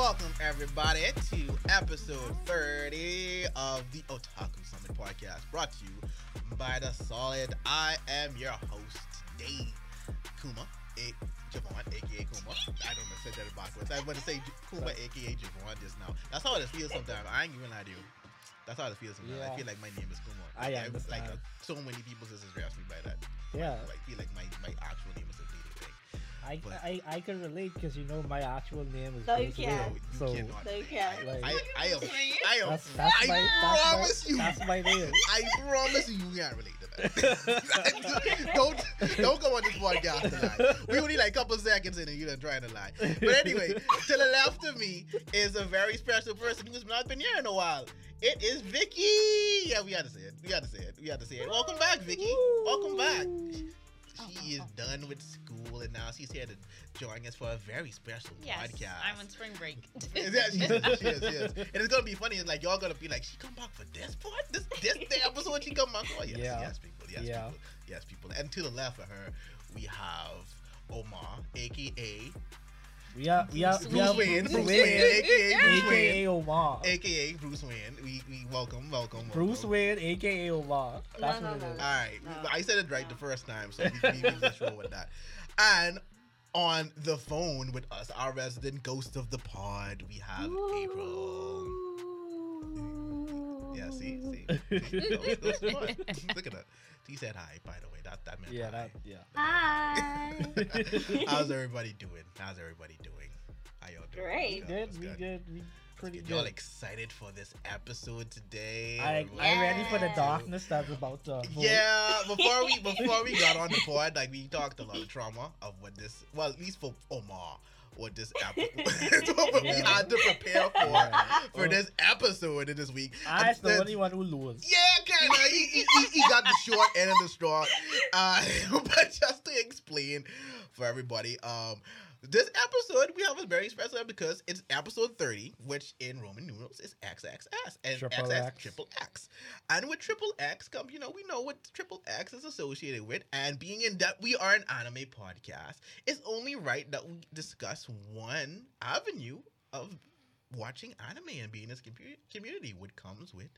welcome everybody to episode 30 of the Otaku Summit podcast, brought to you by the Solid. I am your host Dave Kuma, a Javon, aka Kuma. I don't know, said that backwards. I want to say Kuma, aka Javon, just now. That's how it feels sometimes. I ain't even lie to you. That's how it feels sometimes. I feel like my name is Kuma. I Like, understand. Like uh, so many people just address me by that. Yeah, Like feel like my, my actual name is a dating thing. I, but- I I can relate because you know my actual name is No, you can't. Wayne, you so cannot. No, you can't. Like- I, I am, I am, that's that's I my promise my, you, that's my name. I promise you, you can't relate to that. don't, don't go on this podcast to lie. We only like a couple seconds in and you're trying to lie. But anyway, to the left of me is a very special person who's not been here in a while. It is Vicky. Yeah, we had to say it. We had to say it. We had to say it. Welcome back, Vicky. Welcome back. She is done with school and now she's here to join us for a very special Yes, podcast. I'm on spring break. Yeah, she is, she is, she is. And it's gonna be funny. It's like y'all gonna be like, she come back for this part, this this the episode she come back for. Yes, Yeah. yes, people, yes, Yeah. people, yes, people. And to the left of her, we have Omar, aka We are we are we Bruce are Wayne, Bruce Bruce Wayne, Wayne, aka Bruce Wayne, aka Omar. aka Bruce Wayne. We we welcome, welcome, Bruce welcome. Wayne, aka Omar. That's No, what no, it is. no. All right, No. I said it right the first time, so we, we, we just roll with that. And on the phone with us, our resident ghost of the pod, we have April. Yeah, see, see. see? Ghost- ghost of the pod. Look at that. He said hi, by the way. That that meant Yeah, hi. that yeah. Hi. How's everybody doing? How's everybody doing? How y'all doing? Great. What's Good, we good, we pretty Y'all excited for this episode today? I Or- I ready for the darkness that's about to unfold. Yeah, before we before we got on the pod, like we talked a lot of trauma of what this well, at least for Omar, what this episode what we Yeah. had to prepare for Yeah. for this episode in this week. I'm the only one who lose. Yeah, kind of. He, he, he, he got the short end of the straw. Uh, but just to explain for everybody, um, this episode we have a very special episode because it's episode 30, which in Roman numerals is XXS and Triple XX X. triple X. And with triple X come, you know, we know what triple X is associated with. And being in that we are an anime podcast, it's only right that we discuss one avenue of watching anime and being in this commu- community, what comes with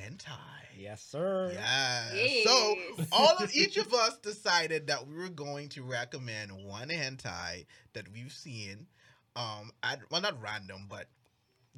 hentai. Yes, sir. Yeah. Yes. So all of each of us decided that we were going to recommend one hentai that we've seen. Um, at, well, not random, but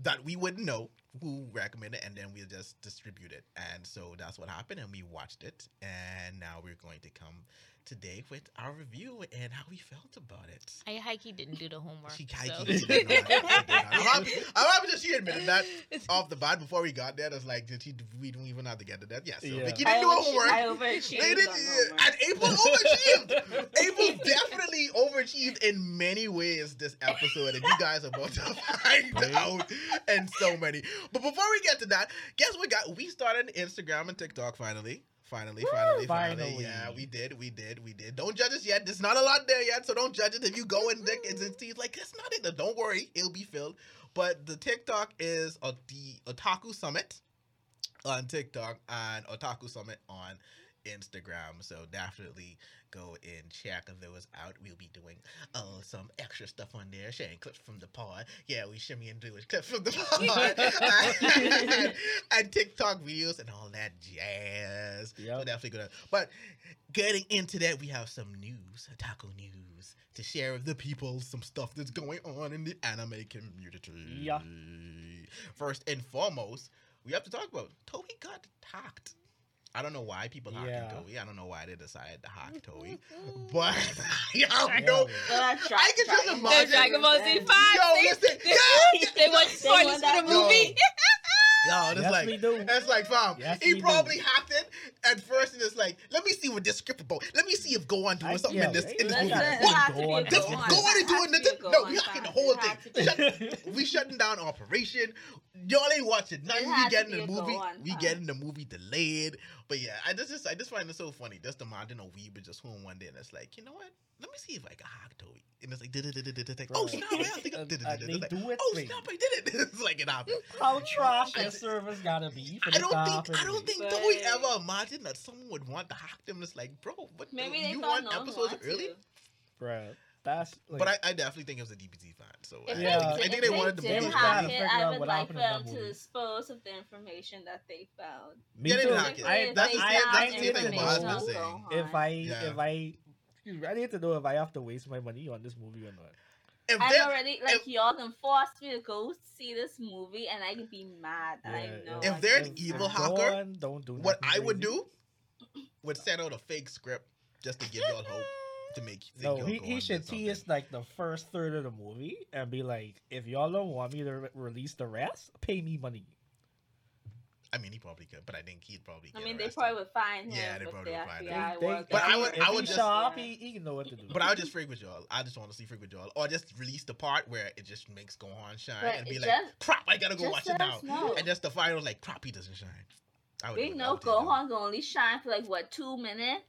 that we wouldn't know who recommended, and then we'll just distribute it. And so that's what happened, and we watched it, and now we're going to come today with our review and how we felt about it. I hikey didn't do the homework. She hikey did not. She did not. I'm happy, I'm happy that she admitted that off the bat before we got there. It's like, did she, we don't even have to get to that. Yeah, so Yeah. Vicky didn't do her homework. I overachieved They did, homework. and April overachieved. April definitely overachieved in many ways this episode, and you guys are about to find Right. out in so many. But before we get to that, guess what? Got we started Instagram and TikTok finally. Finally, finally, finally, Finally. Yeah, we did, we did, we did. Don't judge us yet. There's not a lot there yet, so don't judge it. If you go and look and see, like that's not it. Don't worry, it'll be filled. But the TikTok is uh, the Otaku Summit on TikTok and Otaku Summit on Instagram. So definitely go and check those out. We'll be doing uh, some extra stuff on there, sharing clips from the pod. Yeah, we shimmy and do it clips from the pod. and, and TikTok videos and all that jazz. So Yep. definitely gonna. But getting into that, we have some news, taco news, to share with the people some stuff that's going on in the anime community. Yeah. First and foremost, we have to talk about Toei got hacked. I don't know why people hacked Yeah. Toei. I don't know why they decided to hack Toei. But y'all Yeah. know. So that's I can just trying- imagine- The Dragon Ball Z Then- five. Yo, they, listen, they, yeah, they want They spoilers want for that the movie. Yo, it's Yes, like we do. it's like fam. Yes, he we do. probably hacked it at first, and it's like, let me see what this script about. Let me see if Gohan doing I- something yeah, in this in this movie. That's it What? has to be Go on, This go go on. on. Gohan It has doing to be a nothing. go No, on we hacking the whole thing. has to Shut, we shutting down operation. Y'all ain't watching nothing. It We has to getting the movie. We fast. getting the movie delayed. But yeah, I just, just I just find it so funny. Just imagine a weeb just home one day and it's like, you know what? Let me see if I can hack Toei. And it's like, oh snap! I think I did it. they it oh snap! I did it. It's like it oh, happened. How trash I your d- service gotta be for I don't think I don't think But- Toei ever imagined that someone would want to hack them. It's like, bro, but Maybe they you thought want no one episodes wanted early? to. Bruh. That's like, but I, I definitely think it was a DBZ fan. So I, If Yeah. think, I think they if wanted the did movie. to hack figure it, out I would like happened for in them to dispose of the information that they found. me Yeah, they too. didn't hack it. I, That's they the I, same- found that's I the same to thing know Boz information was on saying. If I Yeah. if I I need to know if I have to waste my money on this movie or not. If I'm already like if- y'all can force me to go see this movie, and I can be mad. that I know. If they're an evil hacker, Gohan don't do what I would do would send out a fake script just to give y'all hope to make you think No, y'all he, Gohan he should something. tease like the first third of the movie and be like, if y'all don't want me to re- release the rest, pay me money. I mean, he probably could, but I think he'd probably. I get mean, they probably would find him Yeah, they probably the would find him. FBI. They- But I he would- did. I would he just- sharp, he, he can know what to do. But I would just freak with y'all. I just want to see freak with y'all, or just release the part where it just makes Gohan shine But and be like, just- "Crap, I gotta go watch it now." know. And just the final, like, "Crap, he doesn't shine." I would We do. I know would. Gohan can only shine for like what two minutes,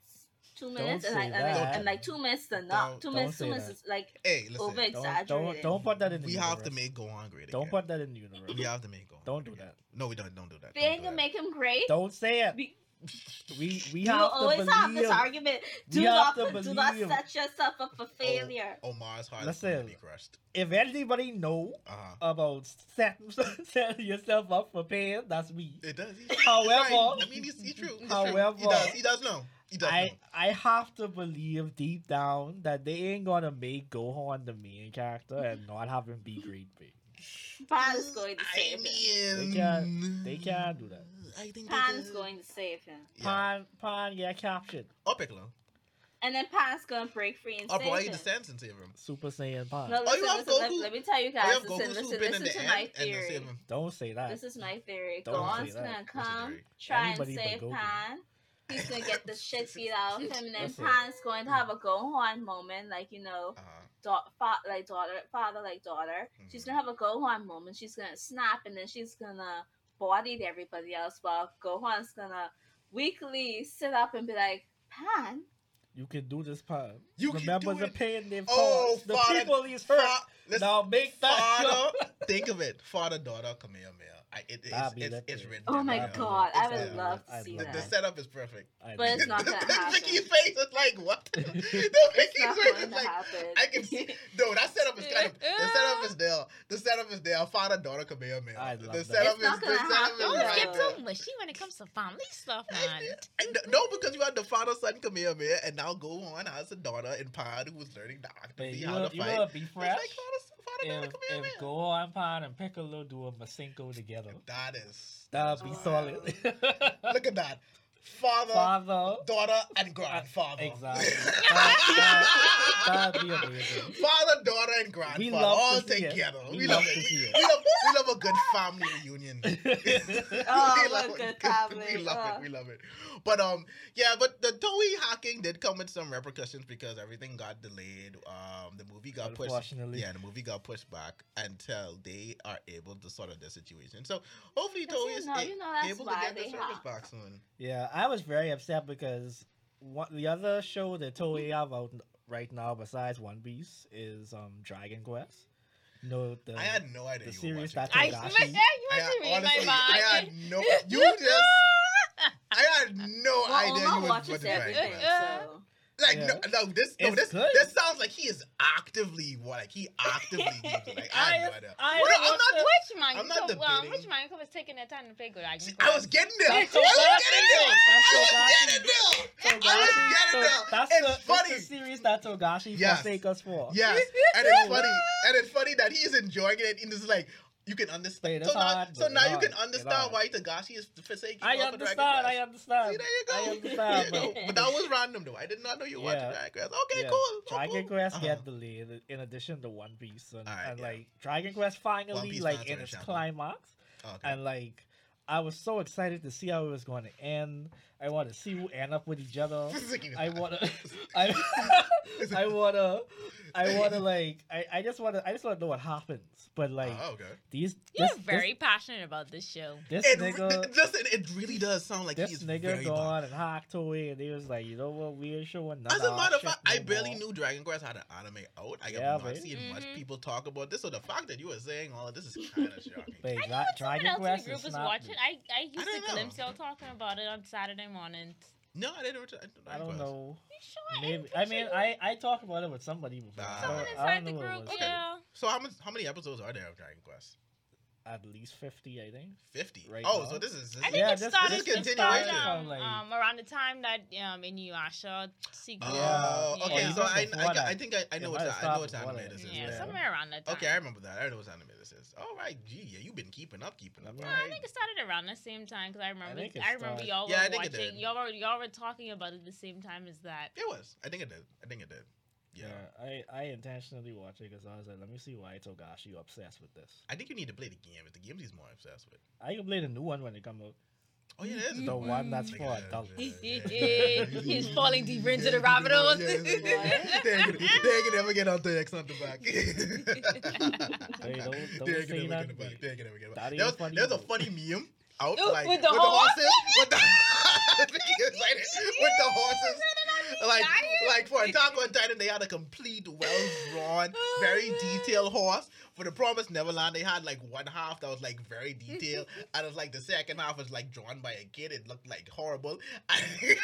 two minutes, and say like, and, like, and like two minutes is enough. Don't- two don't minutes, two say minutes that. is like Hey, listen, over don't, exaggerated. don't don't put that in the we universe. have to make Gohan great Don't put that in the universe. We have to make Gohan. Don't great do again. that. No, we don't. Don't do that. They Don't ain't do gonna that. make him great. Don't say it. Be- We we you have will to always believe. have this argument. Do We not, have to do not believe. set yourself up for failure. Oh, Omar's heart is Listen. going to be crushed. If anybody know Uh huh. about setting, setting yourself up for pain, that's me. It does. He's However- right. I mean, he's, he's true. He's true. However- does. He does. He does know. I I have to believe deep down that they ain't gonna make Gohan the main character and not have him be Great Big. Pan is mm, going to I save him. They can't- they can't do that. I think Pan they is going to save him. Yeah. Pan Pan get captured. Or Piccolo. And then Pan is going to break free and Or save Boy him. descends and save him. Super Saiyan Pan. No, Oh, listen, you have listen, let, Goku- let me tell you Or guys. you have Listen, Goku listen, swoop in listen in the to end my and theory. save him. Don't say that. This is my theory. Don't Gohan's gonna come, try Anybody and save Goku. Pan. He's gonna get the shit beat out of him, and then Pan's going to have a Gohan moment, like you know, Uh-huh. da- fa- like daughter, father like daughter. She's Mhm. gonna have a Gohan moment. She's gonna snap, and then she's gonna body everybody else, while Gohan's gonna weakly sit up and be like, Pan, You can do this, Pan. You can Remember do the it. pain they've Oh, caused. The Father- people he's hurt. Fa- now make that father, think of it. Father, daughter, Kamehameha. I, it, it's, it's, it's too. written. oh my yeah. god, I would there. love to see The, love the setup is perfect. I But it's not gonna happen. Vicky's face is like what? the It's Vicky's not face going is like happen. I can see. No, that setup is kind of. The setup is there. The setup is there. Father, daughter, Kamehameha. I The love that. setup It's is. not The gonna setup happen, is Don't right get there. too mushy when it comes to family stuff, man. And th- no, because you had the father son Kamehameha, and now go on has a daughter in Pod who was learning the But actively you how know, to you fight. know it'd be It's fresh like father, father, daughter if, if. Gohan, Pan, and Piccolo do a Masenko together. That is. That'd be Oh. solid. Look at that. Father, Father. daughter, and grandfather. Exactly. That- that- that'd be amazing. Father, daughter, and grandfather We love all to see it. together. We We, love love to it. see We, it. we love, we love a good family reunion. Oh, we a love good it. family. We love Oh. it. We love it. But um, yeah, but the Toei hacking did come with some repercussions because everything got delayed. Um, the movie got pushed. Unfortunately. Yeah, the movie got pushed back until they are able to sort of the situation. So hopefully But Toei you is know- a- you know able to get their they service hack. back soon. Yeah, I was very upset because one, the other show that Toei have out right now besides One Piece is um Dragon Quest. No, the I had no idea the you series were watching. that I, it. You I want had, honestly, my I had no. You just. I had no Well, idea you Omar was watches watching Dragon everything, so. Like Yeah. no, no, this no, It's this good. this sounds like he is actively what like he actively. Like I had no idea. I Well, no, I'm not- the- Which man? I'm not so, well, debating. which man was taking their time to play Dragon See, Quest? I was getting there. I was getting there. That's I was getting there. Togashi, I was getting so there. that's It's the, that's funny. the series that Togashi Yes. forsake us for. Yes, and it's funny, and it's funny that he's enjoying it, and it's like you can understand. So now, so now you can understand why Togashi is forsaking. I of Dragon understand. I understand. See, there you go. I understand. But go. But that was random though. I did not know you watched Yeah. Dragon Quest. Okay, Yeah. cool. Oh, Dragon cool. Quest Uh-huh. get delayed in addition to One Piece, and, Alright, and yeah. like Dragon Quest finally like in its climax, Okay. and like I was so excited to see how it was going to end. I want to see who end up with each other. I wanna, I, I wanna, I wanna like, I, I just wanna, I just wanna know what happens. But like Oh, okay. these, You're this, very passionate about this show. this, It, this re- nigga, listen, it really does sound like this he's nigga very go bad. on and hack Toei, and they was like, you know what, we ain't showing none As a matter of fact, shit I no barely knew Dragon Quest had an anime out. I Yeah, have not babe. seen much Mhm. people talk about this. So the fact that you were saying all of this is kind of shocking. But I Dra- knew someone Dragon else in the group was watching. me. I, I used didn't to glimpse y'all talking about it on Saturday mornings. No, I didn't. I, don't, I don't know. You sure? Maybe I mean I I talked about it with somebody before. Nah. Someone don't- I inside don't the know what group. Okay. yeah. So how much? How many episodes are there of Dragon Quest? At least fifty, I think. Fifty. Right oh, now. so this is. This I think Yeah, it this- started, this it started continuation. um, Like- um, around the time that um, Inuyasha sequel. Oh, Yeah. okay. Yeah. So I, Before I, got- I think I, I know what I know what before anime this is. yeah, Yeah. somewhere around that time. Okay, I remember that. I know what anime this is. All right, gee, yeah, you've been keeping up, keeping up. Yeah. All I think it started around the same time because I remember. think it I, remember y'all Yeah, I were think it watching. did. Y'all were y'all were talking about it the same time as that. It was. I think it did. I think it did. Yeah. I, I intentionally watched it because I was like, let me see why Togashi obsessed with this. I think you need to play the game. It's the games he's more obsessed with. I can play the new one when it comes out. Oh yeah, it is. The one that's Like, for adults. yeah. He's falling deeper into the rabbit hole. Yeah, they ain't gonna- they ain't gonna ever get out the X on the back. They don't ain't say gonna ever that. get back. They ain't gonna get back. That ain't was, funny, there a funny meme out Ooh, like with the horses, with the horses. Like, like for Attack on Titan, they had a complete, well-drawn, Oh, very detailed horse. For the Promised Neverland, they had like one half that was like very detailed, and it was like the second half was like drawn by a kid. It looked like horrible.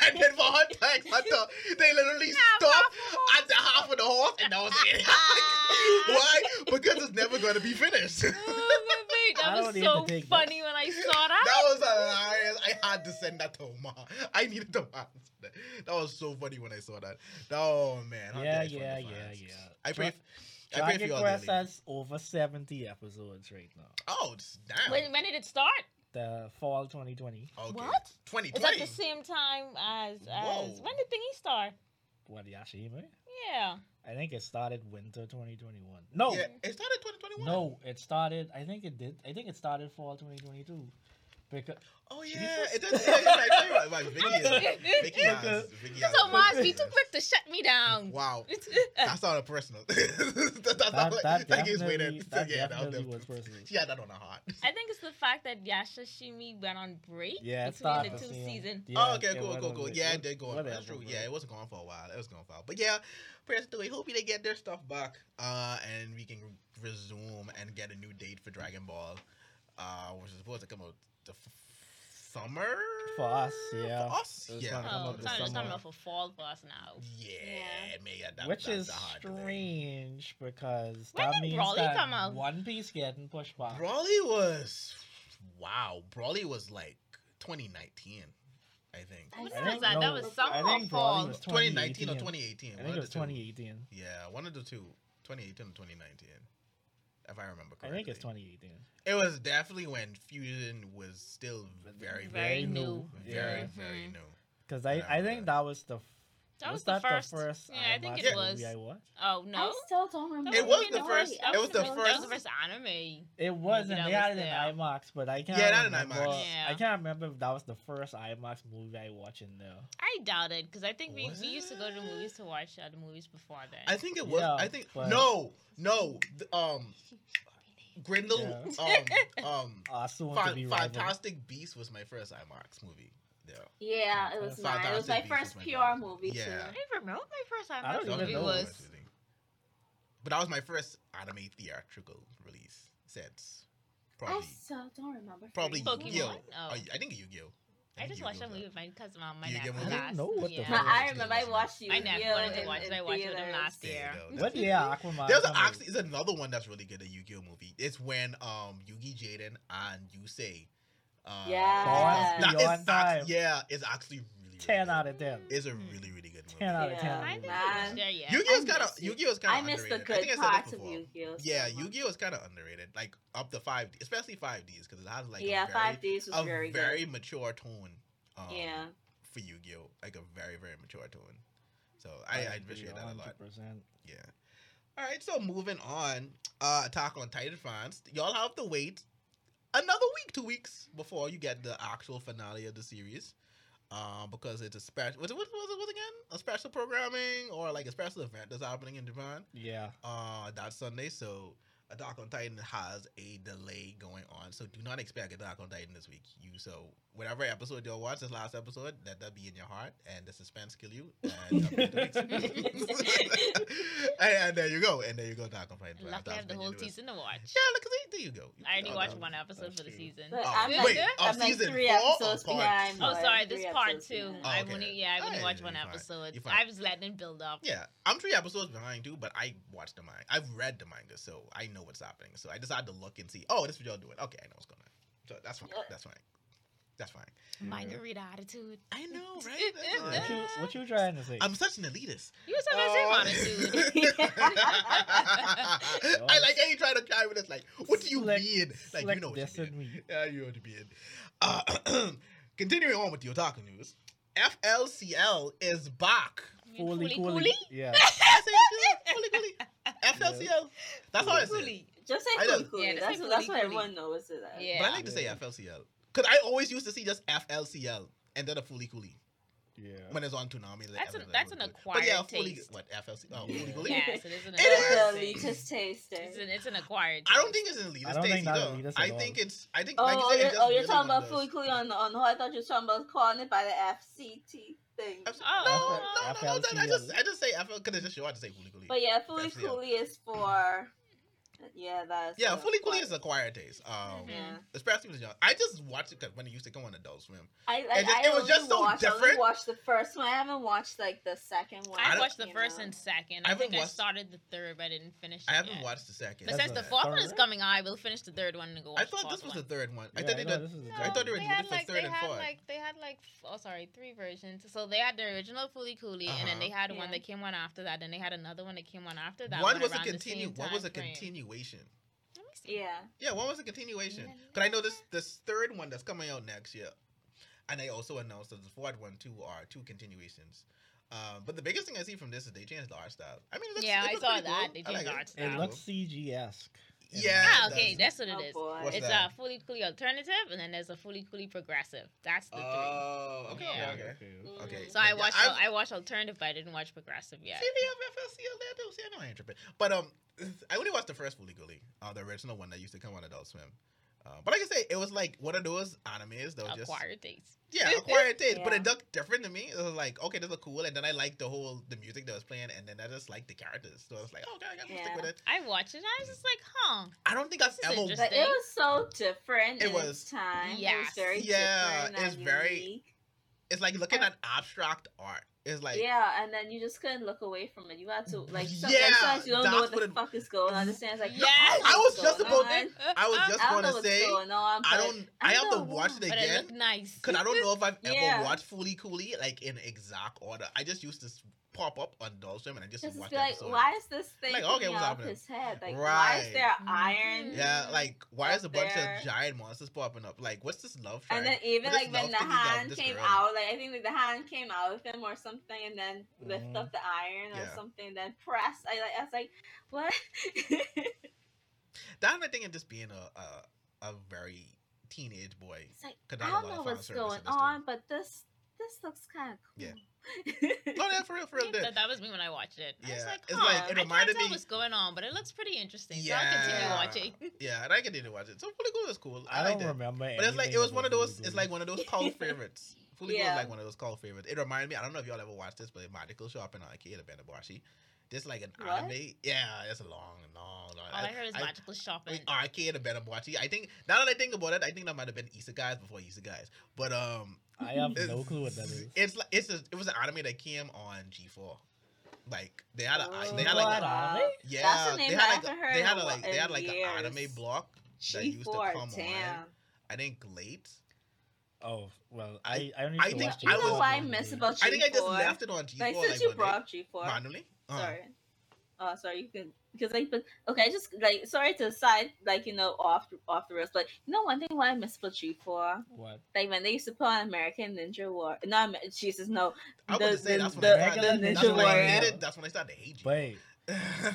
And, then for Hunter x Hunter, they literally Half stopped at the half of the horse, and that was it. Why? Because it's never going to be finished. Oh, my I that was so to take that. funny when I saw that. That was uh, hilarious. I had to send that to Ma. I needed to watch that. That was so funny when I saw that. Oh man. Hunter Yeah, yeah, yeah, yeah. I pray. Dra- I Dragon. Quest has over 70 episodes right now. Oh, it's- damn. When, when did it start? The fall 2020. okay. What? It's 2020. at the same time as as Whoa. when did Thingy start? What, Yashahime? Yeah. I think it started winter 2021. No, Yeah, it started 2021. no, it started. I think it did. I think it started fall 2022. Because Oh yeah, it does. Yeah, you're right. You're right. Right, Vicky is. Vicky has. Vicky has So Mars be too quick to shut me down. Wow. That sounded personal. that, that's that, not like, that gives way definitely, to that yeah, that was definitely was personal. She had that on her heart. I think it's the fact that Yashahime went on break Yeah, between the two the seasons. Yeah, oh, okay, cool, cool, cool. with- Yeah, it did go on. That's true. Yeah, it wasn't going for a while. It was going for a while. But yeah, prayers to we hope they get their stuff back, uh, and we can resume and get a new date for Dragon Ball, uh, which is supposed to come out the f- summer For us, yeah. For us, It yeah. Oh, out it's this not, it's summer. enough for fall for us now. Yeah, Yeah. man, that, Which that's is a hard delay. strange because When that did means Broly that come out? One Piece getting pushed back. Broly was wow. Broly was like 2019, I think. I When I was think- that? That no, was I summer or fall? Was 2019 or 2018. 2018. I one think it of was the two. 2018. Yeah, one of the two. 2018 or 2019, if I remember correctly. I correctly. think it's 2018. It was definitely when Fusion was still very, Very very, new. very, Yeah. very Mhm. new. Because I, Yeah, I think that was the. F- That was that the first. The first Yeah, I think it was. I watched? Oh no. I still don't remember. It was the why. first- it was the first- That was the first anime. It was, Movie and that they had it in. IMAX, but I can't. Yeah, not in remember, IMAX. Yeah. I can't remember if that was the first IMAX movie I watched in there. I doubt it because I think we, we used to go to the movies to watch other movies before then. I think it was. Yeah, I think but- no, no. th- Um, Grindel. Um, um. Uh, soon Fa- to be rival. Fantastic Beast was my first IMAX movie. Yeah. Yeah, it was Fantastic mine. It was my Beasts was first my pure favorite. movie Yeah. I don't even remember my first time I don't That even movie know. was. was. But that was my first anime theatrical release since I probably still don't remember. probably Pokemon. Pokemon? Yu-Gi-Oh. Oh. Oh, I think Yu-Gi-Oh. I just watched that Yu-Gi-Oh movie with my cousin on my Yu-Gi-Oh nephew movie? I didn't last know what the year. No, fuck I remember I watched you. My nephew wanted to watch it. I watched it last year. What yeah, Aquaman? There's come out. actually there's another one that's really good. A Yu-Gi-Oh movie. It's when um Yugi Jaden and Yusei. Uh, Yeah. that is Beyond act- time. yeah, it's actually really, really Ten good. out of ten. It's a really really good movie. Ten out of Yeah. ten. I think Man. there yet. Yu-Gi-Oh's I kind of miss it. Yu-Gi-Oh's kind I of miss the underrated. I good I said parts this of. Yu-Gi-Oh. Yeah, much. Yu-Gi-Oh is kind of underrated. Like up to five, D, especially five Ds, because it has like yeah, a very, five days was a very very good. mature tone. Um, Yeah. for Yu-Gi-Oh, like a very very mature tone. So I, I appreciate that a lot. Yeah. All right, so moving on, uh, Attack on Titan fans, y'all have to wait another week, two weeks before you get the actual finale of the series, um, because it's a special. What was it? Was it was again? A special programming or like a special event that's happening in Japan? Yeah. Uh, that Sunday. So, Attack on Titan has a delay going on, so do not expect Attack on Titan this week. You so whatever episode you'll watch this last episode, let that be in your heart, and the suspense kill you. And, and, and there you go, and there you go, Attack on Titan. Luckily, I have the whole season to watch. Yeah, look, there you go. I only Oh, watched no. one episode for the season. But Oh, I'm wait, like, I'm like three four episodes part behind. two? Oh, sorry, this part episodes two. behind. Oh, I've okay. only yeah, I've Oh, only yeah, watched you're one fine. episode. You're fine. I was letting it build up. Yeah, I'm three episodes behind too, but I watched the manga. I've read the manga, so I know what's happening. So I decided to look and see. Oh, this is what y'all doing. Okay, I know what's going on. So that's fine. Yeah. That's fine. That's fine. Manga reader attitude. I know, right? What you, what you trying to say? I'm such an elitist. You was having the same attitude. I like how you try to carry with us. Like, what do you Select- mean? Like, you know what you mean. me. Yeah, you know what you mean. Uh, continuing on with the otaku news, FLCL is back. Fully, Fully fully. Yeah. I say it, fully, fully. FLCL. That's how I say it. Fully. Just I say know. cool, cool. Yeah, that's that's what everyone knows it as. Yeah. But I like to say Yeah. FLCL. Because I always used to see just FLCL and then a fully coolie Yeah. when it's on Toonami. like, That's an- that's was an good. But yeah, acquired fully, taste. what, FLC? Oh, fully coolie? Yes, it is an It acquired. It's taste. elitist taste. It's an, it's an acquired. I don't think it's an elitist I don't taste think not I think it's, I think, Oh, like you oh, said, oh, you're, oh, you're talking about it Fully does. Cooley on the on. No, I thought you were talking about calling it by the FCT thing. F- Oh. no, no, no, no, I FLCL. just, I just say FL because it's just short to say fully coolie. But yeah, Fully FCL. Cooley is for. Yeah, that's. Yeah, fully coolie what- is acquired taste. Um, Yeah. especially when it's young. I just watched it because when it used to come on Adult Swim. I like. And it- I it was only just so watched, I only watched the first one. I haven't watched like the second one. I don't- watched the first know. and second. I I, haven't think I started the third, but I didn't finish. It. I haven't yet. watched the second. But since the fourth one is coming I will finish the third one and go watch I thought the this fourth was the third one. I thought they I did. this I thought they were they doing had it for like third they and had fourth. like they had like oh sorry three versions. So they had the original Fully Cooley, and then Uh-huh. they had one that came one after that, and they had another one that came one after that. one was a around continue. same One was a time frame. Continuation. Let me see. Yeah. Yeah, one was a continuation. Yeah. Because I know this this third one that's coming out next year, and they also announced that the fourth one too are two continuations. Um, but the biggest thing I see from this is they changed the art style. I mean, it looks, Yeah, it I saw that. Cool. They I changed like the it. art It style. looks CG esque. Yeah. Ah, okay, does. that's what it Oh, is. What's it's that? a fully cooley alternative, and then there's a fully cooley progressive. That's the Oh, okay, Yeah. okay, okay. Okay. three. So I watched I've- I watched alternative, but I didn't watch progressive yet. See, they have FLCL there too. See, I know I ain't tripping. But um, I only watched the first Fully Cooley, uh, the original one that used to come on Adult Swim. Uh, but like I say, it was like one of those animes that was just Acquired taste. yeah acquired taste, but it looked different to me. It was like okay, this look cool, and then I liked the whole the music that was playing, and then I just liked the characters. So I was like, okay, I gotta stick with it. I watched it. and I was just like, huh. I don't think I've This ever. But it was so different It in was. its time. It was very Yeah, different. it's very- unique. It's like looking at abstract art. It's like yeah, and then you just couldn't look away from it. You had to like some, Yeah, sometimes you don't know what the what it- fuck is going on. It's like yeah, I was just about to, I was just gonna know what's say going on. I don't. I have to watch what- it But it again. nice. Cause I don't know if I've ever Yeah. watched Fully Cooley like in exact order. I just used to s- pop up on Swim and I just Just watch be like, episode. why is this thing Like, okay, what's happening? his head? Like, why is there iron? Yeah, like why is a bunch there. of giant monsters popping up? Like, what's this love for? And then even like when the hand came girl? out, like I think like the hand came out of him or something, and then lift Mhm. up the iron or Mm-hmm. Yeah. something, then press. I like I was like, what? That I think of just being a a, a very teenage boy. it's like I don't know what's going on, but this this looks kind of cool. Yeah. No, yeah, for real, for real. Yeah, that, that was me when I watched it. I was Yeah, like, it's like- it I reminded can't tell me- what's going on, but it looks pretty interesting. Yeah. So I'll continue watching. Yeah, and I continue to watch it. So Fully Cool is cool. I, I like don't it. remember. But it's like it was one of those. Fully It's like one of those cult favorites. Fully Cool is like one of those cult favorites. It reminded me. I don't know if y'all ever watched this, but Magical Shop in Arcade Abenobashi. This like an What? anime. Yeah, it's a long, long, long. All I heard is I- magical shopping. Wait, arcade Abenobashi. I think now that I think about it, I think that might have been Isekais before Isekais. But um, I have it's- no clue what that is. It's like it's a, it was an anime that came on G four. Like they had a they Oh, had like what? a, anime? yeah That's a they had I like a- heard they had a a like they had in like an anime years. block that used to G4, come on. I think late. Oh well, I- I I only I used to think watch You I know was- why I miss about G4? I think I just left it on G four Like like, since you brought G4. randomly. Uh, Sorry. Oh, sorry. You can because like, but okay, just like sorry to side like you know off off the rails, but you know one thing why I miss about G4, what. like when they used to put on American Ninja War. No, Amer- Jesus, no. I was The- about to say the- that's when the- I started. that's Ninja when I hated. That's when I started to hate you. Wait,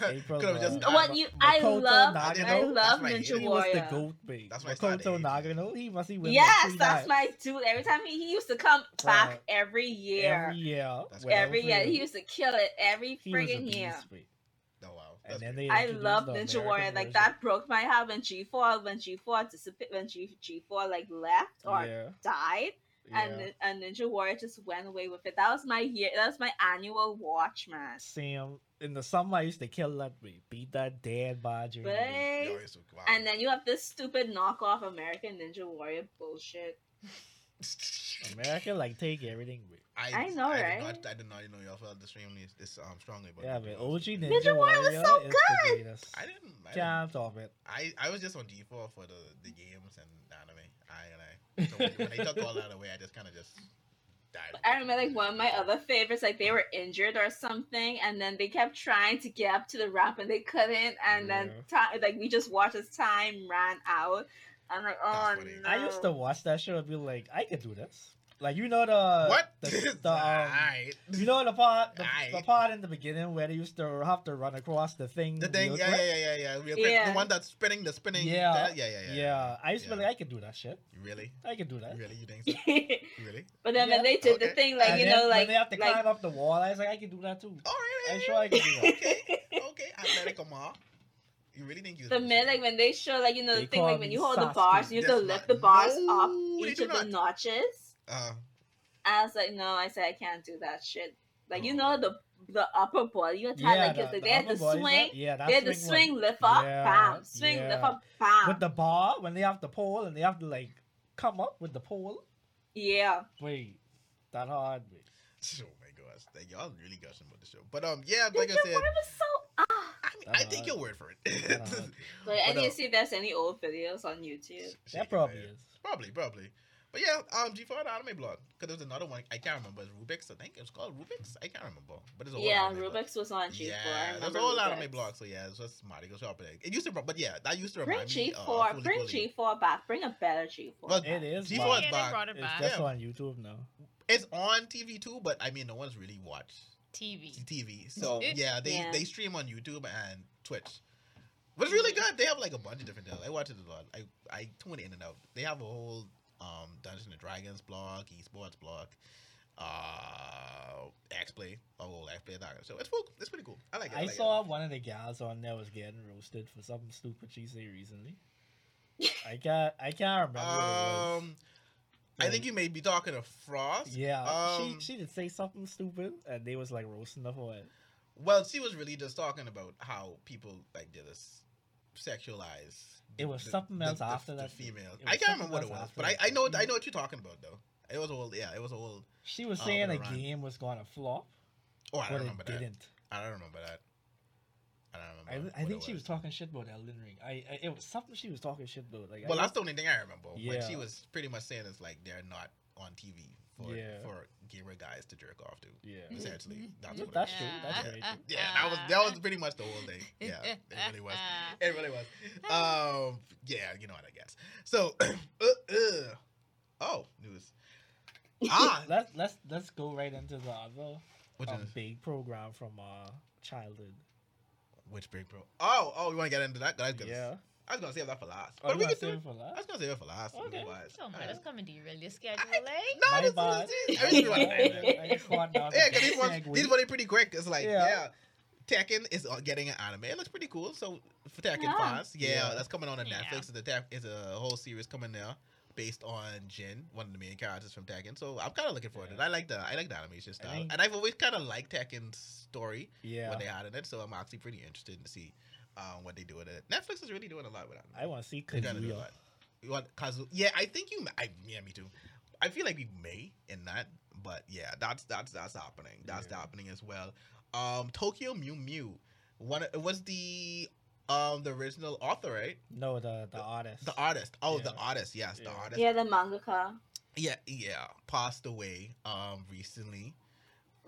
April, Could just What you? I Makoto love. I didn't I know. That's love why I Ninja hated he was the Warrior. goat bait. That's why I started Makoto hating. Nagano, he must be winning Yes, that's times. my dude. Every time he, he used to come back Bruh. every year. Every year. That's without Every year he used to kill it every He friggin' year. beast, bait. Wow. And then they I love the Ninja American Warrior. Like that broke my heart when G four when G four disappeared when G G four like left or yeah, died and yeah. and Ninja Warrior just went away with it. That was my year. That was my annual watch, man. Sam in the summer I used to kill that we beat that dead by during. But Yo, it's- wow. and then you have this stupid knockoff American Ninja Warrior bullshit. America like take everything. With. I know, I right? Did not, I did not know y'all felt extremely this um strongly about Yeah, it. but OG Ninja, Ninja Warrior was so is good! the greatest. I didn't. I, didn't Can't top it. I, I was just on G4 for the, the games and anime. I and I. So when, when they took all that away, I just kind of just died. I remember like one of my other favorites, like they were injured or something, and then they kept trying to get up to the ramp and they couldn't, and then time like we just watched as time ran out. I'm like, oh no. I used to watch that show and be like, I could do this. Like you know the what? the, the um, Alright. you know the part the, the part in the beginning where they used to have to run across the thing. The thing, yeah, yeah, yeah, yeah, yeah. Yeah. The one that's spinning, the spinning. Yeah. that- yeah, yeah, yeah. Yeah, I used to be like, I could do that shit. Really? I could do that. Really? You think so? Really? but then Yeah, when they did the thing, like And you then know, when like they have to like climb up the wall, I was like, I could do that too. All right. I'm sure I can do that. Okay. Okay. Athletic Amar. You really think you? the minute like when they show like you know They the thing like when you hold the bars, you have to lift the bars No, up each do of the notches. Uh, I was like, no, I said I can't do that shit. Like you Oh. know the the upper body you attack like the- it's like the they had upper to swing, up. Yeah, that they had to swing swing, one. lift up, Yeah, bam, swing, lift up, bam. with the bar when they have the pole and they have to like come up with the pole. yeah. Wait, that hard. Wait. my gosh, like, y'all really gushing about the show. But um, yeah, like I said, Warrior was so ah. I mean, I take hard. your word for it. But I But, need uh, to see if there's any old videos on YouTube. That probably is. Probably, probably. But yeah, um, G4 the anime blog. Because there's another one I can't remember. It's Rubik's. I think it was called Rubik's. I can't remember. But it's a Yeah, anime blog. Was on G4. Yeah, there's a whole anime blog. So yeah, it's just Marty go shop it. It used to, but yeah, that used to Bring me. G4, Uh, bring G4 back. Bring a better G4. Well, It is. G4 but is yeah, back. they brought it It's just Yeah. on YouTube now. It's on TV too, but I mean, no one's really watched TV. TV. So Yeah. yeah, they Yeah. they stream on YouTube and Twitch. But it's really good. They have like a bunch of different. I watch it a lot. I I tune in and out. They have a whole um Dungeons and Dragons blog, esports blog, uh, X Play, a whole X Play. That. So it's cool. It's pretty cool. I like it. I, I like saw one of the gals on there was getting roasted for something stupid she said recently. I can't. I can't remember. It. what it was. Um, I think you may be talking to Frost. Yeah, Um, she she did say something stupid, and they was like roasting the it. Well, she was really just talking about how people like did this sexualize. It was something else after the that. female. I can't remember what it was, but I. I know I know what you're talking about though. It was old. yeah, it was old. She was Oh, saying a around. game was going to flop, Oh, I don't remember that. didn't. I don't remember that. I don't remember. I what think she was talking shit about Elden Ring. I, I it was something she was talking shit about. Like Well, I, that's the only thing I remember. But she was pretty much saying it's like they're not on TV for Yeah. for gamer guys to jerk off to. yeah. Essentially, that's Yeah, what. that's it true. That's yeah. true. Yeah, that was that was pretty much the whole thing. Yeah, it really was. It really was. Um, yeah, you know what I guess. So, uh, uh, oh, news. Ah, Let's let's let's go right into the other which um, is big program from uh childhood. Which big bro? Oh, oh, you want to get into that? I was gonna, Yeah. I was gonna save that for last. Oh, But we wanna could save it. it for I was gonna save it for last. Okay. otherwise. So Uh, man, that's coming derail your schedule, I- No, My this bad. is it. I really want to end it. I just want now to Yeah, because these ones, segue. these ones are pretty quick. It's like, yeah. Yeah. Tekken is uh, getting an anime. It looks pretty cool. So for Tekken Yeah. fans, yeah, Yeah. that's coming on on Netflix. It's a, Tek- it's a whole series coming there based on Jin, one of the main characters from Tekken. So I'm kind of looking forward to it. I like the I like the animation style, think- and I've always kind of liked Tekken's story Yeah. when they had in it. So I'm actually pretty interested to see um, what they do with it. Netflix is really doing a lot with anime. I want to see They're gonna do a Kazuya. You want Kazu? Yeah, I think you. I yeah, me too. I feel like we may in that, but yeah, that's that's that's happening. That's Yeah. happening as well. Um, Tokyo Mew Mew. One it was the um the original author, right? No, the the artist. The artist. Oh, the artist. Yes, the Yeah. artist. yeah, the mangaka. Yeah, yeah. Passed away um recently.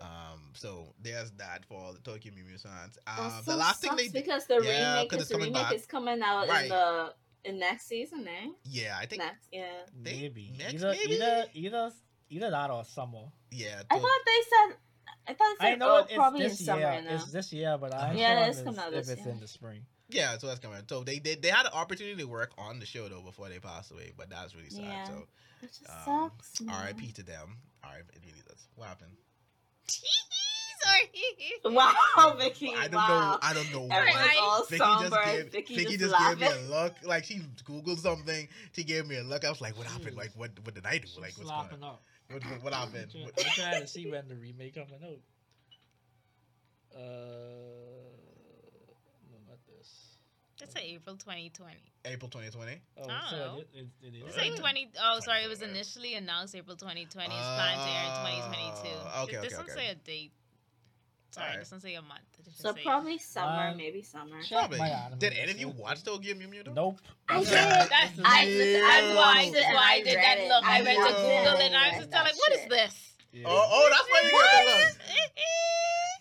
Um, so there's that for the Tokyo Mew Mew fans. Um, That the so last thing sucks they did, because the Yeah, remake 'cause is the coming remake back. is coming out Right. in the in next season, eh? yeah, I think Next, yeah. they- maybe next, either maybe? either either either that or summer. yeah. I thought they said. I thought it said I know oh, it's probably in this summer year. now. It's this year, but I'm Yeah, sure it's if coming out it's, if this it's year. in the spring. Yeah, so that's coming. So they they, they had an opportunity to work on the show though before they passed away, but that's really sad. Yeah. So It just um, sucks. man. R.I.P. to them. R.I.P. It really does. What happened? Sorry. wow, Vicky. I don't wow. know. I don't know. Everyone's why. all Vicky somber. just gave, Vicky, Vicky just, just gave me a look. Like she googled something. She gave me a look. I was like, "What happened? Like, what? What did I do? Like, what's going on? up. What, what, what happened? I'm trying to see when the remake coming out. Uh, no, not this. It's like April 2020. April 2020. Oh, I so it, it, it is. It's like 20. Oh, sorry. It was initially announced April 2020. It's planned to air in 2022. Ah, okay, This okay, doesn't okay. say a date. Sorry, Alright. this doesn't say a month. Just So say- probably summer, Um, maybe summer. Probably. Did any of you watch Tokyo Mew Mew? Nope. I did. That's- I Yeah. listen. That's I why. watched it why I I did that look. I I went to. Google and I was just like, what is this? Oh, oh, that's why you got the look.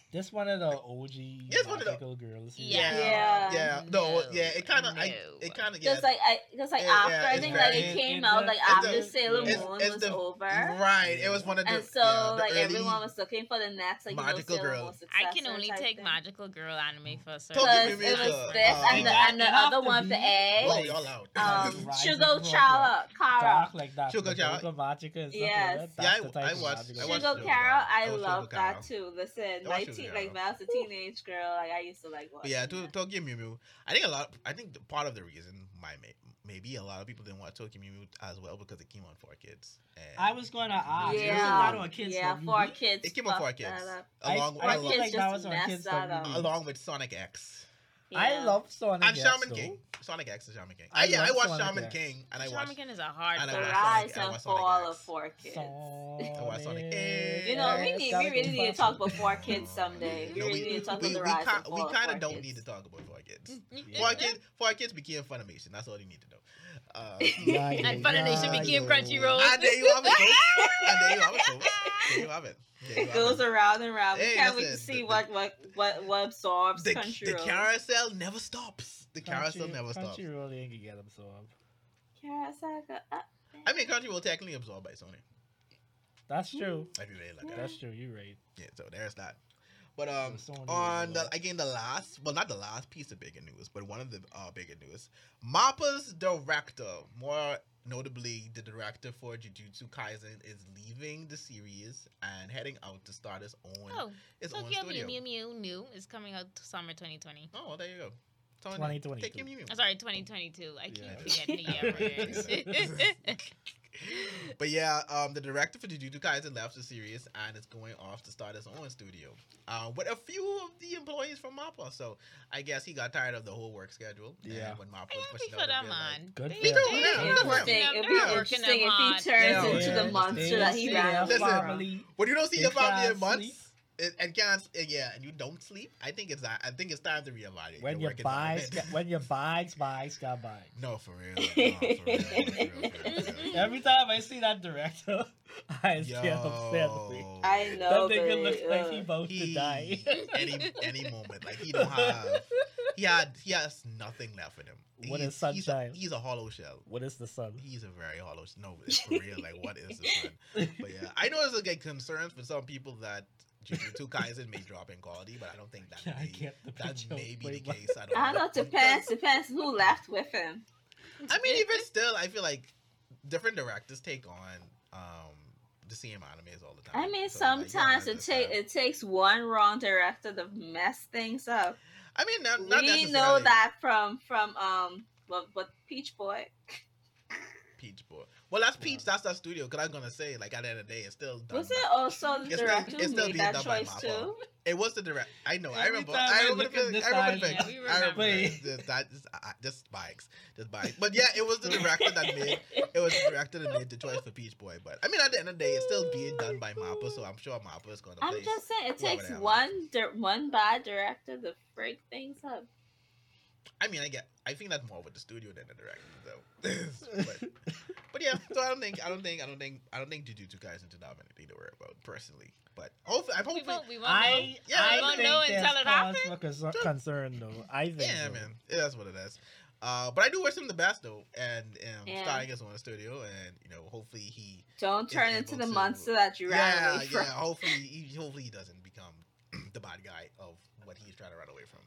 This one of the OG Yes, one of the- magical girls. Yeah. Yeah. Yeah. No. No. Yeah. It kind of. I. No. It kind of. Yeah. Just like I, just like Yeah, after yeah, I think very- like it it- came out a- like after a- Sailor it's- Moon it's was the- over, Right. It was one of the. and so yeah, the like early everyone was looking for the next like Magical you know, Sailor Girl. I can only take thing. magical girl anime for a certain. Because it was this uh, and the and the other one be for A. Oh, y'all out. Um, Rising Shugo from Chara, Kara. Like that. Sugar like Chara. Ultra Magica and stuff Yes. Yeah, I- the type I of watched- I watched Sugar Sugar Carol, Carol. I I love that too. Listen, I my watched teen, like when I was a teenage girl, like I used to like watch. But yeah, it. to, Tokyo Mew Mew. I think a lot. I think the, part of the reason my maybe a lot of people didn't watch Tokyo Mew Mew as well because it came on for kids. And I was going to ask. yeah, There's a lot on kids. yeah, for we- kids. It came on for fucked kids. along, I, I Our along, feel like that was on kids. that that up. we- along with Sonic X I Yeah. love Sonic and X, Shaman though. King. Sonic X and Shaman King. I I, yeah, I love watched Sonic Shaman X. King and I watched. Shaman King is a hard. and I The watched rise Sonic- I and watched Sonic fall of four kids. Sonic watched Sonic X. X. You know, we need we really need to talk about four kids someday. We No, really need to talk we, about the rise can't- and we fall of kind of don't kids. need to talk about four kids. Yeah. Four kids, four kids became Funimation. That's all you need to know. Uh, Yeah, yeah, And Funimation yeah, became. Crunchyroll. and there you have it. And ah, there you have it. There you have it. There you It have goes around and around. Hey, we can't wait to see the- what what what what absorbs The, the Crunchyroll. Carousel never stops. The carousel Crunchy- never stops. Crunchyroll ain't gonna get absorbed. Carousel go up. I mean, Crunchyroll technically absorbed by Sony. That's true. If you really look at it. That's true. You're right. Yeah, so there's that. But um, So Sony on will, the again the last, well not the last piece of bigger news, but one of the uh, bigger news, Mappa's director, more notably the director for Jujutsu Kaisen, is leaving the series and heading out to start his own Oh, his own Tokyo studio. Mew Mew Mew New is coming out summer 2020. Oh, well, there you go. Tony, 2022. Tokyo Mew Mew. I'm sorry, 2022. I keep Yeah. forgetting the year. But yeah, um, the director for Jujutsu Kaisen left the series and is going off to start his own studio. Uh, with a few of the employees from Mappa, so I guess he got tired of the whole work schedule. Yeah. And when Mappa I'm was pushing out, them, they'd be like, man. Good They- for Me too, them. yeah, It'd good be for him. interesting. It'd be They're working interesting if he turns Yeah. into the monster that he ran Listen, from. family. When you don't see They your family in months sleep. and, and can't yeah, and you don't sleep, I think it's I think it's time to reevaluate When your your work buys, environment. when your buys, buys, got buys. no, for real. Every time I see that director, I get upset. Yo. I know, That nigga but, looks like uh, he about to die. any any moment, like he don't have, he had he has nothing left in him. What he's, is sunshine? He's a, he's a hollow shell. What is the sun? He's a very hollow. sh- No, it's for real. Like, what is the sun? But yeah, I know there's like concerns for some people that Jujutsu Kaisen may drop in quality, but I don't think that Yeah, I may, get the that may be the case. I don't, I don't know. Depends. Depends who left with him. I mean, even still, I feel like different directors take on um the same animes all the time. I mean, So, like, yeah, sometimes it take it takes one wrong director to mess things up. I mean, not, not we know that from from um what what Peach Boy. Peach Boy. Well, that's Peach. That's that studio. Because I was gonna say, like, at the end of the day, it's still done. Was by- it oh, also the It's still- director it's who still made being that done choice Mappa. too? It was the direct. I know. I remember. time I I remember look at this I remember line, the yeah, thing. we I remember remember. the- that. Just, I- just bikes, just bikes. But yeah, it was the director that made. It was the director that made the choice for Peach Boy. But I mean, at the end of the day, it's still being done by Mappa, so I'm sure Mappa is gonna. I'm place- just saying it takes one dir- one bad director to break things up. I mean, I get. I think that's more with the studio than the director, though. but, but yeah, so I don't think. I don't think. I don't think. I don't think Jujutsu Kaisen did not have anything to worry about personally. But hopefully, I'm we won't, we won't know. Yeah, I we won't think know until it happens. for concern, concern though. I think Yeah, so. man. Yeah, that's what it is. Uh, but I do wish him the best though, and um, Yeah. starting his own studio, and you know, hopefully he. Don't turn into the to- monster that you ran yeah, away yeah. from. Hopefully, he, hopefully he doesn't become the bad guy of what he's trying to run away from.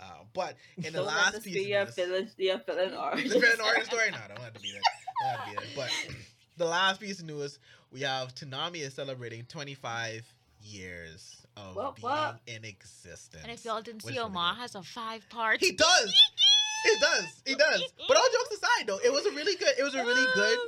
Uh, but in the Don't last piece be of your news- villain, your villain arc. the villain origin story? No, don't have to be that. Don't have to be that. But the last piece of news, we have Toonami is celebrating 25 years of What, being what? in existence. And if y'all didn't see, Omar has a five part. He does. He does. He does. But all jokes aside, though, it was a really good. It was a really good.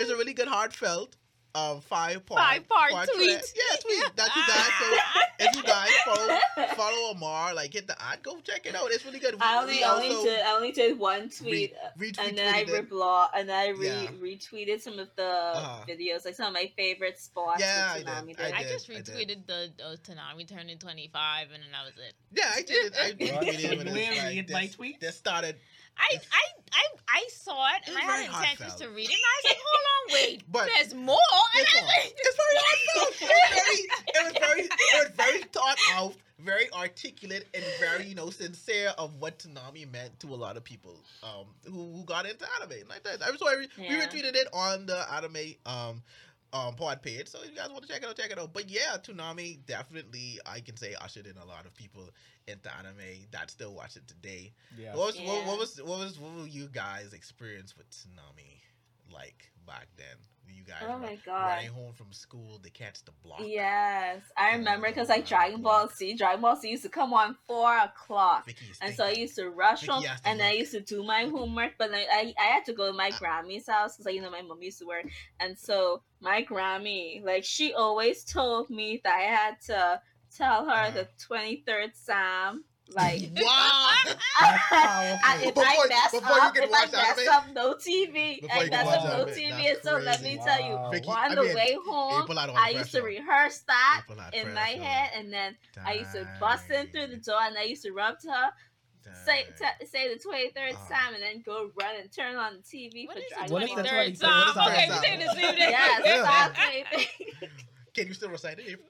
It was a really good, heartfelt, um, five part. Five part track. tweet. Yeah, tweet that you guys. So if you guys follow follow Omar, like hit the ad, go check it out. It's really good. We- I only only did I only did one tweet. retweet and then I tweeted reblog and then I re- Yeah. retweeted some of the Uh-huh. videos, like some of my favorite spots. Yeah, I Tsunami did. did. I I did, just I did. retweeted the uh, Toonami turning 25, and then that was it. Yeah, I did it. I Well, retweeted it. when it was like read my this- tweets? This started, I, I, I, I saw it, and It I had intentions to read it, and I was like, hold on, wait, But- there's more? And It's I was like, it's very heartfelt. It was very, it was very, it was very thought out, very articulate, and very, you know, sincere of what Toonami meant to a lot of people um, who, who got into anime. Like that. I was sorry, we Yeah. retweeted it on the anime um, um, pod page. So if you guys want to check it out, check it out. But yeah, Toonami definitely, I can say, ushered in a lot of people into anime that still watch it today. Yeah. What was, what, Yeah. what was what was what were you guys experience with Toonami like back then? You guys Oh my God. running home from school to catch the block? Yes, I remember because like Dragon Ball. Z, Dragon Ball Z used to come on four o'clock. And so I used to rush home, and then I used to do my homework. But then I, I had to go to my. Grammy's house because, like, you know, my mom used to work. And so my Grammy, like, she always told me that I had to tell her uh-huh. the 23rd Psalm. Like, wow. That's and powerful. if Before- I mess before you up, can if I watch mess anime? up, no TV. Before I you can mess up no anime, TV. that's And so let me crazy. tell you, Vicky, on I the mean, way home, April out of I used to rehearse that in my head, and then I used to bust in through the door, and I used to rub to her, say t- say the twenty third Ah. Psalm, and then go run and turn on the TV What for is the What is Ball. the 23rd 23rd Psalm? Psalm? Okay, we saying the same thing. Yes, Yeah. exactly. Can you still recite it?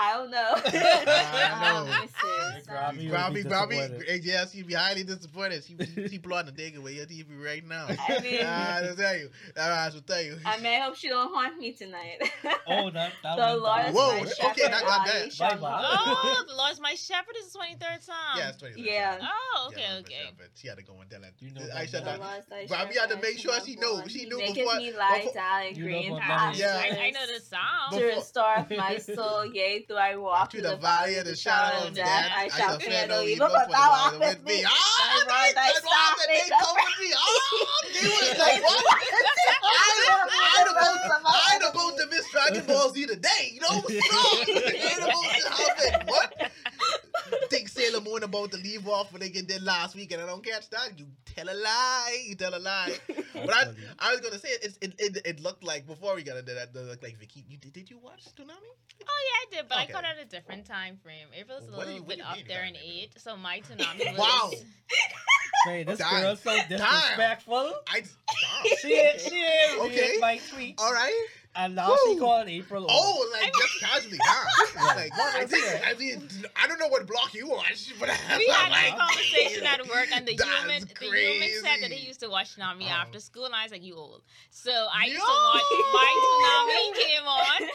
April? I don't know. I Um, know. let me see. Grab me. Psalm. would be Grammy, Grammy, disappointed. she'd be highly disappointed. She, she, she plotting to take away your TV right now. I mean, I'll tell you. I will tell you. I mean, I hope she don't haunt me tonight. Oh, that, that the Lord is Whoa, my okay, shepherd. not- not I that. Bye-bye. oh, want. the Lord's my shepherd is the 23rd Psalm. yeah, it's 20 Yeah. Oh, okay, Yeah, okay. but She had to go and tell it. You know I about said that. that. Lord is thy Grammy had to make sure she knew- she knew maketh before- me lie before- down in green pastures. Yeah. I, I know the Psalm. To restore my soul, yea, though I walk Through the valley of the shadow of death, I shall fear no evil, for thou art with me. Ah, Thy rod, thy that's why staff, they they come with me. Ah, they was like, what? I I'd I'd about to miss Dragon Ball Z today. You know what's wrong? Ain't about to happen. What? Think Sailor Moon about to leave off when they get there last week and I don't catch that? You tell a lie. You tell a lie. But I, I was gonna say it. It, it, it looked like before we got into that. It looked like Vicky. You did, did you watch Toonami? Oh yeah, I did, but Okay. I caught it at a different time frame. April's a What little you- bit do up there in you got it? age, so my Toonami was. Wow. Say, this Damn. girl's so disrespectful. I. She ain't, she ain't Okay. read my tweet. All right. And now she Woo. called April. Oh, like just casually, huh? like What I was think? I mean I don't know what block you watch, but We had like, this conversation at work, and the That's human, the human said that he used to watch Toonami Oh. after school, and I was like, "You old." So I used Yo! to watch. My Toonami came on.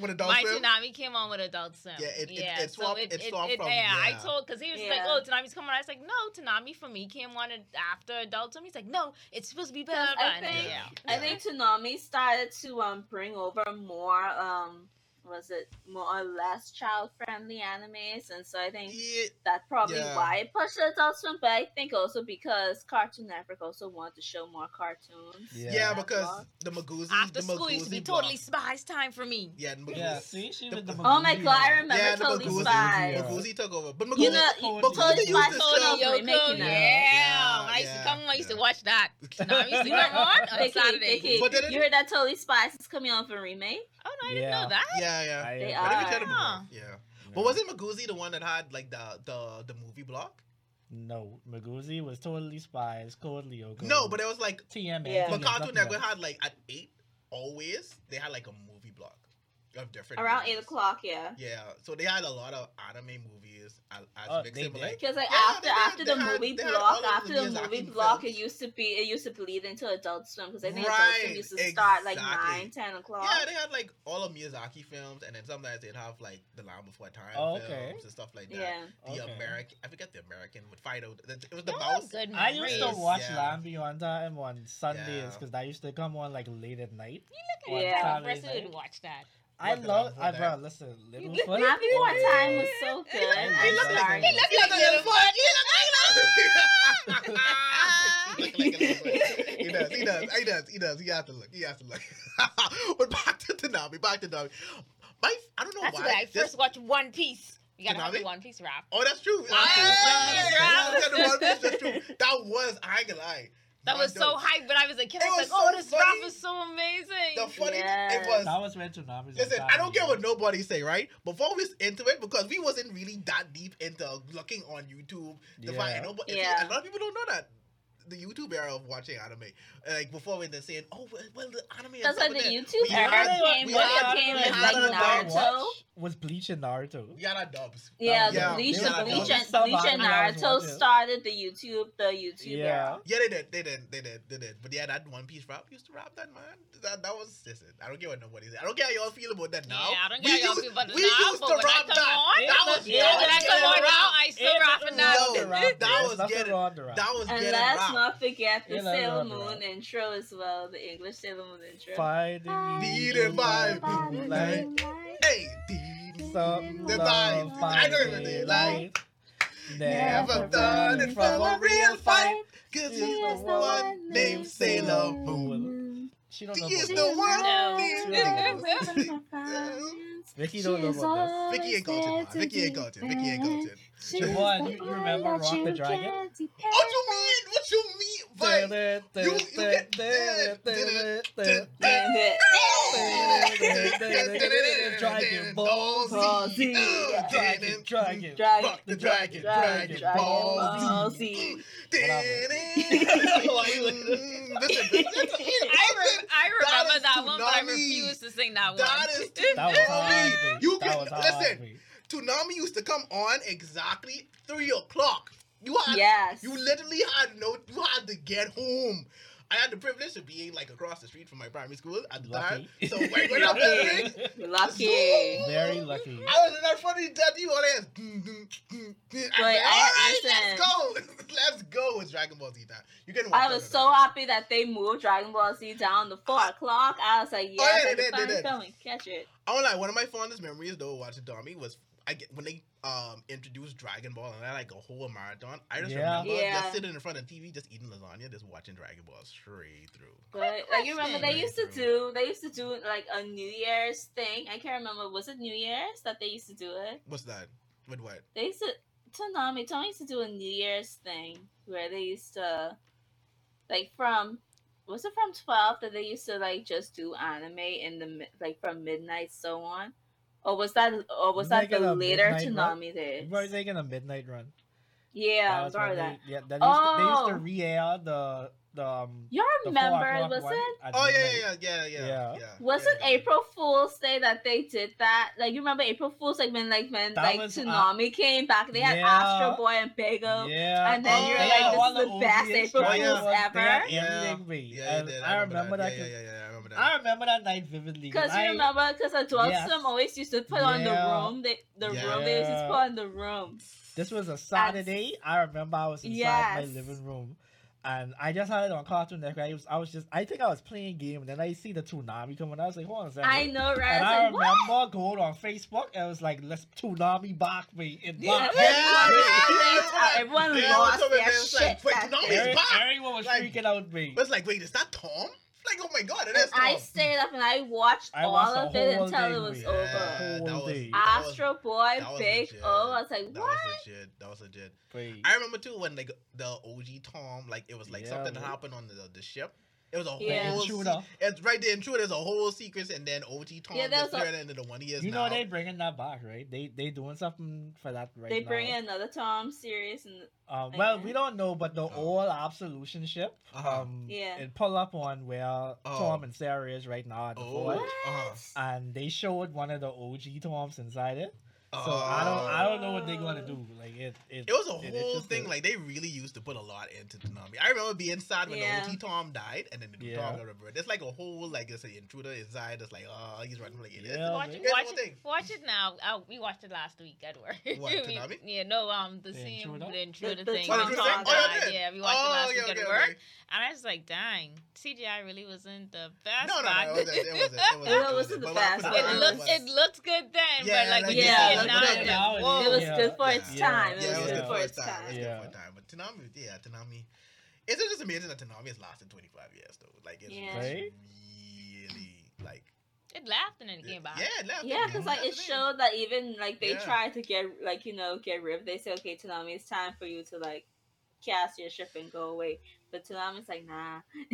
When adult My film. Toonami came on with Adult Swim. Yeah, it- it- yeah. it swapped- so it, it it, swapped it- from- yeah, I told because he was Yeah. like, "Oh, Toonami's coming on." I was like, "No, Toonami for me came on after Adult Swim." He's like, "No, it's supposed to be better." I think- yeah. I think Toonami started to um bring over more um was it more or less child friendly animes, and so I think Yeah, that's probably Yeah. why it pushed the Adult Swim. But I think also because Cartoon Network also wanted to show more cartoons. Yeah. yeah, because block. the Miguzi, After the school used to be Miguzi totally block- spies time for me. Yeah, the Miguzi. Yeah, see, she The- with the Oh my Miguzi, god, I remember Yeah, Totally Miguzi. Spies. Yeah. Miguzi took over, but Miguzi. You know, Totally but Totally Spies to also show- was yeah. I used to yeah, come. I used to watch that. Toonami used to come on on Vicky, Saturday. But you heard that Totally Spies is coming on for remake? Oh no, I didn't know that. yeah, yeah. I, They uh, But are. tell you more. Ah. Yeah. But wasn't Miguzi the one that had like the the the movie block? No, Miguzi was totally spies, Code Lyoko. No, but it was like TMA. Yeah. but Cartoon Network had like at eight always they had like a movie block of different Around movies. eight o'clock, yeah. Yeah, so they had a lot of anime movies as, as Oh, Vic they said, but, did? like Because like Yeah, after they after they the had- movie block, all of the after the Miyazaki movie films. block, it used to be it used to bleed into Adult Swim because I think Adult Swim used to start like exactly. nine, ten o'clock. Yeah, they had like all of Miyazaki films, and then sometimes they'd have like the Land Before Time Oh, okay. films and stuff like that. Yeah. The Okay. American, I forget the American with Fido. It was the oh, Y'all mouse. have good I used to memories. watch Yeah. Land Beyond Time on Sundays Yeah. because that used to come on like late at night. You look at Yeah. yeah. Saturday person who'd watch that. I love. hell I bro, that? listen, He little look- foot. Not before time was so good. He I'm like- sorry. He look like Littlefoot. He look like a little foot. He does. He does. He does. He does. He has to look. He has to look. but back to Toonami. Back to Toonami. My, I don't know That's why. when I this- first watched One Piece. You gotta have the One Piece rap. Oh, that's true. One Piece yeah, the One Piece, that's true. That was. I ain't gonna lie. That was so hype but I was a kid. I was, was like, oh, so this funny. rap is so amazing. The funny Yes. it was. That was when tsunamis. was Listen, I don't starting. care what nobody say, right? Before we was into it, because we wasn't really that deep into looking on YouTube. The Yeah. fact, and nobody, Yeah. a lot of people don't know that. The YouTube era of watching anime, like before when they're saying, "Oh, well, well the anime." is That's like over the there." YouTube We era had- came we had- came we with had like a dub Naruto. Watch Was Bleach and Naruto. We had our dubs. Yeah, Yeah, the Bleach, they the Bleach, and, Bleach and anime I was Naruto started the YouTube, the YouTube Yeah. era. Yeah, they did, they did, they did, they did. But yeah, that One Piece rap used to rap that man. That that was listen. I don't care what nobody said. I don't care how y'all feel about that now. Yeah, I don't We care how used- people about it we now, used but to when I rap come that. on- That was Yeah, Yeah, that when I was come getting on now, rap. I still Ain't rapping nothing now. Yo, wrong with the rap. that There's was nothing getting- wrong with the rap. That was And getting let's rap. not forget the You know, Sailor no, no, Moon no. intro as well, the English Sailor Moon intro. Fighting Beaten by moonlight. Hey, Some The vibe. I know it, light. Never Never done it from a real fight. Cause She he's the one named Sailor Moon. She don't He know is the one Vicky don't know about Vicky ain't man. Vicky ain't Colton. Vicky ain't Colton. Siobhan, you- you remember Rock the Dragon? What you mean? What you mean? This. you- you get- Dragon Ball Ball Z. Z. Dragon, dragon. Dragon, the dragon, Dragon, dragon, ball Ball Z. Z. Listen, listen, I, remember that one, but I refuse to sing that one. That is That was You can- listen. B. Toonami used to come on exactly three o'clock. You had, Yes. you literally had no, you had to get home. I had the privilege of being like across the street from my primary school at the time. So when, when I was playing, Lucky. Very lucky. I was in that funny that you all I- all right, let's go. let's go. It's Dragon Ball Z time. You can. I was so happy that they moved Dragon Ball Z down to four o'clock. I was like, yes, Oh, yeah, I they can did, they finally did. come and catch it. I don't like one of my fondest memories though watching Tommy was I get when they um introduced Dragon Ball and I like a whole marathon. I just Yeah. remember Yeah. just sitting in front of the TV, just eating lasagna, just watching Dragon Ball straight through. But like you remember, they question. used to do they used to do like a New Year's thing. I can't remember. Was it New Year's that they used to do it? What's that? With what? They used to Toonami Tony used to do a New Year's thing where they used to like from was it from twelve that they used to like just do anime in the like from midnight so on, or was that or was that the later? Toonami days? We're taking a midnight run. Yeah, That I was when that. They, yeah, that used to, they used Oh. to re-air the the um. You the remember? four Was one it? Oh yeah, yeah, yeah, yeah, yeah, Yeah. yeah. Was yeah, it yeah. April Fool's Day that they did that? Like you remember April Fool's like when like when That like was, uh, Toonami came back, they had yeah. Astro Boy and Bagel. Yeah, And then you're yeah, like, this is the OGs best April Dragon Fools Ball, ever. they had Yeah, me. yeah, and you did. I remember that. Yeah, 'cause- yeah, yeah, yeah, I remember that. I remember that night vividly. Because I- you remember, because Adult Yes. Swim always used to put on the room. They, the Yeah. room they used to put on the room. This was a Saturday. I remember I was inside Yes. my living room, and I just had it on Cartoon Network. I was, I was just, I think I was playing game, and then I see the Toonami coming. I was like, hold on a second. I know, right? and I I was like, what? remember going on Facebook, and it was like, let's Toonami back me. It Yeah, back. everyone, everyone Yeah, I was lost over their there, it's like, shit. wait, that Toonami day. is Every- back. Everyone was Like- freaking out me. But it's like, wait, is that Tom? Like, oh my god, it And is Tom. I stayed up and I watched I all of it until it was we- over. Yeah, that was- day. that was- Astro Boy, that was Big legit. O. I was like, That what? was legit. That was legit. Wait. I remember too when like the OG Tom, like it was like Yeah, something that man. happened on the, the ship. It was a Yeah. whole Intruder. se- It's right there. Intruder. There's a whole secret, and then OG Tom Yeah, there just was a- turned into the one he is You now. know they bringing that back, right? They they doing something for that right they now. bring in another Tom series and Uh, well, Yeah. we don't know, but the Oh. old Absolution ship, Uh-huh. um, Yeah. it pull up on where Oh. Tom and Sarah is right now at the Oh, fort, What? uh-huh. and they showed one of the OG Toms inside it. So I don't I don't know what they're gonna do. Like it it, It was a it- whole thing. a- like they really used to put a lot into Toonami. I remember being sad when Yeah. the OT Tom died, and then the new Yeah. Tom got rebirthed. There's like a whole like it's an intruder inside. That's like oh he's running like idiot. Yeah, watch man. it, watch it, watch it now. Oh, we watched it last week at work. What, We- Toonami? yeah, no, um, the The scene, intruder? the intruder The- the thing. Tom intruder Tom thing? Oh, you died. Yeah, we watched it Oh, last okay, week okay, at okay. work, and I was like, dang, CGI really wasn't the best. No, no, no, it wasn't. It wasn't. It wasn't. The best, when I put but on, It it looked it looked good then, but like like, when you yeah, see it like, now, when it's it- it was Yeah. good for its Yeah. time. It Yeah, it was was good good for for its its time. It was good Yeah. for its time. But Toonami, yeah, Toonami. It's just amazing that Toonami has lasted 25 years though. Like it's Yeah. Really like It laughed and then it came back. yeah, it left Yeah, because like it That's the thing. showed that even like they Yeah. tried to get like you know get rid. They said, okay, Toonami, it's time for you to like cast your ship and go away. But Toonami's like, nah.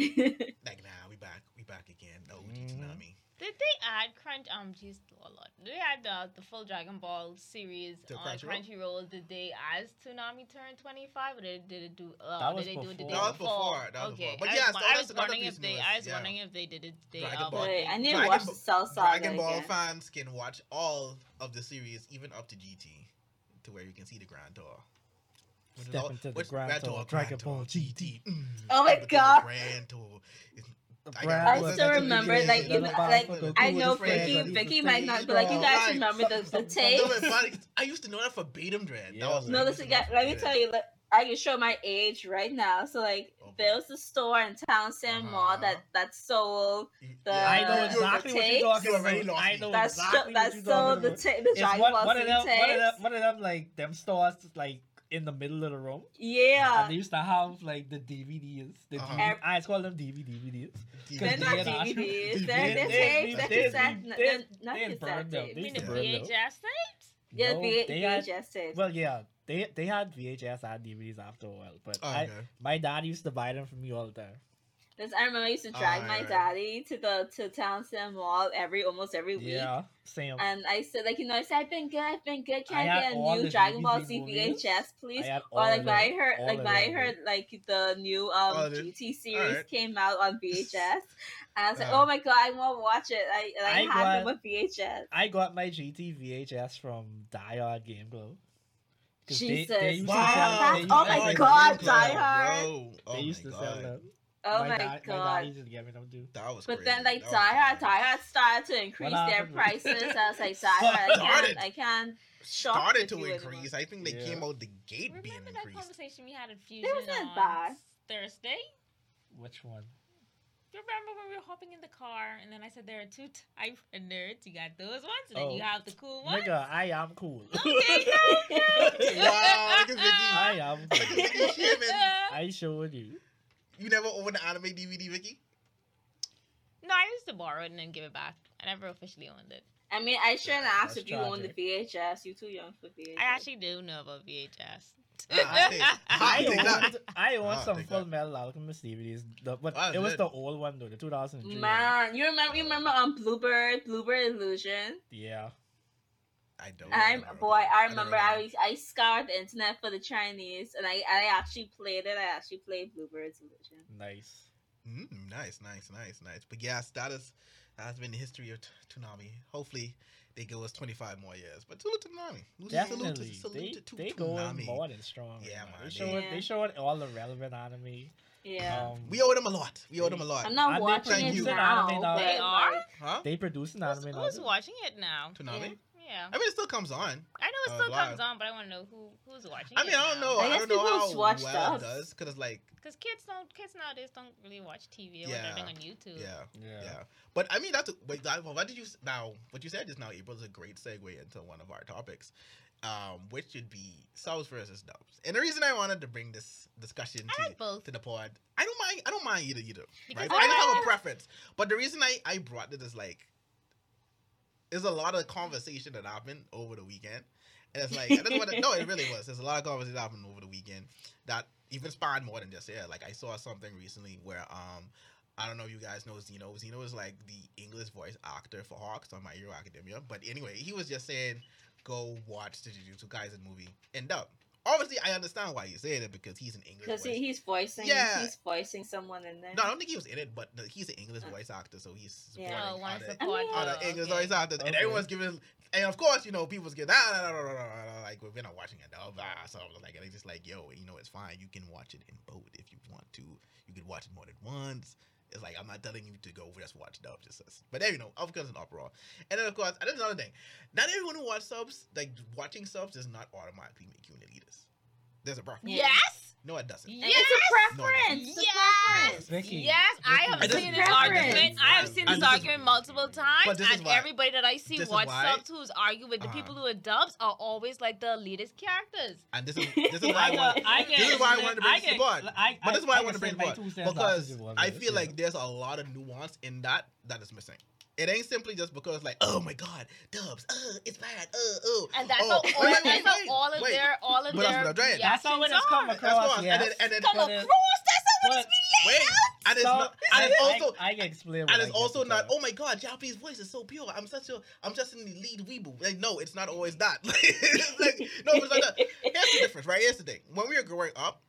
Like nah, we back, we back again. No, OG Mhm. Toonami. Did they add Crunch? Um, jeez, a lot. Did they add the, the full Dragon Ball series To on Crunchyroll? Crunchyroll? Did they as Toonami turned twenty five, or did, did it do? Uh, That was did they do it the before. day That was before? before, that was okay, before. But I yes, was, that I was was wondering if they. I was yeah. wondering if they did it. They, Dragon um, Ball. Wait, I need to watch the Cell Saga Dragon Ball again. fans can watch all of the series, even up to GT, to where you can see the Grand Tour. Step into the Grand Tour, Dragon Ball GT. Oh my step into the God. Grand Tour. It's- I brand got- was I still meant to be remember, like, you know, like, I know of the friends Vicky, that Vicky might not, but like you guys Right. remember the, the Some- some- tape. No, but funny, I used to know that verbatim, Dread. Yeah, That was. No, listen, guys, let me tell you, like, I can show my age right now. So, like, Okay. there was a store in Townsend Mall Uh-huh. that that sold the- I know exactly the what you're tapes? talking You already about. I know that exactly sto- what that you're sold talking the about. ta- the It's Dragon one, Ball of Z them, one of them, tapes. one of them, like them stores, like in the middle of the room. Yeah, And they used to have like the DVDs. The Uh-huh. DVD, I just call them DVD, DVDs. they're not had DVDs. they- They're, they're tapes. They're cassette. they- n- Not had cassette tapes. You mean the. VHS tapes? Yeah, No, V- they had, VHS tapes. well, yeah, they they had VHS and DVDs after a while, but Oh, I, my dad used to buy them for me all the time. That's- I remember I used to drag Ah, my daddy to the to Townsend Mall every almost every week. Yeah, same. And I said, like, you know, I said, I've been good, I've been good. Can I I, get a new Dragon Ball DVD Z movies. VHS, please? Or like of when I heard, like of when I heard, like the new um Oh, GT series alright. came out on VHS, and I was like, Uh. oh my god, I want to watch it. I and I, I had them got- with VHS. I got my GT VHS from Die Hard Game Glow. 'Cause they- Jesus, they used to wow, sell- they oh my sell them. God, Game Die Hard. Oh They used to sell them. Oh my, my, dad, my god. dad used to get me them too. That was But crazy. then, like That was Die Hard. Die Hard started to increase their happened prices. I was like, Die Hard, I can't, I can't. shop started with to you anymore. increase. I think they Yeah. came out the gate being Remember that increased. conversation we had at Fusion wasn't on bad. Thursday? Which one? Remember when we were hopping in the car and then I said there are two type of nerds. You got those ones and then Oh. you have the cool ones. Nigga, I am cool. Okay, wow, look at Vicky. I am Look at cool. Vicky. I showed you. You never owned an anime DVD, Vicky? No, I used to borrow it and then give it back. I never officially owned it. I mean, I shouldn't ask That's if you own the tragic. VHS. You're too young for VHS. I actually do know about VHS. Ah, okay. I I'll take owned, I owned I'll some take Full that. Metal Alchemist DVDs, the, but Ah, it was good. the old one though, the 2003. Man, you remember? You remember on Bluebird, Bluebird Illusion? Yeah. I don't. I'm remember. boy. I don't remember remember. I I scoured the internet for the Chinese, and I I actually played it. I actually played Bluebird's Illusion. Nice. Mm, nice, nice, nice, nice. But yes, that is that has been the history of T- Toonami. Hopefully, they give us 25 more years. But salute to Toonami. Definitely. salute They, to- to they going Toonami. more than strong. Yeah, man, They they- showed, Yeah. they showed all the relevant anime. Yeah, Um, We owe them a lot. We owe them a lot. I'm not and they watching it you. now. Now. They are? Huh? they produce an Who's, anime now. who's too. watching it now? Toonami? Yeah. I mean, it still comes on. I know it Uh, still live. comes on, but I want to know who who's watching I it mean, I don't know. I I, don't know how watch well it does because it's like, Because kids don't kids nowadays don't really watch TV or what Yeah. they're on YouTube. yeah, Yeah. yeah. But I mean, that's wait. That, what did you now? What you said just now, April, is a great segue into one of our topics, um, which should be subs versus dubs. And the reason I wanted to bring this discussion to like both. to the pod, I don't mind. I don't mind either either. Because right? But I just have I- a preference. But the reason I I brought it is like, there's a lot of conversation that happened over the weekend, and it's like I just wanna, no, it really was. There's a lot of conversation that happened over the weekend that even spanned more than just yeah. Like I saw something recently where um. I don't know if you guys know Zeno. Zeno is like the English voice actor for Hawks on My Hero Academia. But anyway, he was just saying, go watch the Jujutsu Kaisen movie in dub. Obviously I understand why he's saying it because he's an English Because voice. he, he's voicing, Yeah. he's voicing someone in there. no, I don't think he was in it, but the, he's an English voice actor, so he's supporting Yeah. Oh, one of other, the I mean- quad- English okay. voice actors, and everyone's giving. And of course, you know, people's getting ah, nah, nah, nah, like we're not watching it dub. Ah, so I was like, and it's just like, yo, you know, it's fine. You can watch it in both if you want to. You can watch it more than once. It's like I'm not telling you to go over, just watch dub, just us. But there you know, of course, an opera. And then of course, and there's another thing. Not everyone who watches subs, like watching subs, does not automatically make you an elitist. There's a. Yeah. Yes. No, it doesn't. Yes. it's a preference. It's a Yes. preference. Vicky, Yes, I have Vicky. seen this this- argument. I have seen and this this is- argument multiple times, But this is and why- everybody that I see this is watch why- subs who's argue with the Uh-huh. people who are dubs are always like the elitist characters. And this is this is why I I, want. I get, This is why I wanted to bring I this to get- board. But this is why I, want to can bring say it forward because I feel like there's a lot of nuance in that that is missing. It ain't simply just because like, oh my god, dubs, uh, it's bad, uh, oh. And that's oh, all, wait, wait, that's wait, all of wait. their all of But that's their what That's how it has come across. That's course. Yes. And then- and then- Come But it- across. That's how but- it's Wait, and it's so, not, and it's also, I, I can explain. and it's also not. Oh my god, Japanese voice is so pure. I'm such a, I'm just an elite weeble. Like, no, it's not always that. Like, no, it's not that. Here's the difference, right? Here's the thing. When we were growing up,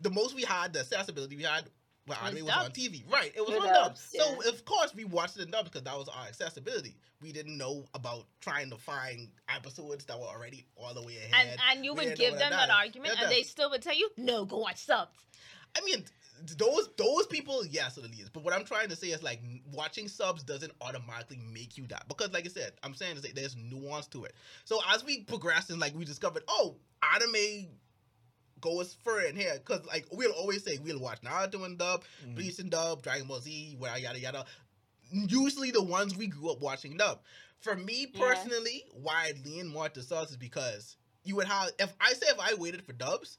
the most we had, the accessibility we had, well, anime was on. TV. Right. It was on dub. dubs, So of course we watched it in dub because that was our accessibility. We didn't know about trying to find episodes that were already all the way ahead. and and you We would give them that that argument, Yeah, and they still would tell you, "No, go watch subs." I mean, th- those those people, yes, it is. But what I'm trying to say is like watching subs doesn't automatically make you that because, like I said, I'm saying is that there's nuance to it. So as we progressed and like we discovered, oh, anime goes further in here because like we'll always say we'll watch Naruto in dub, Mm. Bleach in dub, Dragon Ball Z, whatever yada yada. Usually the ones we grew up watching dub. For me Yeah. personally, why I lean more to subs is because you would have if I say if I waited for dubs,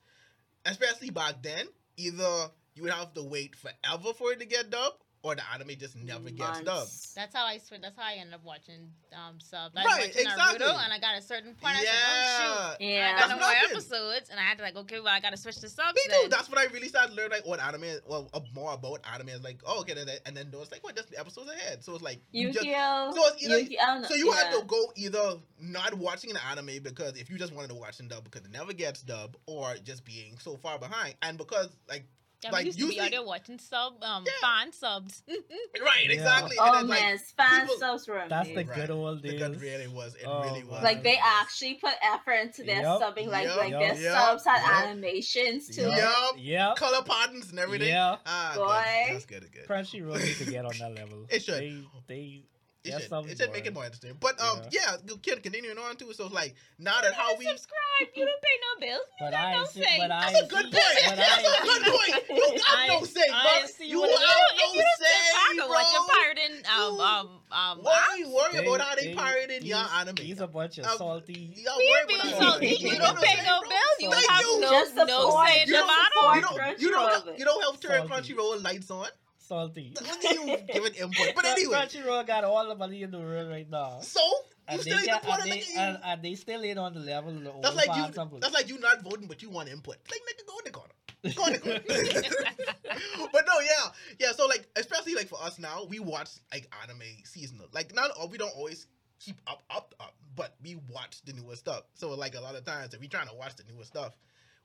especially back then, either you would have to wait forever for it to get dubbed, or the anime just never gets dubbed. That's how I swear. That's how I ended up watching um subs. I Right, watching exactly. Naruto, and I got a certain point. I said, "Oh shoot." Yeah. I got That's no what more episodes, and I had to like, okay, well, I gotta switch to subs. Me too. That's when I really started learning like what anime, well, uh, more about anime. Is like, oh, okay, then, and then there was like, what, just the episodes ahead. So it's like, you just, Yu-Gi-Oh! so it's either- Yu-Gi- I don't know. so you yeah. had to go either not watching the anime because if you just wanted to watch in dub because it never gets dub, or just being so far behind, and because like, Yeah, like, we used to be out there watching sub um Yeah. fan subs. right, Yeah. exactly. Oh and then, like, man, fan people- subs were That's the. Right. good old the days. good really was. It Oh, really was. Like they actually put effort into their Yup. subbing, like Yup. like their Yup. subs had Yup. animations too. Yup. Yup. Yep. color patterns and everything. Yeah. Ah, Boy. good. That's good. Good. Crunchyroll needs to get on that level. It should. They, they It their should, it should make it more interesting. But um, yeah, yeah kid, continuing on too. So like now that how we. subscribe. You don't pay no bills. You But got I no see, say. but That's a ain't good see- point. That's I a ain't good point. You got I no say, bro. You what have no you say, back and bro. watch your pirating um You- um um Worry, worry They- about how they, they- pirated your anime. These a bunch of salty. Y'all We being about salty. You don't pay no bills. You bro? have no Just no support- say in the just You don't, you don't, you don't help turn Crunchyroll lights on. Salty. Look at you giving input. But anyway, Crunchyroll got all the money in the world right now. so you And they, got, and, they, and, and they still ain't on the level of the That's like you. That's like you not voting, but you want input. Like nigga, go in the corner. Go in the corner. but no, yeah, yeah. So like, especially like for us now, we watch like anime seasonal. Like not, all we don't always keep up, up, up, but we watch the newest stuff. So like a lot of times, if we trying to watch the newest stuff,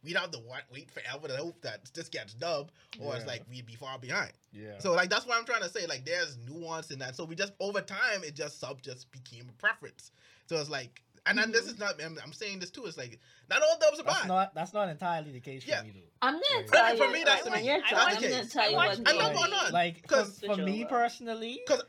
we'd have to wait forever to hope that this gets dubbed, or it's like we'd be far behind. yeah. So like that's what I'm trying to say. Like there's nuance in that. So we just over time it just sub just became a preference. So it's like, and then this is not. I'm, I'm saying this too. It's like not all dubs are that's bad. not that's not entirely the case Yeah. for me though. I'm gonna Right. tell For me, that's when the- you're that's I'm gonna case. tell you I what watch- I'm not going on. Like Cause- for me personally, Cause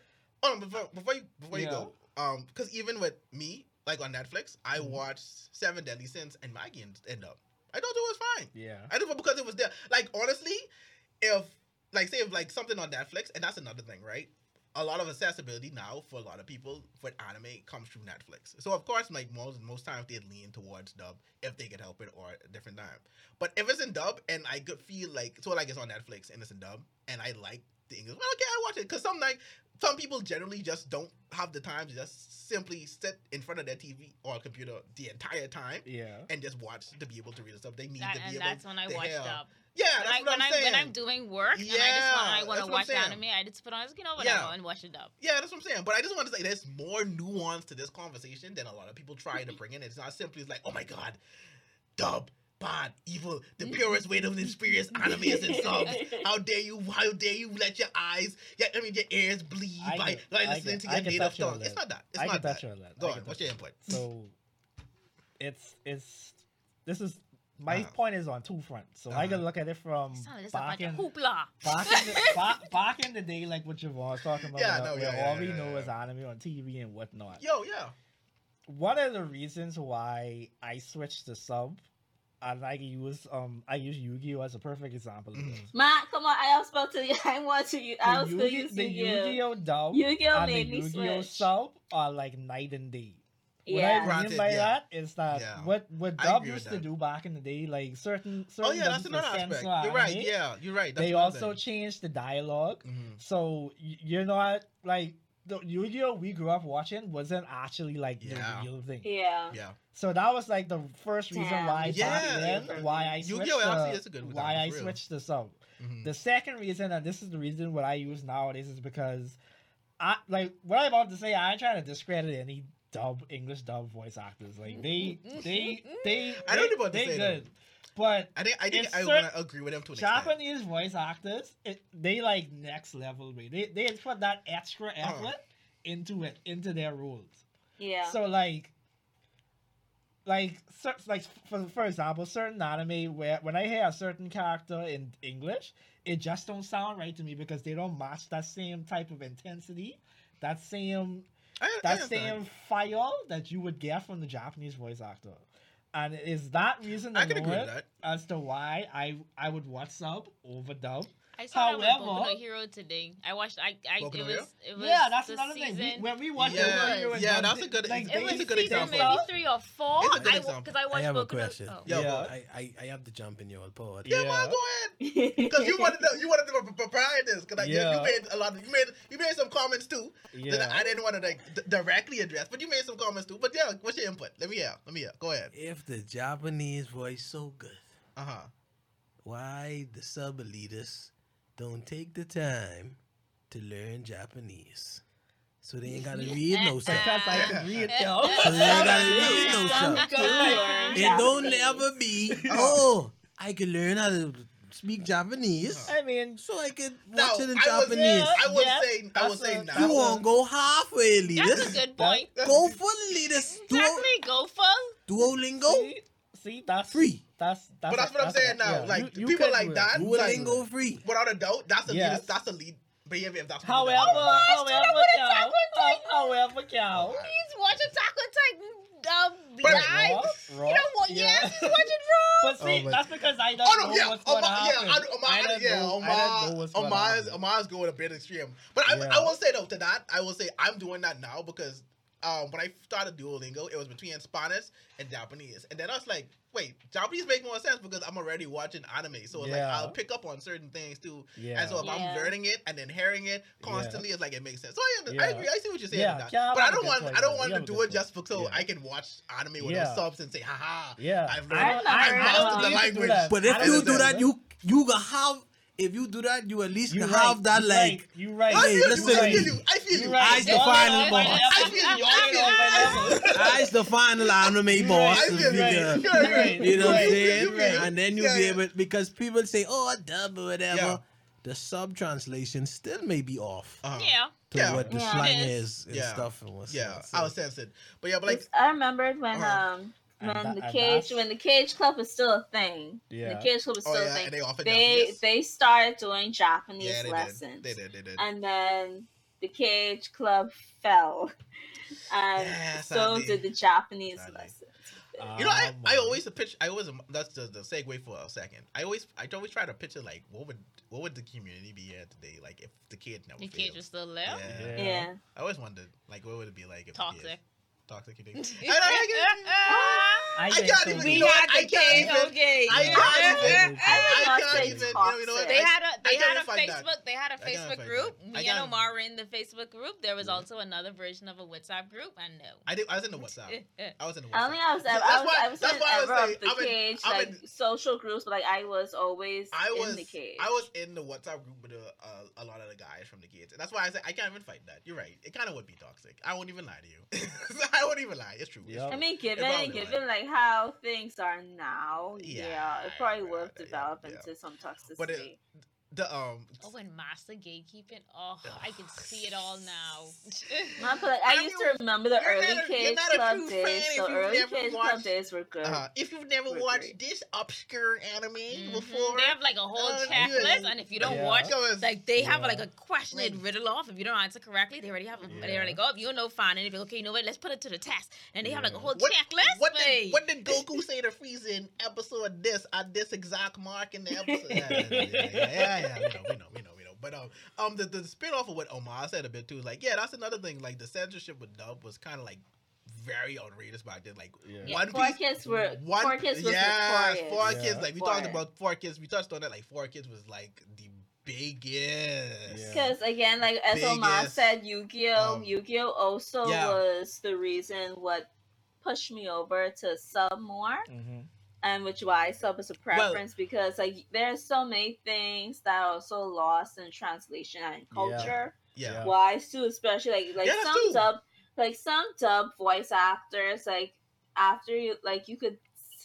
oh before before you before you go um because even with me like on Netflix I Mhm. watched Seven Deadly Sins and Magi end end up I thought it was fine. Yeah. I it because it was there like honestly if like say if like something on Netflix and that's another thing right? A lot of accessibility now for a lot of people for anime comes through Netflix. So of course like most most times they lean towards dub if they could help it or a different time. But if it's in dub and I could feel like so like it's on Netflix and it's in dub and I like the English well okay I watch it because some like some people generally just don't have the time to just simply sit in front of their TV or computer the entire time Yeah. and just watch to be able to read the stuff. They need That, to be and able. that's when I to watch hear- dub. Yeah, When, that's I, what when, I'm I, saying. when I'm doing work yeah, and I just want, Yeah, I want to what I'm watch anime, I just put on, you know, whatever, Yeah. and watch it up. Yeah, that's what I'm saying. But I just want to say there's more nuance to this conversation than a lot of people try to bring in. It's not simply like, oh my god, dub. Bad, evil, the purest way to experience anime is in subs. How dare you? How dare you let your eyes, yeah, I mean your ears bleed I by, get- by I listening get- to your native that your tongue? It's not that. It's I not get that. that your lip. Go I on. What's your your input? So it's it's this is my Uh-huh. point is on two fronts. So I can Uh-huh. look at it from it's back in hoopla. back in the, back, back in the day, like what Javon was talking about, Yeah, no, where yeah, yeah, all yeah, we yeah, know yeah. is anime on TV and whatnot. Yo, yeah. One of the reasons why I switched to sub, and I use um I use Yu-Gi-Oh as a perfect example of Mhm. this. Matt, come on! I was about to. I want to. use- I The was going to Yu-Gi- use the Yu-Gi-Oh. Yu-Gi-Oh dub Yu-Gi-Oh and the made me Yu-Gi-Oh switch. sub are like night and day. Yeah. What I Granted, mean by yeah. that is that Yeah. what what dub used to that. do back in the day, like certain certain Oh yeah, that's another aspect. censor You're right. Yeah, you're right. That's they also thing. changed the dialogue. Mhm. So you're not like the Yu-Gi-Oh we grew up watching wasn't actually like Yeah. the real thing. Yeah. Yeah. So that was like the first reason Damn. why Yeah, back then yeah. why I Yu-Gi-Oh switched actually to, is a good why I real. switched to sub. Mhm. The second reason, and this is the reason what I use nowadays, is because I like what I'm about to say. I ain't trying to discredit any dub English dub voice actors. Like they, they, they. I know they, what to they say, good, but I think I think I cer- want to agree with him to an extent. Japanese voice actors, it, they like next level. Way they they put that extra Uh-huh. effort into it into their roles. Yeah. So like, like, like for for example, certain anime where when I hear a certain character in English, it just don't sound right to me because they don't match that same type of intensity, that same I, I that understand. same fire that you would get from the Japanese voice actor. And is that reason I can agree with that. as to why I I would WhatsApp over dub. I saw that with Boku However- no Hero today. I watched. I. I Boku it no was. It was. yeah, that's the another thing. We, when we watched Yeah, Boku no Hero and yeah, dub, that's a good- like, it It was It's a good season example. maybe three or four. It's a good I example. because I I watched have a Boku no- question. oh. Yeah, Yeah. I, I, I have to jump in your pod. Yeah, Yeah. man, go ahead. Because you wanted to, you wanted to pre- prepare this. Because like, you- you, made a lot of you made you made some comments too that yeah. I didn't want to like d- directly address, but you made some comments too. But yeah, what's your input? Let me hear. Let me hear. Go ahead. If the Japanese voice so good, Uh huh. why the sub elitists don't take the time to learn Japanese? So they ain't gotta read no sub. because I can read So them. they ain't gotta read no Some sub. do learn It don't Japanese. ever be, oh, I can learn how to speak Japanese, I mean, so I can Now, watch it in I was, Japanese. I was Yeah, saying, I was that's saying a- now. You won't go halfway, That's a elitist. good point. Go for elitist. Duo, Exactly. Go for. Duolingo, see, see, that's free. That's that's. But that's what I'm saying now. Like, people could like do it. that- Duolingo free. Without a doubt, that's a Yes. lead. That's a lead behavior. If that's what However, you do. however, what cow, Attack on Titan- however, cow. He's watching Taco Titan. Um, But- live. Raw, You know what? yeah. Yes, he's watching Raw. But see, Oh, but- that's because I don't Oh no, know yeah, what's Omar, gonna yeah, happen. I, Omar, I don't yeah, know, I don't know Omar, what's gonna Omar's. Omar's going a bit extreme. But I, Yeah. I will say though to that, I will say I'm doing that now because um, when I started Duolingo, it was between Spanish and Japanese, and then I was like, wait, Japanese make more sense because I'm already watching anime, so it's like I'll pick up on certain things too. Yeah. And so if Yeah. I'm learning it and then hearing it constantly, it's like it makes sense. So I, under- I agree. I see what you're saying. Yeah, yeah, but I don't want I don't want to do it just for, so Yeah. I can watch anime with Yeah. no subs and say, haha. Yeah, I've I learned, don't- I've I mastered don't the need to do language. But if you don't do know. that, you you gonna have. If you do that, you at least you can right, have that you like. right, you right. I Hey, listen, you. I feel you. I feel You you. right. I's the No, no, final no, boss. I- I feel you. I feel you. I feel you. I's the final anime boss. I feel you you. can- You're right. You know what I'm saying? right. And then you Yeah, be able because people say, "Oh, dub or whatever." Yeah. The sub translation still may be off Uh-huh. Yeah. to Yeah. what the Yeah. slang It is and Yeah. stuff and what's Yeah, not, I was censored. But yeah, but like, I remembered when Uh-huh. um And when that- the and cage when the cage club was still a thing. Yeah. The cage club was oh still yeah, a thing. they offered They Japanese. they started doing Japanese yeah, they lessons. did. They did. They did. And then the cage club fell. And Yeah, so sadly. did the Japanese Sadly. lessons. You know, I, Um, I always pitch. I always that's the, the segue for a second. I always I always try to picture like what would what would the community be here today like if the kid never The failed. cage was still there. Yeah. Yeah. Yeah. I always wondered like what would it be like if the Toxic. Kid, toxic you think? I, I, I, I think can't so even- too. you know what? I can't even- okay. I can't even. I would I not can't even. You know, you know what? They had a I they had a even find that. Facebook. They had a I can't Facebook group. Me and Omar were in the Facebook group. There was also another version of a WhatsApp group. And no. I did. I was in the WhatsApp. I was in the WhatsApp. I don't I was ever. That's I was, why- I was that's in why I was ever saying, the cage, like social groups, but like I was always I was in the cage. I was in the WhatsApp group with a, a, a lot of the guys from the kids, and that's why I said I can't even fight that. You're right. It kind of would be toxic. I won't even lie to you. I won't even lie. It's true. It's Yeah. I mean, given probably given like how things are now, Yeah, yeah, it probably yeah, will have yeah, developed yeah. into some toxicity. But it- The um. Oh, and master gatekeeping. Oh, I can see it all now. Not, but I I used mean, to remember the you're early not a- you're not a Club true days. fan if The you've early never Cage Club watched- days were good. Uh, if you've never Would watched agree. this obscure anime Mhm. before, They have like a whole Uh, checklist, yeah. and if you don't Yeah. watch, Goes- like they have Yeah. like a question they'd riddle off. If you don't answer correctly, they already have. They're like, oh, If you don't know, fine. And if you're okay, you know what? Let's put it to the test. And they have like a whole What- checklist. What did, what did Goku say to Frieza in episode this at this exact mark in the episode? Yeah, yeah, yeah, yeah, yeah, yeah, We know, we know, we know, we know. But um, um, the the spin off of what Omar said a bit too is like, yeah, that's another thing. Like the censorship with Dub was kind of like very outrageous back then. Like Yeah. Yeah, One Four Piece- Kids were one, Four Kids was yeah, notorious. four Yeah. kids. Like we For talked about four kids. We touched on that. Like four kids was like the biggest. Yeah. Because again, like as Omar said, Yu-Gi-Oh, um, Yu-Gi-Oh also yeah. was the reason what pushed me over to sub more, Mhm. And which why sub is a preference because like there's so many things that are so lost in translation and culture. Yeah. Yeah. Wise too, especially like like Yeah, some dub like some dub voice actors like after you like you could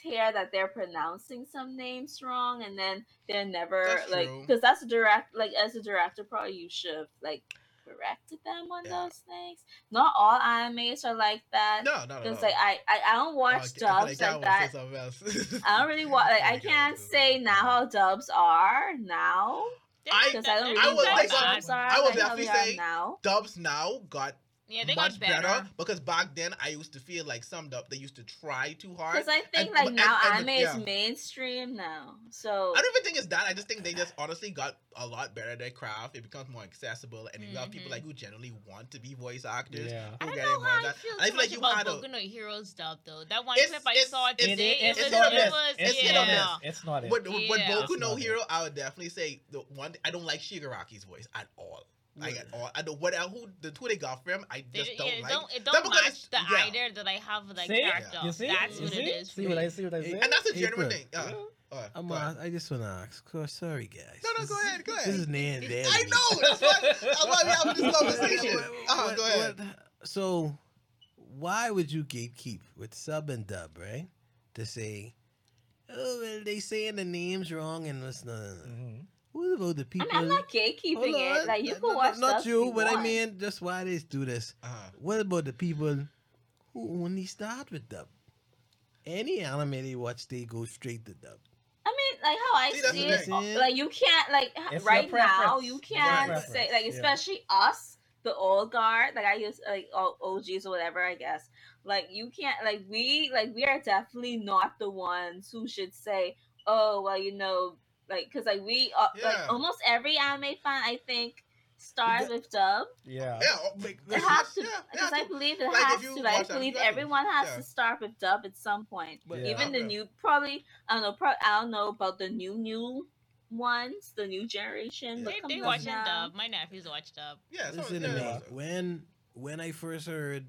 hear that they're pronouncing some names wrong and then they're never That's like because that's a direct like as a director probably you should like corrected them on Yeah. those things not all animes are like that No, no, no. because no. like I, I i don't watch I dubs I like wanna that else. i don't really watch like i Like, can't say now how dubs are now I- because i don't I really was- watch I got- I would definitely they say now Dubs now got Yeah, they much got better. because back then I used to feel like summed up they used to try too hard. Because I think And- like and- now and- anime yeah. is mainstream now. So I don't even think it's that. I just think they just honestly got a lot better at their craft. It becomes more accessible, and you have people like mm-hmm. who generally want to be voice actors. Yeah. Who I don't get know more how of I that. feel I too feel like much you about had a- Boku no Heroes dub though. That one It's- clip I it's- saw it's- today, It- it, it's was, hit or it miss. was, It's hit or yeah. miss. It's not it. With, with Yeah. Boku It's no not it. Hero, I would definitely say the one. I don't like Shigaraki's voice at all. Like What? at all. I don't. What who the who they got for him? I They- just don't yeah, it like. don't, it That don't because match the yeah. idea that I have like that See? character. You see? That's you what see? it is. See what. I see what I Hey, said? and that's a April. genuine thing. Uh, Yeah. uh, I'm go ahead. uh, I just wanna ask. Go, sorry, guys. No, no, This go is- ahead, go ahead. This ahead. is Nan Dan. I know. That's why. That's why we having this conversation. What- Uh, what- go ahead. what- so, why would you gatekeep with sub and dub, right? To say, oh, well, they saying the names wrong and what's not. Mhm. What about the I people? mean, I'm not gatekeeping Hold it. on. Like you Not- can not- watch Not stuff you, you but I mean, just why they do this. Uh-huh. What about the people who only start with dub? Any anime they watch, they go straight to dub. I mean, like how I See, see the it, thing. like you can't like It's right now preference. you can't say like yeah. especially us, the old guard, like I use like OGs or whatever, I guess. Like you can't like we like we are definitely not the ones who should say, oh well, you know, like because like we uh, Yeah. like almost every anime fan I think starts with dub. Yeah. Yeah, oh, like, It has to because yeah, I believe it Like, has to. Like, I that, believe you everyone has Yeah. to start with dub at some point. But Yeah. Even the Okay. new, probably I don't know. Pro, I don't know about the new new ones, the new generation. Yeah. They, comes they up watching now. dub. My nephews watch dub. Yeah, so, Listen to me. When when I first heard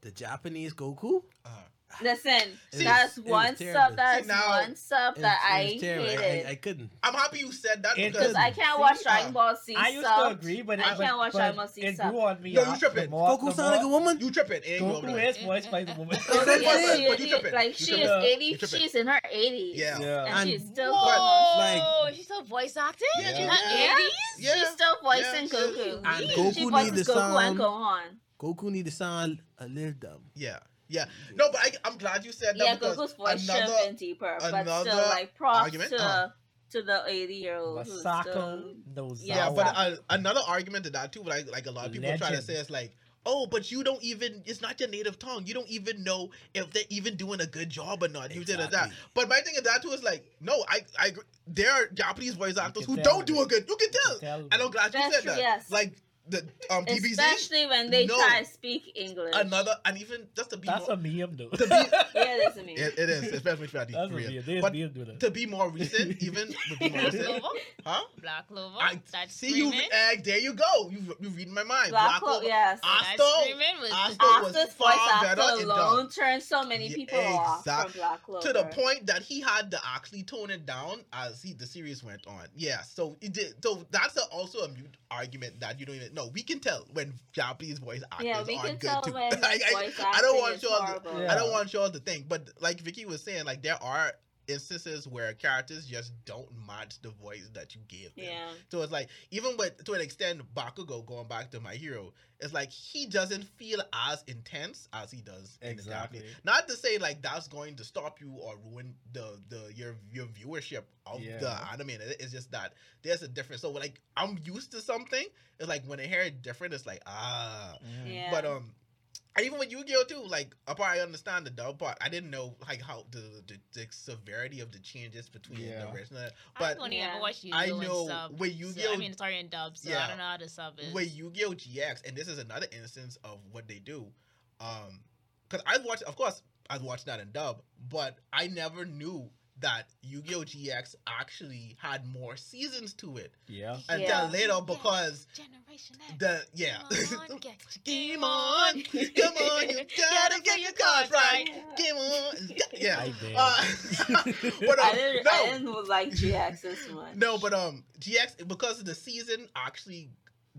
the Japanese Goku, Uh-huh. Listen, See, that's one terrible. sub. That's now- one sub that I. I- hated. I, I couldn't. I'm happy you said that It because because I can't See, watch Dragon uh, Ball Z I used to agree, but I can't watch Dragon Ball Z it sub. grew on me. No, you uh, tripping. more- Goku the sound like a woman. you tripping. It Goku gonna is voiced by the woman. That's yeah, it. she, But you tripping. like she is eighty. She's in her eighties. Yeah. Yeah. and, And- she's still Whoa, like- she's still voice acting Yeah, in her eighties. She's still voicing Yeah, Goku. is. And she Goku voices need to Goku and sound- Gohan. Goku need to sound a little dumb. Yeah, yeah. No, but I, I'm glad you said that Yeah, because Goku's voice should have another been deeper, but still, like props argument, to uh. to the eighty year old who's Masako. Nozawa. Yeah, yeah, but uh, another argument to that too, like like a lot of people try to say is like, oh, but you don't even. It's not your native tongue. You don't even know if they're even doing a good job or not. You did that. But my thing is that too is like, no, I I there are Japanese voice actors who don't do a good. You can tell. tell. And I'm glad you That's said true, that. yes. Like the um DBZ. Especially when they No. try to speak English. Another and even just to be That's more, a meme, though. to be Yeah, that's a meme. it, it is especially for the That's a Korean. meme. They But meme do that. to be more recent, even to be more Black recent, Clover. huh? Black Clover. I That's see you. screaming. Uh, there you go. You you reading my mind. Black Clover, Clover- yes. Asta- was Asta was Asta's far voice better actor in alone turned so many Yeah, people off exact- from Black Clover. to the point that he had to actually tone it down as he the series went on. Yeah, so it did. So that's a, also a mute argument that you don't even know. We can tell when Japanese voice actors Yeah, we are can good tell too. when Like, I, voice I don't want y'all. To, horrible. Yeah. I don't want y'all to think, but like Vicky was saying, like there are instances where characters just don't match the voice that you gave them. Yeah. So it's like even with to an extent, Bakugo going back to my hero, it's like he doesn't feel as intense as he does in the Exactly. Japanese. Not to say like that's going to stop you or ruin the the your your viewership of the Yeah. anime. It- It's just that there's a difference. So like I'm used to something. It's like when I hear it different, it's like ah. Mm. Yeah. But um, and even with Yu-Gi-Oh too, like apart I understand the dub part, I didn't know like how the the, the severity of the changes between Yeah. the original. I've But only Yeah. ever watched I Yu-Gi-Oh! know sub. with so- Yu-Gi-Oh! I mean, sorry, in dub, so I don't know how the sub is. with Yu-Gi-Oh GX, and this is another instance of what they do. Um, because I watched, of course, I watched that in dub, but I never knew that Yu-Gi-Oh GX actually had more seasons to it Yeah. until Yeah. later because Generation X. the yeah. Come on, get your Game on, come on, you gotta get your cards right. Game on, yeah. I did. Uh, but I um, didn't, no, I didn't like GX this much. no, but um, GX because the season actually,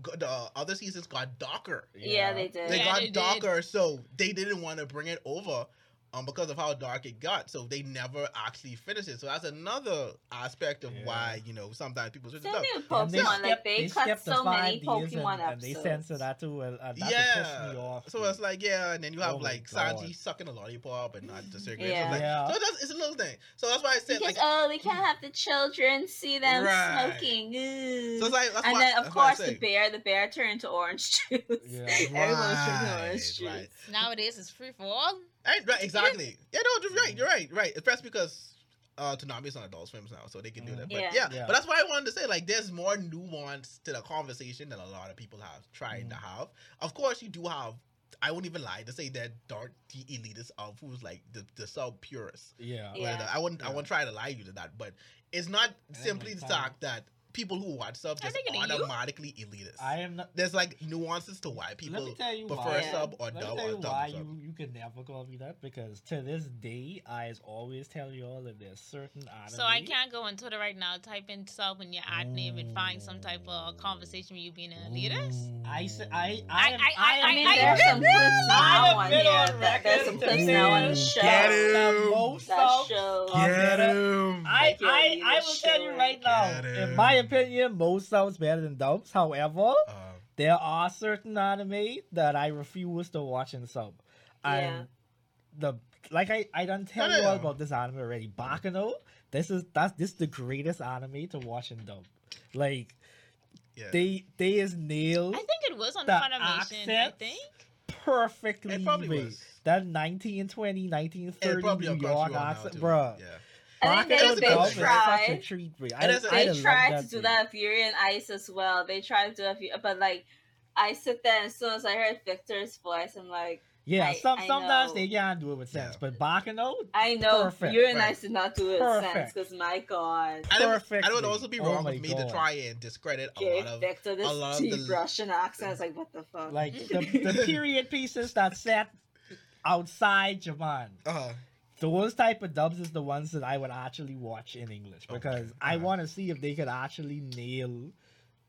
the other seasons got darker. Yeah, they did. They Yeah, got they did. darker, so they didn't want to bring it over. Um, because of how dark it got, so they never actually finished it. So that's another aspect of Yeah. why you know sometimes people switch it Same up. thing with And Pokemon. like skipped- they, cut skipped so many Pokemon and, and they censor that too. And, and that yeah, me off. so too. it's like yeah, and then you have Oh like God. Sanji sucking a lollipop and not the cigarette. Yeah. So, it's like, Yeah. so that's it's a little thing. So that's why I said Because like. oh, we can't have the children see them Right. smoking. So it's like that's and why, then of that's why I course the say. bear, the bear turned to orange juice. Yeah. Everyone's drinking orange juice. right. Nowadays, it's free for all. Right, right, exactly. Yeah, no, you're right. You're right. Right. Especially because uh, Toonami's on Adult Swims now, so they can do that. But Yeah. yeah. Yeah. but that's why I wanted to say like there's more nuance to the conversation than a lot of people have tried Mm. to have. Of course, you do have. I won't even lie to say that dark the elitist of who's like the the sub purists. yeah. Yeah. Whether- I wouldn't I Yeah. wouldn't try to lie you to that, but it's not then simply the fact that people who watch sub just think it is you. automatically elitist. I am not. There's like nuances to why Let people me tell you prefer why. Sub or Let me dub tell or you dub. why sub. you, you can never call me that because to this day I always tell you all that there's certain anime. So I can't go on Twitter right now, type in sub in your ad name, and find some type of conversation with you being an elitist. I say I I- I am, I- I, am I mean, I- there's some clips I now have on been here. on That, there's some record clips to now on the say show. Get the him. most That of- show. Get him. I, Like your I, I leader will tell you show. right now, Get in him. my opinion, most subs better than dubs. However, Uh, there are certain anime that I refuse to watch in sub. And Yeah. the like I I done tell No, no, you all about this anime already. Baccano, this is that's this the greatest anime to watch in dub. Like yeah. they they is nailed I think it was on The Funimation. I think. perfectly It probably made. was. That 1920, And 1930 probably New on York accent, too. bruh. Yeah. I think Baccano they, they dub they is tried. treat. It is a- I, I They tried to do that with Yuri on Ice as well. They tried to do that, with- but like, I sit there and as soon as I heard Victor's voice, I'm like, Yeah, I- some I sometimes know. they can't do it with sense, Yeah. but Baccano, I know Perfect. Fury and Right. Ice did not do it with sense because my God, And it, would- and it would also be Oh wrong my of me to try and discredit a gave lot of. Victor a lot this of the- Russian accent. I was like, what the fuck? like the, the period pieces that set outside Japan. Uh, Those type of dubs is the ones that I would actually watch in English because Okay, I uh-huh. want to see if they could actually nail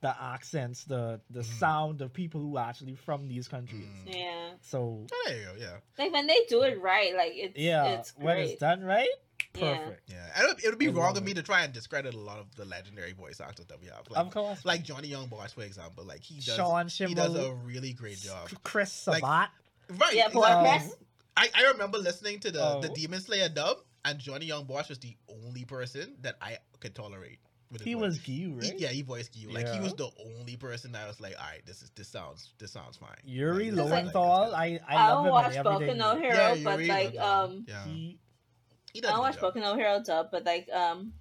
the accents, the the Mhm. sound of people who are actually from these countries. Mm. yeah, So there you go. Yeah, like when they do it right, like it's yeah, it's when it's done right, perfect. yeah. And it would, it would be I wrong of me to try and discredit a lot of the legendary voice actors that we have. Like, of course, like Johnny Yong Bosch, for example. Like he does. Sean he does a really great job. Chris Like, Right. Yeah, exactly. Um, Chris. I, I remember listening to the, the Oh. Demon Slayer dub, and Johnny Yong Bosch was the only person that I could tolerate. with he voice. was Gyu, He- right? yeah, he voiced Gyu. Like he was the only person that I was like, all right, this is this sounds this sounds fine. Yuri Like, this is, like, Lowenthal, I I, I love don't him watch in Boku everything. no Hero, Yeah, but Yuri like Lowenthal. Um, Yeah, he he I don't watch good job. Boku no Hero dub, but like um,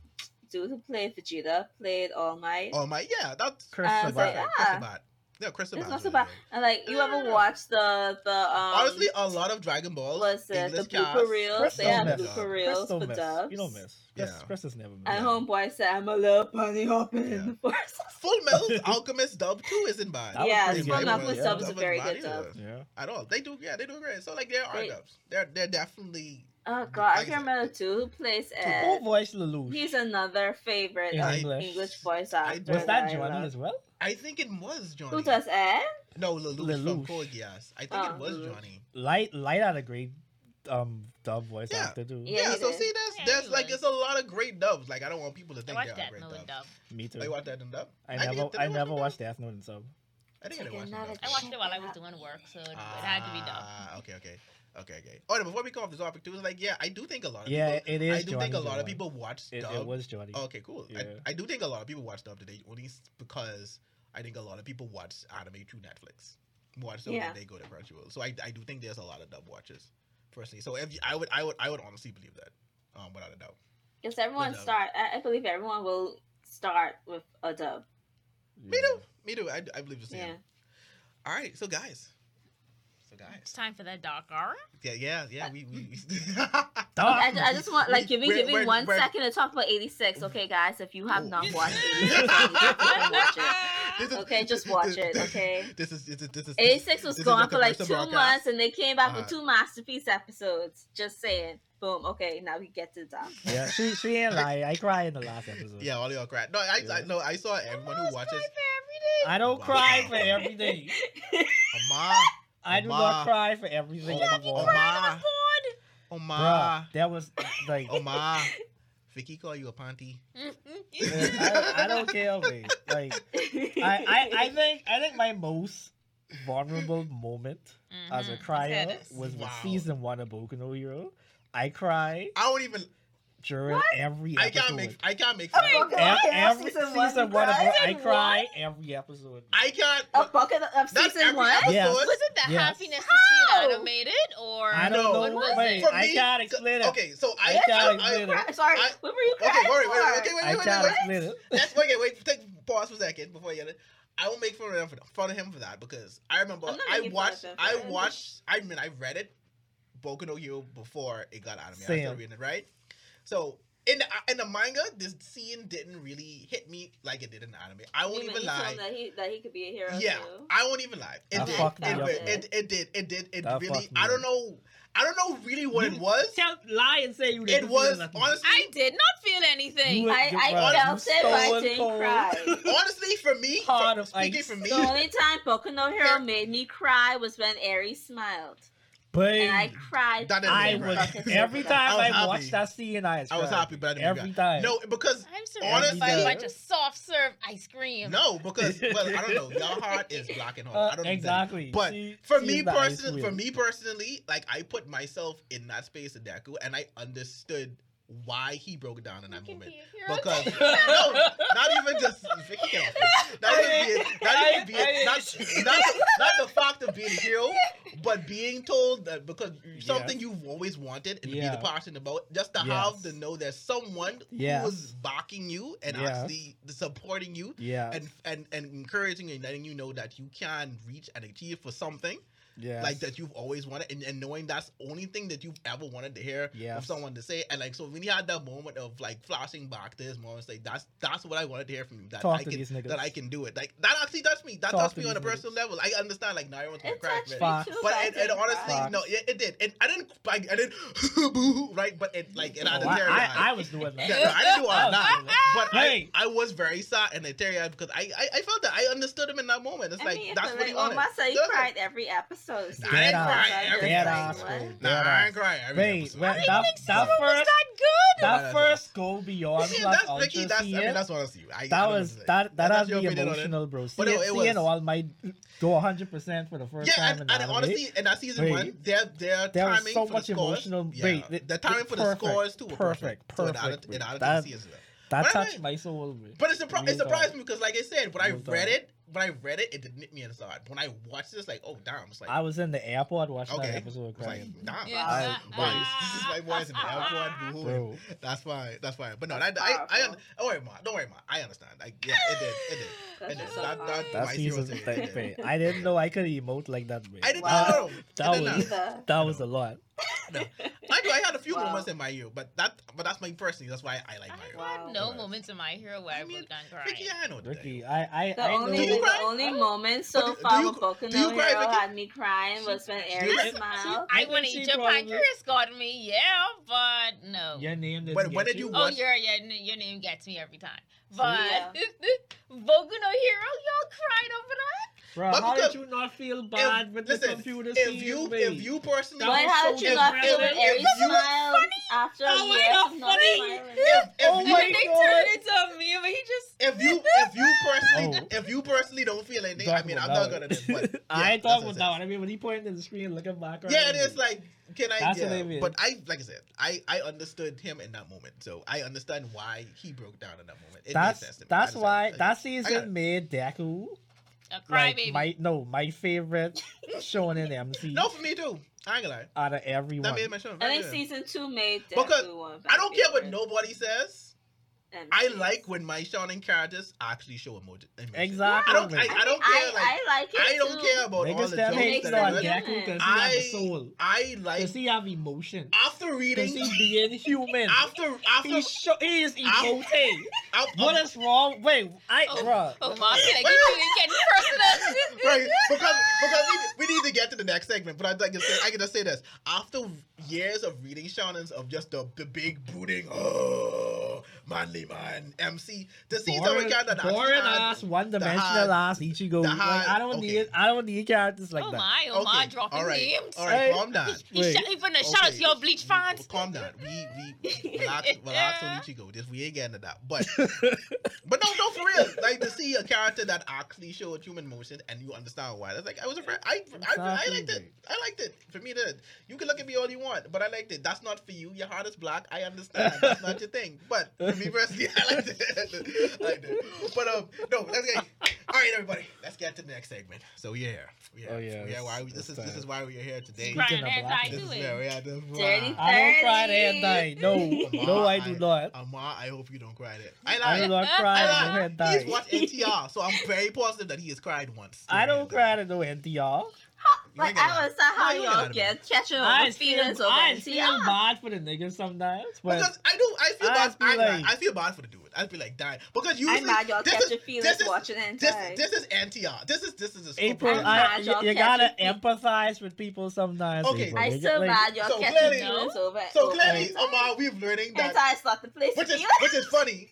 dude who played Vegeta played All Might. Oh my, yeah, that's Chris I Sabat. like, perfect. ah. Chris Sabat. Yeah, Crystal It's Ball's not so really bad. And like, you ever watch the the um? Honestly, a lot of Dragon Balls. was it the English blooper cast, reels? Chris They have blooper reels for dubs. You don't miss. Chris, Yeah. Chris has never missed. And Yeah. homeboy said, "I'm a little bunny hopping Yeah. in the forest." Full Metal Alchemist dub too isn't bad. That yeah, pretty Full good. Alchemist Yeah. dub is a That very good dub. Yeah. At all, they do. Yeah, they do great. So like there are They- dubs. They're they're definitely. Oh god, I can said. remember too. Who plays Who Ed? voiced Lelouch? He's another favorite In uh, English. English voice I- actor. Was that I Johnny love. as well? I think it was Johnny. Who does Ed? No, Lelouch, from Lelouch. Code Geass. I think Oh, it was Lelouch. Johnny. Light, Light had a great um dub voice Yeah. actor too. Yeah, Yeah, so did. see, there's Yeah, there's like was. it's a lot of great dubs. Like I don't want people to think watched there are that great dubs. dub. Me too. You watched that in dub? I did- never, did I watch never watched Death Note and sub. dub? I think I Check watched it it out. in dub. I watched it while I was doing work, so it, it had to be dub. Ah, okay, okay, okay, okay. Oh, and before we go off the topic too, like yeah, I do think a lot of Yeah, people. it is. I do think a Johnny lot of people watch It, dub. it was Johnny. Oh, okay, cool. Yeah. I, I do think a lot of people watch dub today, only s- because I think a lot of people watch anime through Netflix more so Yeah. than they go to Crunchyroll. So I, I do think there's a lot of dub watchers, personally. So if you, I would I would I would honestly believe that, um, without a doubt. Because everyone dub. start. I, I believe everyone will start with a dub. Me too. Me too. I, I believe the same. Yeah. All right, so guys, so It's time for that dark hour. yeah, yeah, yeah. We we. we I, I just want like give me give me we're- one we're- second to talk about 86. Okay, guys, if you have Ooh. not watched 86, you need to watch it. Okay, just watch it, okay? This is this is this is 86 was this gone a for like two broadcast. months, and they came back Uh-huh. with two masterpiece episodes. Just saying. Boom. Okay, now we get to the top. Yeah, she she ain't lie. I cried in the last episode. Yeah, all y'all cry. No, I, I no, I saw everyone who watches. I don't Wow. cry for everything. Oma, I do not cry for everything Oma, anymore. Oma, Bruh, Oma, that was like Oh, my. Vicky call you a panty. I, I don't care, man. Like I, I, I think I think my most vulnerable moment as a Mhm. crier Yes. was with season one of Boku no Hero. I cry I don't even. During What? every I episode. can't make. I can't make. Oh fun my of- God. E- every season season, one, one, of cried? Bo- I Season cry every episode. I can't. A bucket of season every one. episode. Yeah. Was it the Yes. happiness to see How? it animated, or I don't No. know. Wait, it? I me, can't explain it. Okay, so I. I can't I, explain I, it. Sorry, I- what were you okay, crying wait, wait, for? okay, wait, I wait, can't wait, explain it. That's okay. Wait, take pause for a second before you. I will make fun of him for, fun of him for that because I remember I'm not I making fun of watched. I watched. I mean, I read it, Boku no Hero before it got anime. I Same. started reading it right. So in the in the manga, this scene didn't really hit me like it did in the anime. I won't You even mean you told lie. that he that he could be a hero Yeah, too. I won't even lie. It That did. fucked me It, up. it, it, it did. It did. It That really. I don't know. I don't know really what it was. Tell, lie and say you didn't It was feel nothing. honestly. I did not feel anything. You- I, I Well, felt you it, but I stole didn't cold. cry. honestly, for me, Heart for, of speaking ice. for me, The only time Boku no Hero made me cry was when Eri smiled, But and I cried. That I was every time I I, watched that scene, I was, I was happy, but I didn't every time. no, because I'm surrounded Honestly- by a bunch of soft serve ice cream. no, because well, I don't know. Your heart is black and Uh, hard. I don't know. exactly. But She- For me personally, for me personally, like I put myself in that space of Deku, and I understood why he broke down in You that can moment. be Because no, not even just Vicky can't not even being, not even being, not, not, the, not the fact of being a hero, but being told that because something you've always wanted and to be the passionate about, just to Yes. have to know there's someone Yes. who is backing you and Yes. actually supporting you yeah, and, and and encouraging and letting you know that you can reach and achieve for something yeah, like that you've always wanted and, and knowing that's only thing that you've ever wanted to hear Yes. of someone to say and like so when he had that moment of like flashing back to his mom it's like that's that's what I wanted to hear from you that Talk I to can these niggas. that I can do it like that actually touched me that Talk touched me on a these personal level I understand like now everyone's gonna It cry touched it. me too. but I it, it honestly cry. no it, it did it, I didn't like I didn't boo right but it like it had Oh, a I, tear I, I was doing that. yeah, no, I didn't do all oh. I was that. doing that. But Hey. I, I was very sad and teary-eyed because I, I, I felt that I understood him in that moment. It's I like mean, that's but what he like, wanted. Oma said he cried every episode. Nah, I didn't Dead cry ass. every Dead episode. ass, What? bro. Nah, Dead I ass. didn't cry every Wait, episode. wait, I that, didn't think that Silver was first that good. Nah, that that's first go beyond Yeah, plus that's ultra Ricky. That's I seeing, mean that's honestly. I, I that don't know was what to say. that that That's has your me opinion on it. emotional, bro. But Seeing, no, it seeing was- all my go 100 percent for the first Yeah, time and, in and anime. honestly, in that season Wait. one, their their there was timing so for much the scores, emotional. Yeah, Wait, it- the timing it- for the perfect, scores too. were Perfect, So it perfect. added, it added to that the season. that But I touched mean- my soul. bro. But it, surpri- Real it surprised talk. me because, like I said, when I Real read talk. it, when I read it, it didn't hit me inside. When I watched this, like, oh damn, it's like I was in the airport watching okay, that episode it's like crying. damn, Yeah. that's- boys, this is my boys in the airport. Bro. That's fine. That's fine. But no, that, I, I, powerful. don't worry, ma. Don't worry, ma. I understand. Like, yeah, it did. It did. That's It did. just so That, that, funny. That my zero season, thing, that, it did. wait, I didn't know I could emote like that. Man. I didn't Wow. know. That I did was- not. Either. That was a lot. No. I do. I had a few Wow. moments in my year, but that, but that's my personally. That's why I like I my year. Wow. had no Right. moments in my hero where I, I mean, broke down Ricky. I know the Ricky. I I, The I only, Do you know. the only Oh. moment so do- do far you- with Boku no cry, Hero Vicky? had me crying was when do you Aaron cry? smiled. I think want to she eat your pancreas got me, yeah, but no. Your name didn't When- when did you? you Oh, What? your, your your name gets me every time. But Yeah. Boku no Hero, y'all cried over that. Bro, But how because- did you not feel bad with listen, the computer if scene, you, mate? if you personally, That But was how so did you not feel when depressing. Aaron If you- smiled after That oh was years not of not smiling? if, if Oh you, my they God. turned into a meme, and he just. if you, if you personally, Oh. if you personally don't feel anything, I mean, I'm not gonna. one. But yeah, I ain't that's talking about that one. I mean, when he pointed to the screen looking back. Yeah, it is like, can I? That's yeah. what I mean. But I, like I said, I, I understood him in that moment, so I understand why he broke down in that moment. It That's made sense to me. that's why understand. that season made Deku A like crybaby. my no my favorite showing in MC No, for me too. I ain't gonna lie. out of everyone. That made my show. I think yeah. season two made Because one. I don't my care what nobody says. MCs. I like when my shonen characters actually show emotion. exactly. I don't. I. I don't I, care. Like I like it I don't too. care about all the jokes hate that on are Jack- because he I have a soul. I like Because he have emotion. after reading Because reading he being human. after after He, show, he is emoting. what is wrong? Wait, I Oh, bruh. Oh, mom, like you didn't get personal. right because because we, we need to get to the next segment but I, I, can say, I can just say this after years of reading shonens of just the, the big brooding oh manly man MC to see someone boring, character that actually boring had- ass, one dimensional hard- ass Ichigo. the like, I don't okay. need I don't need characters like that. oh that. my, oh my, okay dropping all right names. all right calm down He Wait. shot, he finna shout out to your bleach fans. calm down we we relax relax on Ichigo just we ain't getting to that but but no no for real like to see a character that actually showed human motion and you understand why that's like I was a friend I, I, I Exactly, liked it. I liked it for me that you can look at me all you want but I liked it that's not for you your heart is black I understand that's not your thing but for me personally I liked it I liked it but um no let's get all right everybody let's get to the next segment so yeah yeah Oh, yeah, yeah why we, this is it's this is why we are here today Crying Speaking of and black I this do is it. where we are the Dirty I don't cry Thirty. at night. No, no, I do not. Omar, I hope you don't cry there. I I do not cry I at lie. no. He's watched NTR, so I'm very positive that he has cried once. I don't cry at no NTR. Like I gonna- understand how oh, you y'all gonna- get catching I over feel, feelings over I feel NTR. bad for the niggas sometimes, but Because I do, I feel I bad. feel I, like- I feel bad for the dude. I'd be like, dying because usually I'm mad y'all this catch is- your feelings this is- watching This, NTR. this is NTR. This is this is a scope April, I'm I, mad you, y'all you catch gotta your empathize with people sometimes. Okay. April. I You still get, like, mad y'all So catching clearly- feelings over So over clearly, NTR. Omar, we've learning that, NTR is not the place which is which is funny.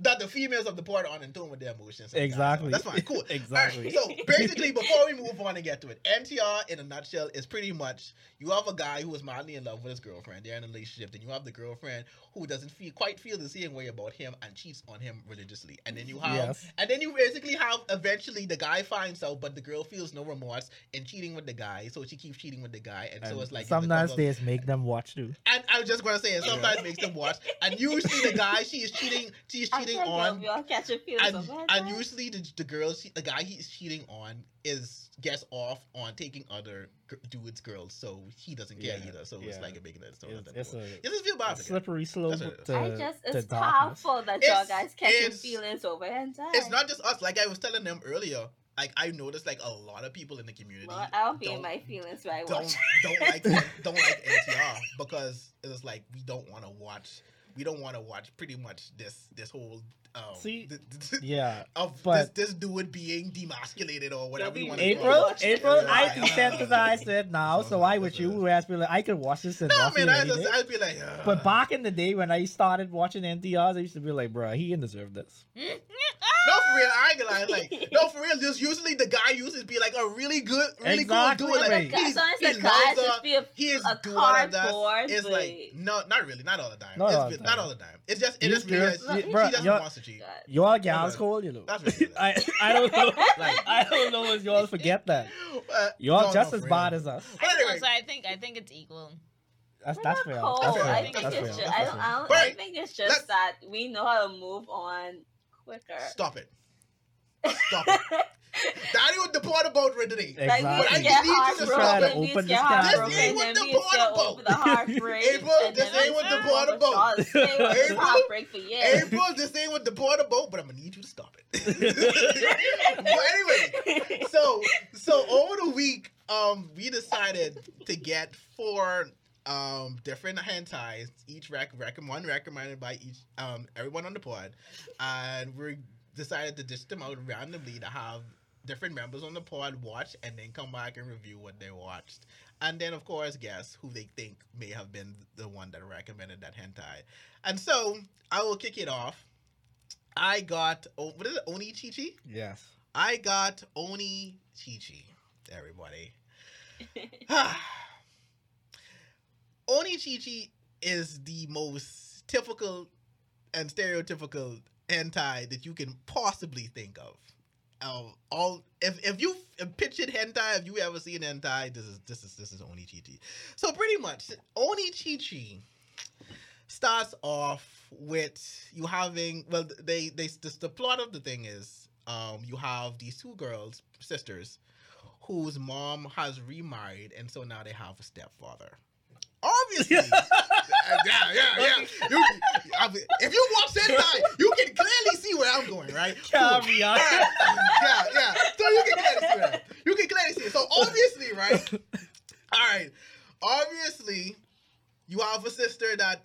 That the females of the port aren't in tune with their emotions. sometimes. Exactly. That's fine. Cool. Exactly. Alright, so basically, before we move on and get to it, NTR in a nutshell is pretty much you have a guy who is madly in love with his girlfriend. They're in a relationship. Then you have the girlfriend who doesn't feel quite feel the same way about him and cheats on him religiously. And then you have Yes. and then you basically have eventually the guy finds out, but the girl feels no remorse in cheating with the guy, so she keeps cheating with the guy, and, so it's like sometimes they just make them watch too. and I was just gonna say, it sometimes makes them watch. And usually the guy she is cheating, she is I cheating can't on, help y'all catching feelings and over and usually the, the girl, she, the guy he's cheating on is gets off on taking other g- dudes' girls, so he doesn't care Yeah, either. So it's like a big net. So It's, nothing it's a, You just feel bad a slippery slope That's what it is. to, I just to it's darkness. powerful that y'all It's- guys catching it's- feelings over NTR. It's not just us. Like I was telling them earlier, like I noticed like a lot of people in the community Well, I'll be in don't- my feelings right don't watch. don't like don't like NTR because it's like we don't want to watch. We don't want to watch pretty much this this whole um, See, th- th- Yeah. of but- this this dude being demasculated or whatever you we want to April, call it. April, Yeah. I desensitized it now, so I with you, whereas be like, I could watch this and No not man, I just anything. I'd be like, uh, But back in the day when I started watching NTRs, I used to be like, bro, he didn't deserve this. No for real, I ain't gonna lie. Like no for real, just usually the guy uses be like a really good, really Exactly, cool dude. Like right. he's, Sometimes he the loves just be a, He is a doing all cardboard. that. It's but- like no, not really, not all the time. Not it's all the be- Not time. all the time. It's just it You is really just- like, you- she doesn't you're- want to cheat. God. Your gals Okay. cold, you know. That's really I I don't know. Like- I don't know if y'all forget that. Uh, Y'all no, just no, as bad real. as us. But I anyway. so I think I think it's equal. That's We're that's not fair. That's fair. I think That's it's fair. just, I, don't. I, don't, I think it's just that we know how to move on quicker. Stop it. Stop it. That what the part about right today. Like Exactly. we I used to get need you to heartbroken, stop it. we used to Open get this camera. heartbroken, This ain't and what then the we used to part over about. the heartbreak. April, and this then ain't what the I part was about. trying to stay with this April, heartbreak for years. April, this ain't what the part about, but I'm gonna need you to stop it. but anyway, so so over the week, um, we decided to get four um different hentais, each rec, rec one recommended by each um everyone on the pod, and we decided to dish them out randomly to have different members on the pod watch and then come back and review what they watched. And then of course guess who they think may have been the one that recommended that hentai. And so I will kick it off. I got oh, what is it? Oni Chichi? Yes. I got Oni Chichi. Everybody. Oni Chichi is the most typical and stereotypical hentai that you can possibly think of. Um, all if if you pictured hentai, if you ever seen hentai, this is this is this is Oni Chichi. So pretty much, Oni Chichi starts off with you having well they they the, the plot of the thing is um you have these two girls sisters whose mom has remarried and so now they have a stepfather obviously. Yeah. Yeah yeah you, I mean, if you watch hentai you can clearly see where i'm going right? Carry yeah yeah. So you can clearly see where you can clearly see it. so obviously right? All right. Obviously you have a sister that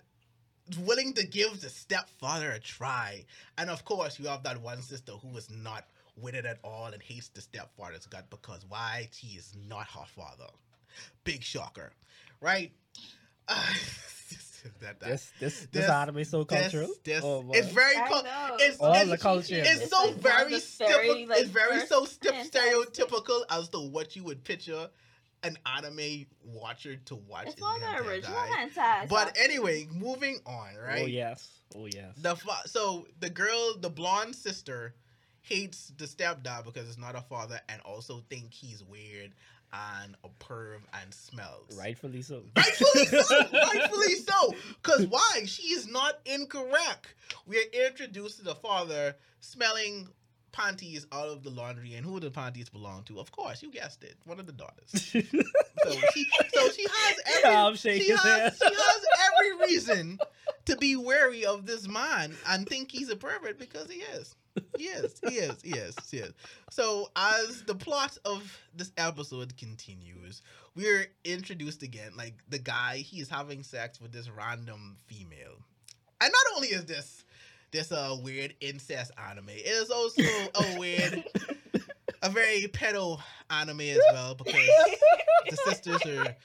willing to give the stepfather a try. And of course, you have that one sister who is not with it at all and hates the stepfather's gut because why? He is not her father. Big shocker, right? Uh, that, that, This this this This- anime so cultural. this- Oh, it's very I cul- it's, All it's, the culture. it's It's so like very, the stereotypical. very, like, it's very so st- stereotypical as to what you would picture an anime watcher to watch. It's in the original hentai. But anyway, moving on, right? Oh yes. Oh yes. The fa- so the girl, the blonde sister, hates the stepdad because it's not a father, and also think he's weird and a perv and smells. Rightfully so. Rightfully so. rightfully so. Cause why? She is not incorrect. We are introduced to the father smelling panties out of the laundry, and who the panties belong to? Of course, you guessed it. One of the daughters. So she, so she has every, Yeah, I'm she has, she has every reason to be wary of this man and think he's a pervert because he is. Yes, yes, yes. Is. So as the plot of this episode continues, we're introduced again. Like the guy, he is having sex with this random female, and not only is this this a weird incest anime, it is also a weird, a very pedo anime as well because the sisters are,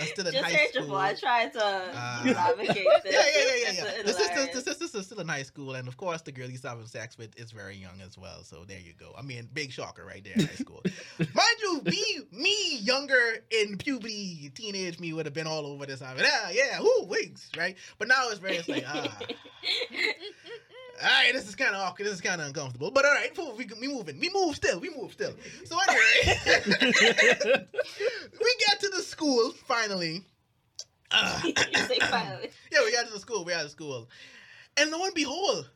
are still in Just high school. boy try to Uh, navigate Yeah, this. yeah, yeah, yeah, It's yeah. The sisters, the sisters are still in high school, and of course, the girl he's having sex with is very young as well. So there you go. I mean, big shocker right there in high school. Mind you, me, me younger in puberty, teenage me would have been all over this. I mean, yeah, yeah, whoo, wigs, right? But now it's very, it's like, ah, all right, this is kind of awkward. This is kind of uncomfortable. But all right, we, we moving. We move still. We move still. So anyway, we get to the school finally. Uh, finally. yeah, we got to the school. We got to school, and lo and behold,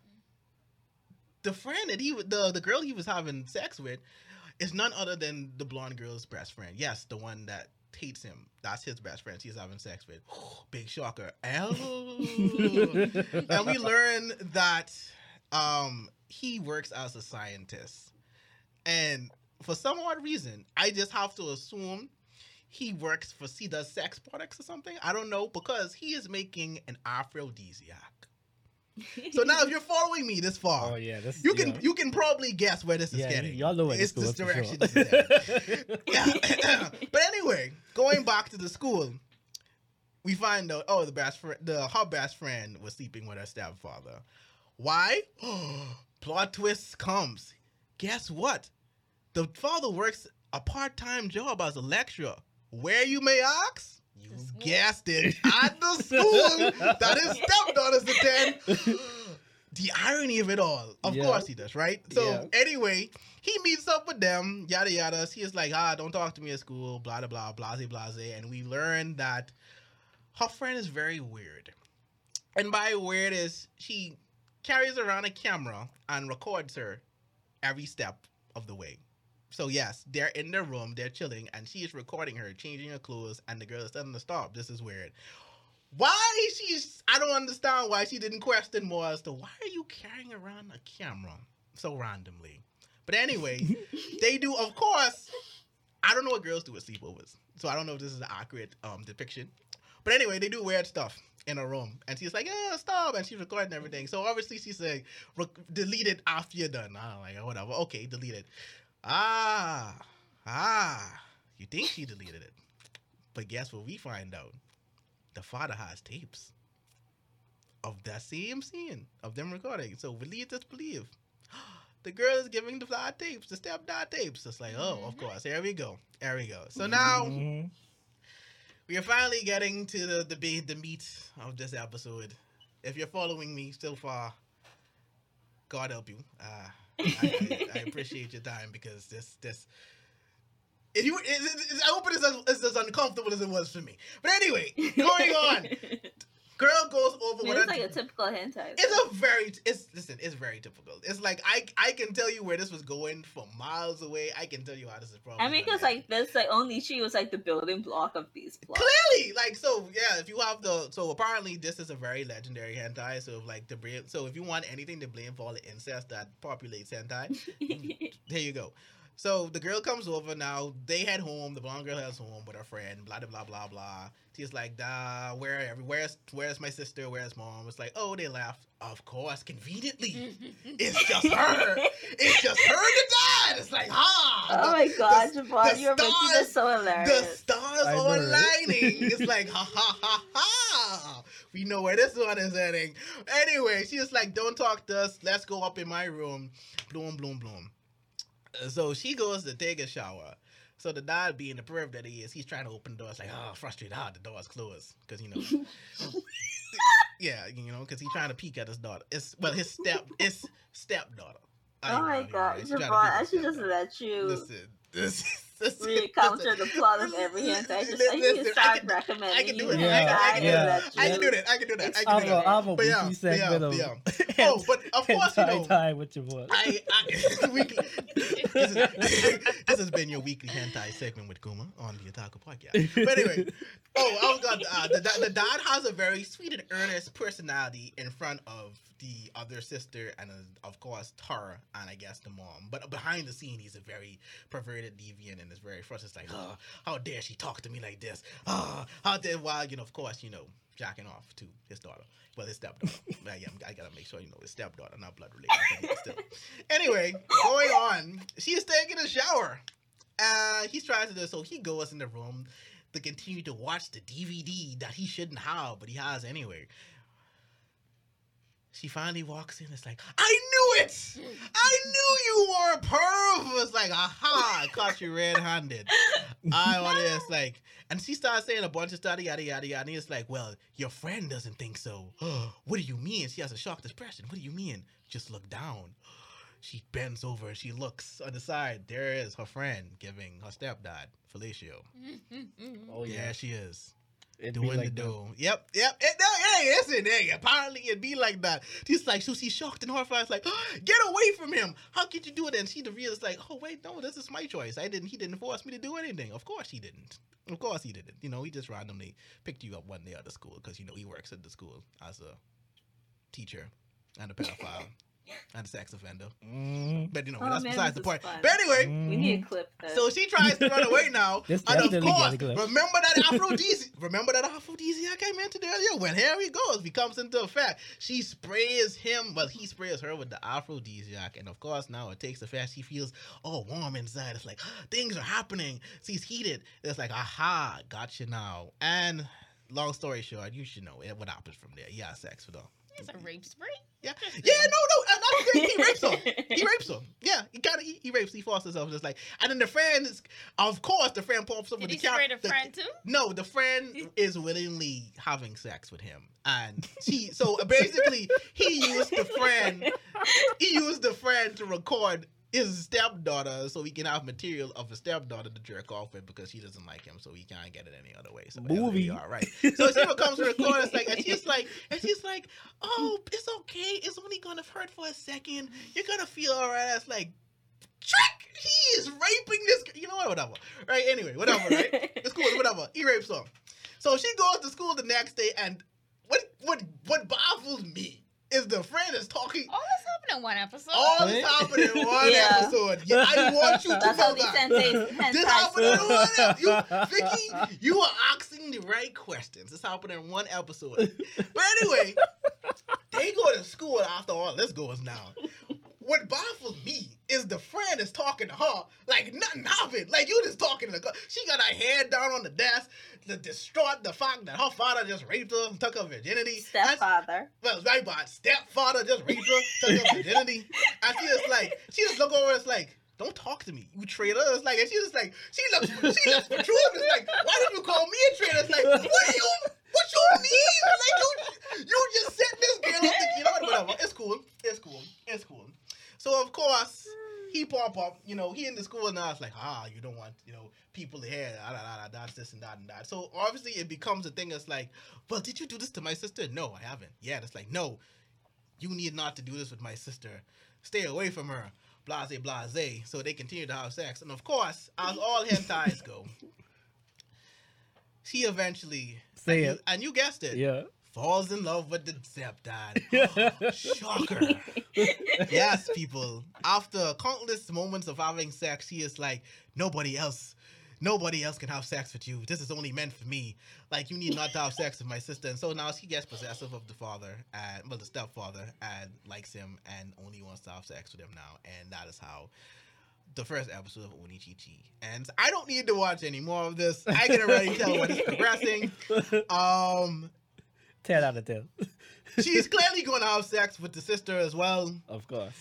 the friend that he, the the girl he was having sex with, is none other than the blonde girl's best friend. Yes, the one that hates him. That's his best friend. He's having sex with. Big shocker. Oh. and we learn that um he works as a scientist, and for some odd reason, I just have to assume he works for he does sex products or something. I don't know because he is making an aphrodisiac. So now, if you're following me this far, Oh yeah. This, you can yeah. you can probably guess where this is yeah, getting. y'all know where it's this direction. sure. yeah. but anyway, going back to the school, we find out oh the best friend, the her best friend was sleeping with her stepfather. Why? Plot twist comes. Guess what? The father works a part-time job as a lecturer. Where you may ask? You guessed it. At the school that his stepdaughters attend. The irony of it all. Of Yeah. course he does, right? So Yeah. anyway, he meets up with them, yada yada. He is like, ah, don't talk to me at school, blah blah blah, blase blase. And we learn that her friend is very weird. And by weird is she carries around a camera and records her every step of the way. So yes, they're in their room, they're chilling, and she is recording her, changing her clothes, and the girl is telling her to stop. This is weird. Why she's I don't understand why she didn't question more as to why are you carrying around a camera so randomly. But anyway, they do of course. I don't know what girls do with sleepovers, so I don't know if this is an accurate um, depiction. But anyway, they do weird stuff in a room, and she's like, "Yeah, stop!" And she's recording everything. So obviously, she's like, "Delete it after you're done." I'm like, "Whatever, okay, delete it." Ah, ah, you think she deleted it, but guess what? We find out the father has tapes of that same scene of them recording. So believe this, believe. The girl is giving the father tapes, the stepdad tapes. It's like, oh, of course. Here we go. Here we go. So now Mhm. we are finally getting to the the, the meat of this episode. If you're following me so far, God help you. Uh, I, I, appreciate your time because this this. If you, it, it, I hope it is as, as uncomfortable as it was for me. But anyway, going on. Girl goes over with it's like a typical hentai. it's a very it's listen, it's very typical. It's like I I can tell you where this was going from miles away. I can tell you how this is probably. I mean, because like this, like only she was like the building block of these plots. clearly like so yeah. If you have the so apparently this is a very legendary hentai. So if like the blame so if you want anything to blame for all the incest that populates hentai, there you go. So the girl comes over now. They head home. The blonde girl heads home with her friend. Blah blah blah blah blah. She's like, "Da, where? Where's where's my sister? Where's mom?" It's like, "Oh, they left. Of course, conveniently, it's just her. It's just her and the dad. It's like, ah, oh my god, the Javon, you're making stars- this so the stars are know, aligning. It's like ha ha ha ha. We know where this one is heading. Anyway, she's like, "Don't talk to us. Let's go up in my room." Bloom, bloom, bloom. So she goes to take a shower. So the dad, being the perv that he is, he's trying to open the door. It's like, oh, frustrated. Ah, the door's closed because you know. yeah, you know, because he's trying to peek at his daughter. It's well, his step, his stepdaughter. I oh my god, Javon, I should just let you Listen, this, this, recounter the plot of every hentai. Just like you Listen, I start can- recommending I can do it. Yeah, hentai, I can- yeah, let I can do that. I can do that. I I can do that. I have a But yeah, weekly yeah, segment of yeah. Oh, but of course, you hentai know, time with your boy. I, I weekly, this, is, this has been your weekly hentai segment with Kuma on the Otaku podcast. But anyway, oh, I was gonna, uh, the, da- the dad has a very sweet and earnest personality in front of the other sister and uh, of course Tara, and I guess the mom. But behind the scene, he's a very perverted deviant and is very frustrated. It's like, oh, how dare she talk to me like this? Oh, how dare? While you know, of course, you know, jacking off to his daughter. Well, his stepdaughter. Am- I gotta make sure you know his stepdaughter, not blood related. still. Anyway, going on, she is taking a shower. Uh, he's trying to do so. He goes in the room to continue to watch the DVD that he shouldn't have, but he has anyway. She finally walks in. It's like, I knew it! I knew you were a perv! It's like, aha, I caught you red handed. I want it's like, and she starts saying a bunch of stuff, yada, yada, yada. And it's like, well, your friend doesn't think so. what do you mean? She has a shocked expression. What do you mean? Just look down. She bends over and she looks on the side. There is her friend giving her stepdad fellatio. Oh yeah. yeah, she is It'd doing like the do. Yep, yep. It, no, hey, hey, apparently it'd be like that. She's like, so she's shocked and horrified. It's like, get away from him. How could you do it? And she reveals like, oh wait, no, this is my choice. I didn't. He didn't force me to do anything. Of course he didn't. Of course he didn't. You know, he just randomly picked you up one day at the school because you know he works at the school as a teacher and a pedophile and a sex offender. Mhm. But you know, Oh, that's man, besides the point. fun. But anyway, We Mhm. need to clip that. so she tries to run away now. And of course, got a clip. remember that aphrodisiac. remember that aphrodisiac I mentioned earlier? When Harry goes, he comes into effect. She sprays him, well, he sprays her with the aphrodisiac, and of course now it takes effect. She feels all warm inside. It's like things are happening. She's heated. It's like, aha, gotcha now. And long story short, you should know what happens from there. Yeah, sex with her. It's a rape spree. Yeah, yeah, no, no, and that's great. He rapes her. He rapes her. Yeah, he got he, he rapes. He forces himself. Just like, and then the friend is, of course, the friend pops up Did with he the camera. spray the friend too? No, the friend is willingly having sex with him, and she. So basically, he used the friend. He used the friend to record his stepdaughter, so he can have material of his stepdaughter to jerk off with because she doesn't like him, so he can't get it any other way. So Movie. all right. So she comes to record, it's like, and she's like, and she's like, oh, it's okay. It's only gonna hurt for a second. You're gonna feel all right. It's like, trick. He is is raping this. You know what? Whatever. Right. Anyway, whatever. Right. It's cool. Whatever. He rapes her. So she goes to school the next day, and what what what baffles me is the friend is talking. All this happened in one episode. All this happened in one Yeah. episode. Yeah, I want you to That's know how we that. This happened in one episode. You, Vicky, you are asking the right questions. This happened in one episode. But anyway, they go to school after all this goes down. What baffles me is the friend is talking to her like nothing happened. Like you just talking to the girl. She got her head down on the desk, the distraught the fact that her father just raped her, and took her virginity. Stepfather. well, it's very bad. Stepfather just raped her, took her virginity. And she just like, she just look over, and it's like, don't talk to me, you traitor. It's like, and she just like, she looks, she looks for truth. It's like, why did you call me a traitor? It's like, what do you, what you mean? Like, you, you just set this girl to, know whatever. It's cool, it's cool, it's cool. So of course, he pop up, you know, he in the school now. It's like, ah, you don't want, you know, people here, da da da da, that's this and that and that. So obviously it becomes a thing. It's like, well, did you do this to my sister? No, I haven't. Yeah, it's like, no, you need not to do this with my sister. Stay away from her. Blase, blase. So they continue to have sex, and of course, as all hentais go, she eventually, Say and it. you, and you guessed it, Yeah. Falls in love with the stepdad. Shocker. yes, people. After countless moments of having sex, he is like, nobody else, nobody else can have sex with you. This is only meant for me. Like, you need not to have sex with my sister. And so now he gets possessive of the father, and well, the stepfather, and likes him, and only wants to have sex with him now. And that is how. The first episode of Onichichi. And I don't need to watch any more of this. I can already tell what is progressing. Um, 10 out of 10. she's clearly going to have sex with the sister as well. Of course.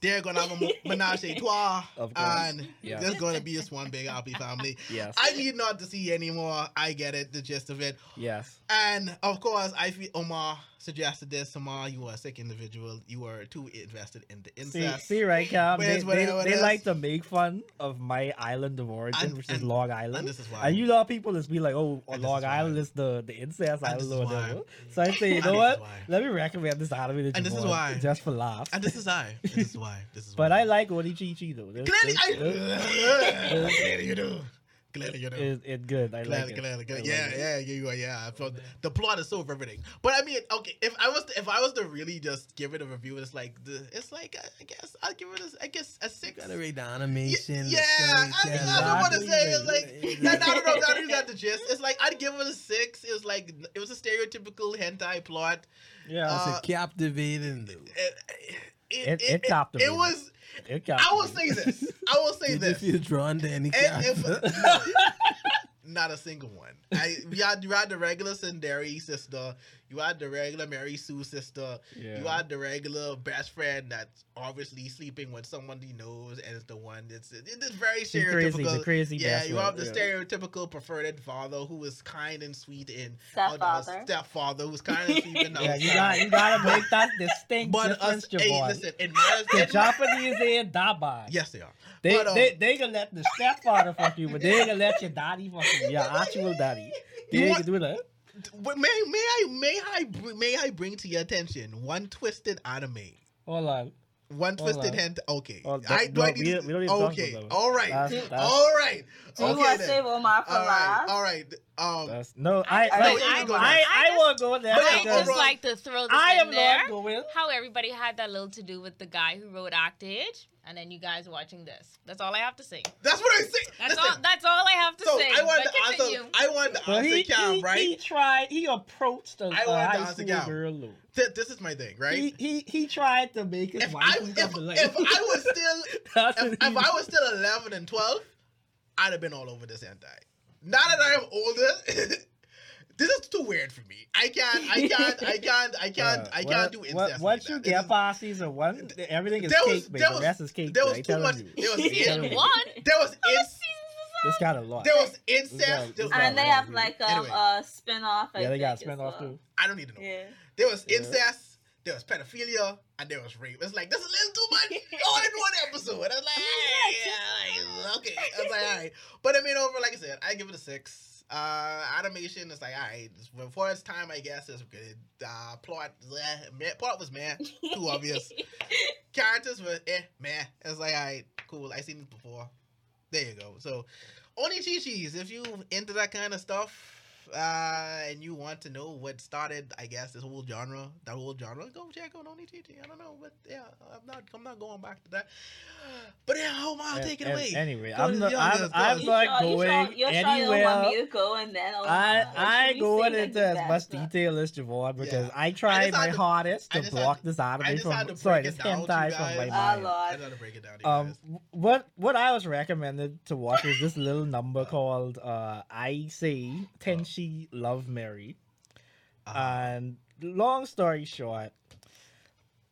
They're going to have a mo- menage a trois, Of course. and Yeah. there's going to be this one big happy family. Yes. I need not to see anymore. I get it, the gist of it. yes. And of course, I feel Omar suggested this. Omar, you are a sick individual. You are too invested in the See, incest. see, right, Cam? They, they, they like to make fun of my island of origin, And- which is and- Long and Island. this is why. And you know, people just be like, "Oh, And Long is why. Island is the the incest And island is or why. whatever." So I say, you know what? is. Let me recommend this anime And this is why. just for laughs. and this is why. This is why. This is why. but. I like Onichichi though. This, Clearly, I. You do. Clearly, you do. It's, it's good. I Clearly, like it. clearly, clearly. I Yeah, like it. yeah, yeah, you are. Yeah, So the plot is so riveting. But I mean, okay, if I was to, if I was to really just give it a review, it's like the it's like uh, I guess I'll give it a I guess a six. Gotta rate the Yeah, animation. the yeah, I mean. I don't want to Exactly. say it's like no, no, no, no, you got the gist. It's like I'd give it a six. It was like it was a stereotypical hentai plot. Yeah, Uh, It's a captivating though. It, It- it, it it, it was. It got I will me. say this. I will say Did this. you feel drawn to any And if- no, not a single one. I you had you had the regular tsundere sister, you had the regular Mary Sue sister, Yeah. you had the regular best friend that's obviously sleeping with someone he knows and it's the one that's it's very The crazy, stereotypical. the crazy. yeah, you friend, have the yeah. stereotypical preferred father who is kind and sweet and Stepfather. stepfather who's kind and sweet and Yeah, you got you gotta make that distinct But difference, us, hey, Javon. listen, in my, The in Japanese ain't that bad. yes, they are. They, But, um, they they gonna let the stepfather fuck you, but they ain't gonna let your daddy fuck you, your actual daddy. They You want- gonna do that. But may may I may I br- may I bring to your attention one twisted anime, Hold on. one twisted on. hand. Okay, Oh, I that- do I need we- we don't need Okay, all right, That's, that's, all right. Do you okay want to then. save Omar for All right, last? all right. Um, that's no. I I I like I, it. I, I I won't go there. I just like to throw this I in am there. not going. How everybody had that little to do with the guy who wrote Octage, and then you guys watching this. That's all I have to say. that's what I say. That's Listen, all. That's all I have to so say. I want But to answer. I want to answer he, Cam, he, right? he tried. He approached a, I a wanted to high ask school Cam. girl. Lou. Th- this is my thing, right? He, he he tried to make his if wife I come if, to if I was still if, if I was still 11 and 12, I'd have been all over this hentai. Now that I am older, this is too weird for me. I can't, I can't, I can't, I can't, Uh, I can't do what- incest. Once like you that. get It past season one, everything is There cake, was- baby. there the was- rest is cake. there was I too much- you. there was I'm in- One. is- there was in, This got a lot. there was incest. guy- There was, And they have yeah. like a, Anyway. a spin off. Yeah, they got a spin off too. I don't need to know. Yeah. There was Yeah. incest. There was pedophilia and there was rape. It's like that's a little too much all in one episode. I was like, "Hey, like, okay. I was like, all right. But I mean, over like I said, I give it a six. Uh, animation is like, all right. For its time, I guess it's good. Uh, plot, bleh, meh, plot was man, too obvious. Characters were eh, man. It's like, all right, cool. I seen this before. there you go. So, Oni Chichis, if you into that kind of stuff, uh, and you want to know what started, I guess, this whole genre, that whole genre, go check out Oni Chichi. I don't know, but yeah, I'm not, I'm not going back to that. But yeah, hold on, And- take it and away. Anyway, Go I'm not. the I'm, go I'm to- You not sure- you sure- going you're sure you don't anywhere. want me to go and then oh, I uh, I should we going say that into you as much best? detail as Javon because Yeah. I tried just my to- hardest to block to- this anime I just had from sorry, this it down to you hentai from my mind. I Lord. gotta break it down. Um, what what I was recommended to watch is this little number called uh, I Say Love Mary, and long story short,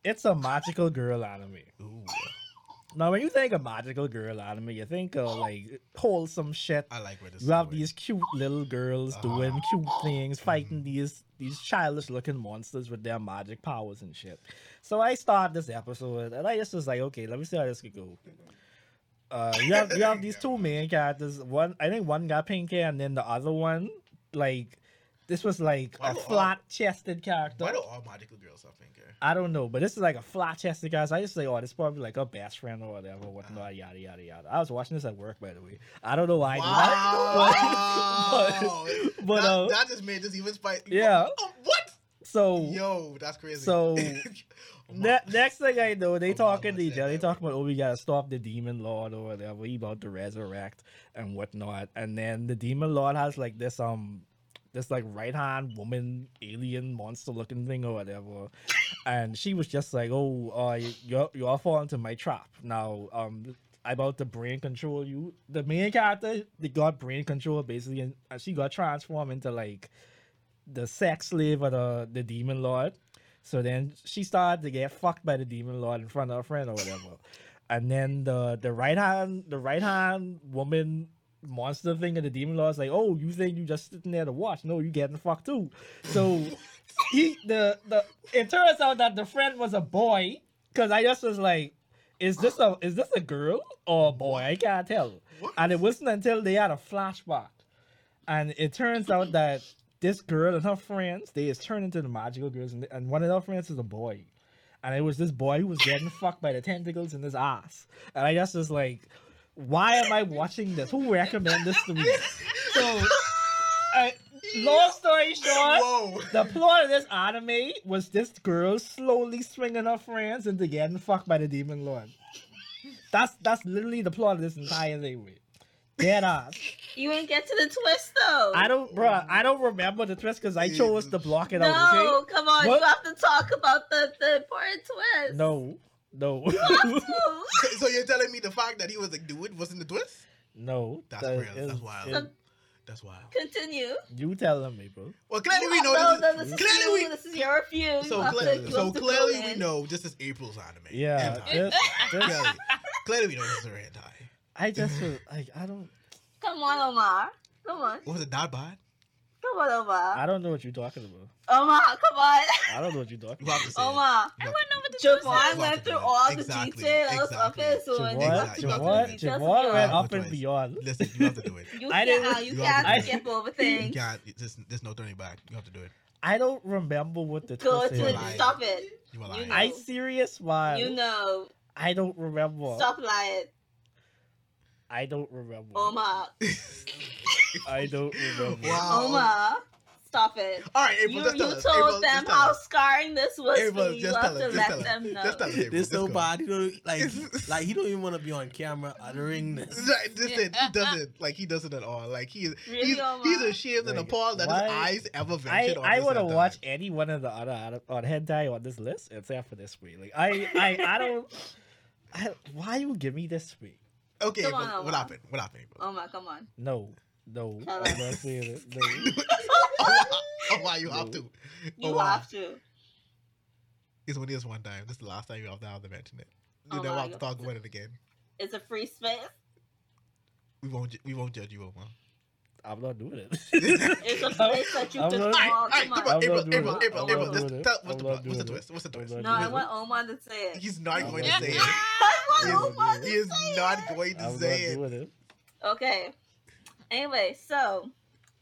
it's a magical girl anime. ooh, Now, when you think of magical girl anime, you think of like wholesome shit. I like where this. You have these cute little girls Uh-huh. doing cute things, fighting these these childish looking monsters with their magic powers and shit. So I start this episode and I just was like, okay, let me see how this could go. Uh, you have you have these two main characters. One I think one got pink hair and then the other one like this was like Why a flat chested character. Why do all magical girls have pink hair? I don't know, but this is like a flat chested guy. So I just say, oh, this is probably like a best friend or whatever, Uh-huh. whatnot, yada yada yada. I was watching this at work, by the way. I don't know why. I Wow. did that, but, but, that, uh, that just made this even spicy. Yeah. Oh, what? so Yo, that's crazy. So, Oh ne- next thing I know, they Oh, talking to each other. They talking about, oh, we gotta stop the demon lord or whatever. He about to resurrect and whatnot. And then the demon lord has like this um, this like right hand woman alien monster looking thing or whatever. and she was just like, oh, uh, you're you're falling into my trap now. Um. I about to brain control you. The main character, they got brain control basically, and she got transformed into like the sex slave of the, the demon lord. So then she started to get fucked by the demon lord in front of her friend or whatever. And then the the right hand the right hand woman monster thing of the demon lord's like, oh, you think you just sitting there to watch? No, you getting fucked too. So he the the it turns out that the friend was a boy because I just was like, is this a is this a girl or a boy? I can't tell. What? And it wasn't until they had a flashback, and it turns out that this girl and her friends they is turned into the magical girls, and, and one of their friends is a boy, and it was this boy who was getting fucked by the tentacles in his ass, and I just was like, why am I watching this? Who recommended this to me? So, uh, long story short. Whoa. The plot of this anime was this girl slowly swinging her friends into getting fucked by the demon lord. That's that's literally the plot of this entire thing. Wait. Dead ass. You ain't get to the twist though. I don't, bruh. I don't remember the twist because I chose to block it out. No, out. come on. You have to talk about the the important twist. No, no, You have to. So, so you're telling me the fact that he was a dude wasn't the twist? no. That's that real. That's is- wild. is- That's wild. Continue. You telling me, bro? Well, clearly we know no, this. no, is, this is clearly you. we. This is your review. So, you have cle- to, so have to go clearly we in. know this is April's anime. Yeah. Hentai. This, this, clearly, clearly we know this is a hentai. I just was like, I don't, Come on, Omar. Come on. What was it that bad? Come on, Omar. I don't know what you're talking about. Omar, come on. I don't know what you're talking about. have to. Omar. it. I You want have to know what the Javon went through Exactly. the details Exactly. of it, so when Javon, Exactly. Javon, the details, Javon you went up and beyond. Listen, you have to do it. You I can't, uh, you You can't to- skip over You things. can't. There's, there's no turning back. You have to do it. I don't remember what the Go twist to is. lying. stop it. You You know. I serious why? You know. I don't remember. Stop lying. I don't remember. Omar. I don't remember. Wow. Omar. Stop it. All right, April, You, just you tell us. told April, them just tell how us. scarring this was April, for you. You just have tell to. Just let tell us. them know. Just tell us. April. This Just so go. bad. He don't like like he don't even want to be on camera uttering this. Right, this it. He doesn't like he doesn't at all. Like he is Really, he's, Omar? he's ashamed and Like, appalled that why- his eyes ever I ventured on I this would have hentai. watched any one of the other other- on hentai on this list except for this week. Like I I I don't. I, why you give me this week? Okay, Come on, what happened? What happened, April? Omar, come on. No, no, Tell I'm us. not saying it. No. oh, why, oh, why you have No. to? You oh, why? have to. It's only this one time. This is the last time you have to have to mention it. You Oh never have to talk about it again. It's a free space. We won't. ju- We won't judge you, Omar. I'm not doing it. It's a place that you I'm can not- call. All right, Come come on. on, I'm April, not doing April, it. April, I'm April. not Just doing it. tell what's I'm the not what's the doing it. twist? What's the I'm twist? not No, I doing want Omar to say it. He's not I'm going to not say doing it. it. I He want is, he is say not going to I'm say it. it. Okay. Anyway, so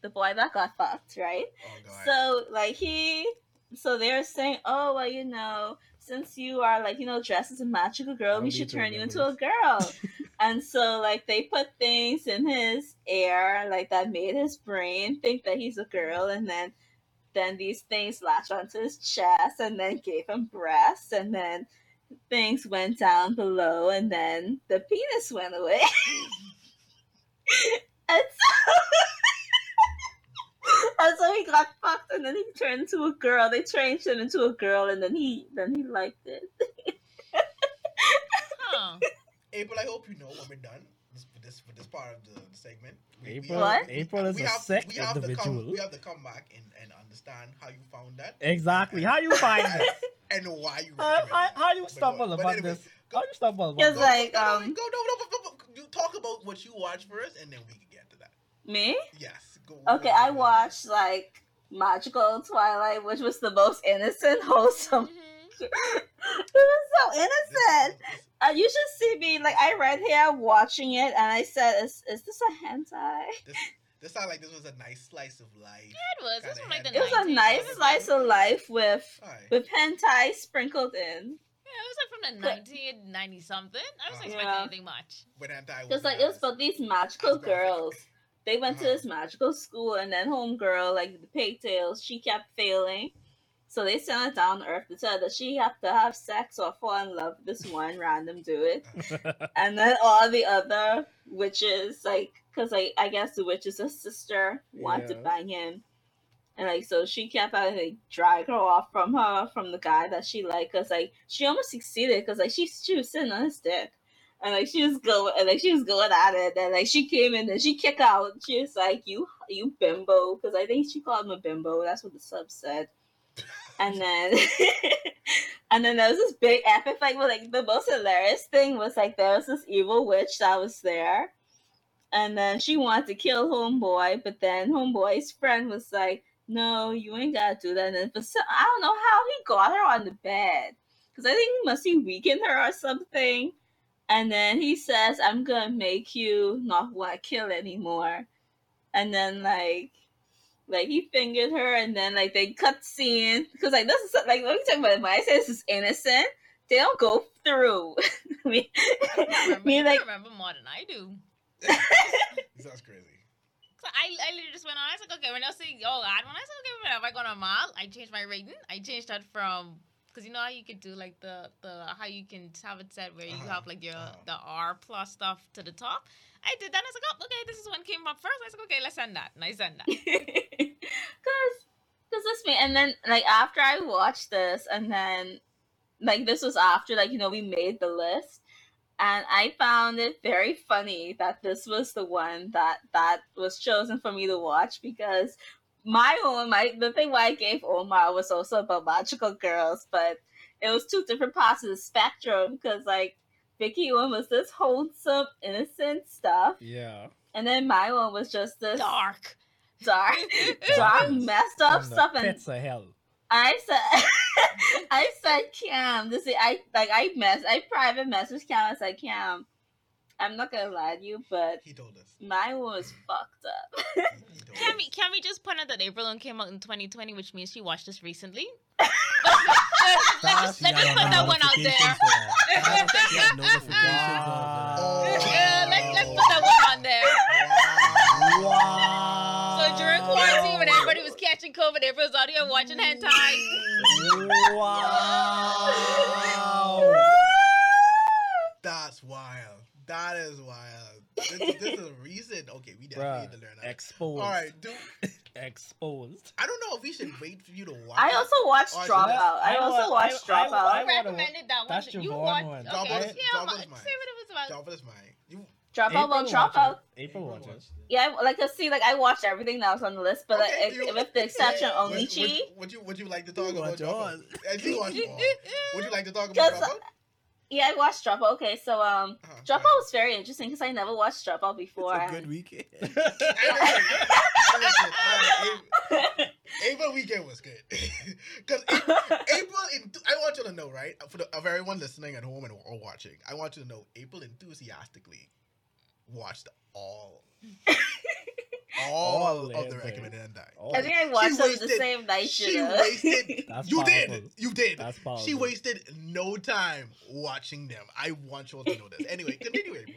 the boy that got fucked, right? Oh. So like he, so they're saying, oh well, you know, since you are like you know dressed as a magical girl, we should turn you remember into a girl. And so, like, they put things in his ear, like that made his brain think that he's a girl, and then, then these things latched onto his chest, and then gave him breasts, and then things went down below, and then the penis went away. and so, and so he got fucked, and then he turned into a girl. They changed him into a girl, and then he then he liked it. Huh. April, I hope you know when we're done this, for this part of the segment. we- we April, April is we a have, sick we have to come, individual. we have to come back and, and understand how you found that Exactly. How you find this? and why you How, how, how you stumble go- but upon anyway, this? go- How you stumble upon Yes, this? like, go, um, go, no, no, no, no, no, you talk about what you watch first, and then we can get to that. Me? Yes. Go, Okay, I watched like Magical Twilight, which was the most innocent, wholesome. Mhm. it was so innocent. Uh, you should see me like I read here watching it, and I said, "Is is this a hentai?" This, this sounded like this was a nice slice of life. It was. This was from like the It was a nice slice of life with Alright. with hentai sprinkled in. Yeah, it was like from the 1990 something. I wasn't Yeah. expecting anything much. But anti Just like it was about these magical girls. They went to Uh-huh. this magical school, and then homegirl, like the pigtails, she kept failing. So they sent her down to earth to tell her that she have to have sex or fall in love with this one random dude. and then all the other witches, like, because like I guess the witch's sister wanted to bang him, and like so she kept having to like, drag her off from her from the guy that she liked, cause like she almost succeeded, cause like she she was sitting on his dick, and like she was going and like she was going at it, and like she came in and she kicked out. She was like, "You you bimbo," cause I think she called him a bimbo. That's what the sub said. And then, and then there was this big epic fight. But like the most hilarious thing was like there was this evil witch that was there, and then she wanted to kill homeboy, but then homeboy's friend was like, "No, you ain't gotta do that." And for some, I don't know how he got her on the bed, because I think he must be weakened her or something. And then he says, "I'm gonna make you not want to kill anymore." And then like like he fingered her and then like they cut scene because like this is like let me tell you about it. when I say this is innocent, they don't go through. I mean, You remember, me you like remember more than I do. Sounds crazy. So I, I literally just went on. I was like, okay, when I see oh God, when I said okay, whatever, I go on a mile. I changed my rating. I changed that from because you know how you could do like the the how you can have it set where you Uh-huh, have like your uh-huh. the R plus stuff to the top. I did that. I was like, oh, okay, this is one came up first. I was like, okay, let's send that, and I send that. Cause, cause this me, and then like after I watched this, and then like this was after like you know we made the list, and I found it very funny that this was the one that that was chosen for me to watch because my own my the thing why I gave Omar was also about magical girls, but it was two different parts of the spectrum because like Vicky one was this wholesome innocent stuff, Yeah. and then my one was just this Dark. dark dark messed up From the stuff and pits of hell. I said I said Cam this is I like I mess I private message Cam I said Cam I'm not gonna lie to you but He told us. mine was fucked up He, he Can us. we can we just point out that April one came out in 2020, which means she watched this recently? let's just, let's just put that one out there. She had notifications on for. Yeah, let's, let's put that one on there. Wow. So during quarantine, when everybody was catching COVID, everyone was out here watching hentai. Wow. That's wild. That is wild. This, is- this is recent. Okay, we definitely Bruh, need to learn that. exposed. All right, dude. Exposed. I don't know if we should wait for you to watch. I also watched I. Dropout I I also wa- watched I- I- Dropout I- I recommended that one. that's your you Vaughn watched. one. Okay, Drop yeah, us- drop ma- us say mine. what it was about. Drop us mine. You Dropout April well watches. Dropout April watches. watches. yeah I- like I see like I watched everything that was on the list but Okay, like, you- with the exception of would, Onichi would, would you would you like to talk about watch Dropout? all. I do watch all. Would you like to talk about 'Cause- Dropout? Yeah I watched Dropout okay so um Uh-huh, Dropout go was very interesting because I never watched Dropout before It's a good weekend. ahead. Hey, listen, listen, April- April weekend was good because April. In, I want you to know, right, for the, of everyone listening at home and or watching, I want you to know April enthusiastically watched all, all, All of the Hentai. recommended hentai. Oh, I think I watched them the same night. She wasted. That's you powerful. did. You did. That's powerful. She wasted no time watching them. I want you all to know this. Anyway, continue, April.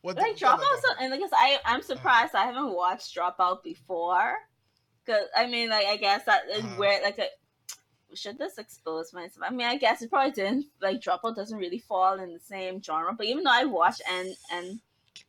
What like the- what Dropout, about so, and because I I'm surprised I haven't watched Dropout before. Cause I mean, like I guess that is Uh-huh. where like a should this expose myself? I mean, I guess it probably didn't. Like Dropout doesn't really fall in the same genre, but even though I watched and N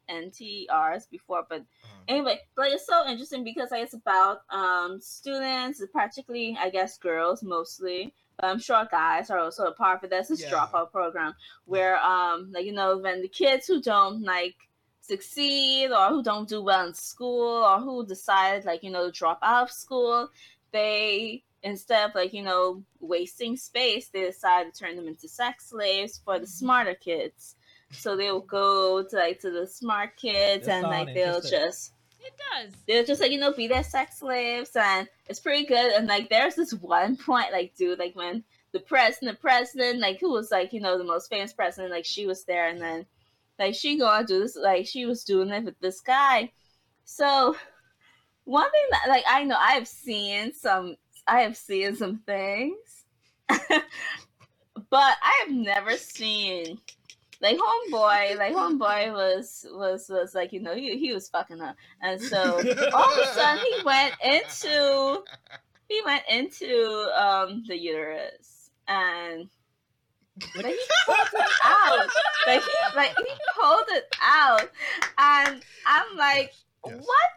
NTRs before, but Uh-huh. anyway, but it's so interesting because like, it's about um students, particularly I guess girls mostly. But I'm sure guys are also a part of it. That's this Yeah. dropout program where um like you know when the kids who don't like succeed or who don't do well in school or who decide like you know to drop out of school, they instead of like you know wasting space, they decide to turn them into sex slaves for the smarter kids. So they'll go to like to the smart kids That and like they'll just It does. they'll just like you know be their sex slaves and it's pretty good. And like there's this one point like dude like when the president the president like who was like you know the most famous president like she was there and then like she gonna do this like she was doing it with this guy. So one thing that like i know i've seen some i have seen some things. But i have never seen like homeboy like homeboy was was was like you know he, he was fucking up. And so all of a sudden he went into he went into um the uterus. And like he pulled it out. Like he like he pulled it out. And i'm like Yes. what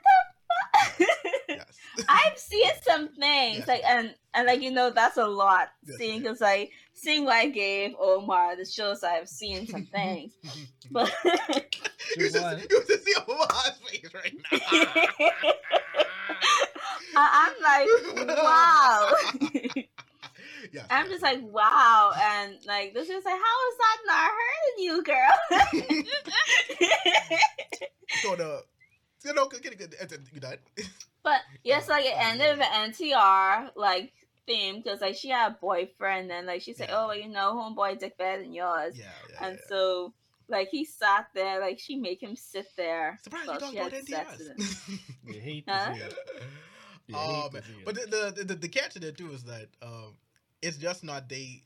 the fuck yes. I've seen some things. Yes. like and and like you know that's a lot. Seeing because like seeing what I gave Omar the shows I've seen some things but you just What? you just see Omar's face right now. I, I'm like wow yes. I'm just like wow and like this is like how is that not hurting you girl so the you know, get it, get it, you done? but yes like it ended with an NTR like theme because like she had a boyfriend and like she said Yeah. oh you know homeboy dick better than yours Yeah, yeah. and yeah. so like he sat there like she make him sit there Surprised while you she talk about had sex with him. NTRs. You hate to Huh? see. You um, hate to see but the, the the the catch in it too is that um, it's just not they.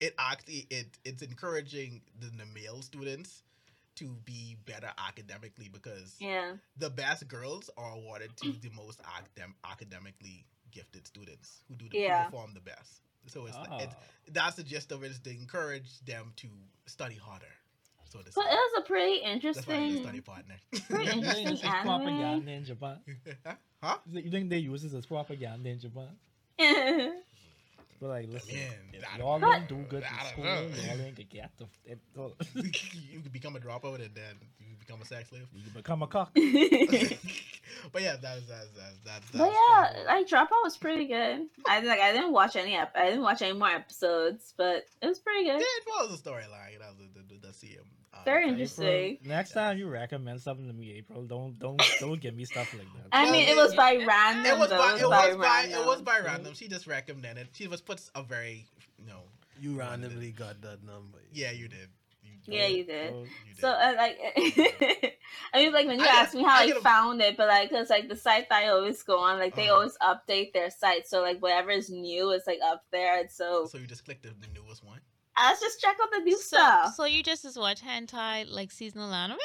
It actually it it's encouraging the, the male students to be better academically because yeah the best girls are awarded to the most academ- academically gifted students who do the, who perform the best. So it's, Oh. it's that's the gist of it is to encourage them to study harder. So to but say. it was a pretty That's why I need study interesting partner. Pretty interesting this is anime. propaganda in Japan? huh? You think they use this as propaganda in Japan? But like, listen, Man, y'all don't- don't good I in school, y'all ain't gonna get the. It, oh, you can become a dropout and then you become a sex slave. you become a cock. but yeah, that's that's that's that's. but that's yeah cool. like dropout was pretty good i like i didn't watch any ep- i didn't watch any more episodes but it was pretty yeah, good it follows the storyline. You know, the the, the, the CM. Very thing. interesting. April, next time you recommend something to me, April, don't don't don't give me stuff like that. i mean it it- was by random It was by it it was by by random it was by random. She just recommended. She just puts a very you know. You randomly got that number. Yeah, you did. You, yeah you did So, You did. So uh, like, I mean, like when you I asked get- me how I I, get a- found it, but like, cause like the site that I always go on, like they Uh-huh. always update their site, so like whatever is new is like up there. And so so you just clicked the, the newest one. I was just check out the new So, stuff. so you just as watch hentai like seasonal anime?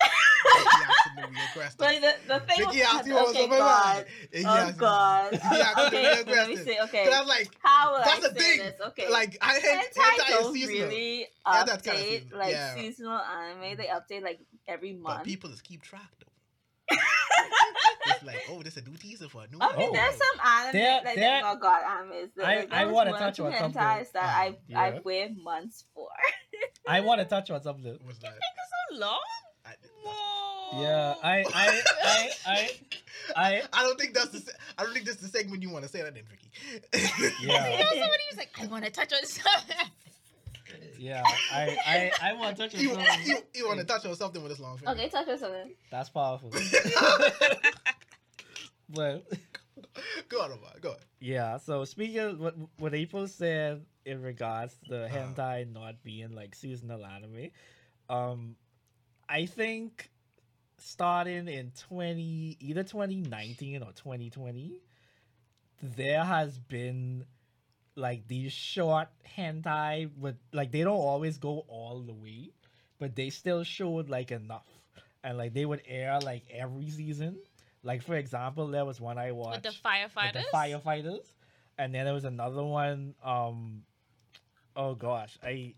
Vicky asked him the. Like the, the thing. Vicky was- asked was okay, God. mind. And he Oh God. He asked me the okay, let me see. Okay, 'Cause I was like, how will that's I the say thing. this? Okay, like I had hentai hentai don't seasonal, really Yeah, that's kinda update seasonal. like Yeah. seasonal anime. They update like every month. but month. people just keep track though. it's like, oh, this is a new teaser for a new. I mean, Oh. there's some anime There- like there- oh god, animes. That, I- like, I there was wanna touch on something. that Uh, I've yeah. I've waited months for. I want to touch on something. What's that? It So long? I, Whoa. Yeah, I I I I I I don't think that's the. se- I don't think that's the segment you want to say that in, Vicky. Yeah. You know, somebody was like, I want to touch on something. yeah I I I want to touch on you, something. you, you want to touch on something with this long finger. okay, touch on something. That's powerful. But go on, Omar. Go on. yeah, so speaking of what what April said in regards to the Uh-huh. hentai not being like seasonal anime, um, I think starting in twenty either twenty nineteen or twenty twenty, there has been like these short hentai with like they don't always go all the way. but they still showed like enough, and like they would air like every season. Like for example, there was one I watched With the firefighters. with the firefighters, and then there was another one. Um, oh gosh, I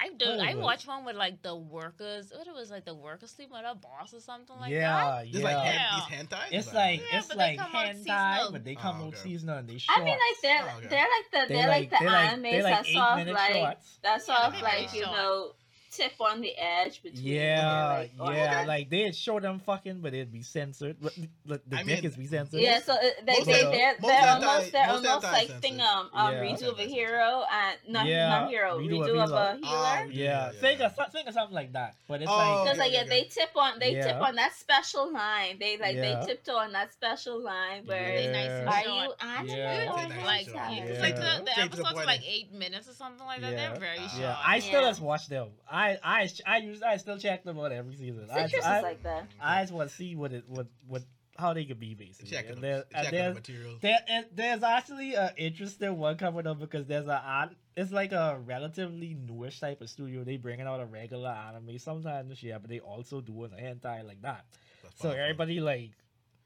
I do. I is it? watched one with like the workers. What it was like the workers sleep with a boss or something like yeah, that. This yeah. like hand, Yeah. these hentai. It's like Yeah, it's like come out hentai, but they come Oh, out okay. seasonal and they short. I mean, like they're Oh, okay. they're like the they're, like the they like, animes they like that eight sort of like shorts. that sort Yeah, of like you know tip on the edge between Yeah, like, oh, yeah, okay. like they'd show them fucking, but it'd be censored. But the, the I dick mean, is be censored. Yeah, so they, most they, of- they're, most they're hentai- almost they're almost hentai like censored. thing um um Yeah. redo of a hero and not Yeah, not hero Redo redo, of of a Healer. healer. Ah, yeah. Yeah, Think of think of something like that. But it's Oh, like Because okay, like yeah, they tip on they tip on that special line. They like Yeah. they tiptoe on that special line where they nice are you anime Yeah. nice Like, short. hentai? it's Yeah. like the, the Straight to the episodes are like eight minutes or something like that. They're very short. yeah, I still Yeah. just watch them. I I I use I still check them out every season. I, Citrus I, is like that. I just want to see what it what what how they could be basically. Checking And the, there, and checking the there's material. There, and there's actually an interesting one coming up because there's a an- it's like a relatively newish type of studio. They bringing out a regular anime sometimes this year, but they also doing a hentai like that. That's So powerful. everybody like,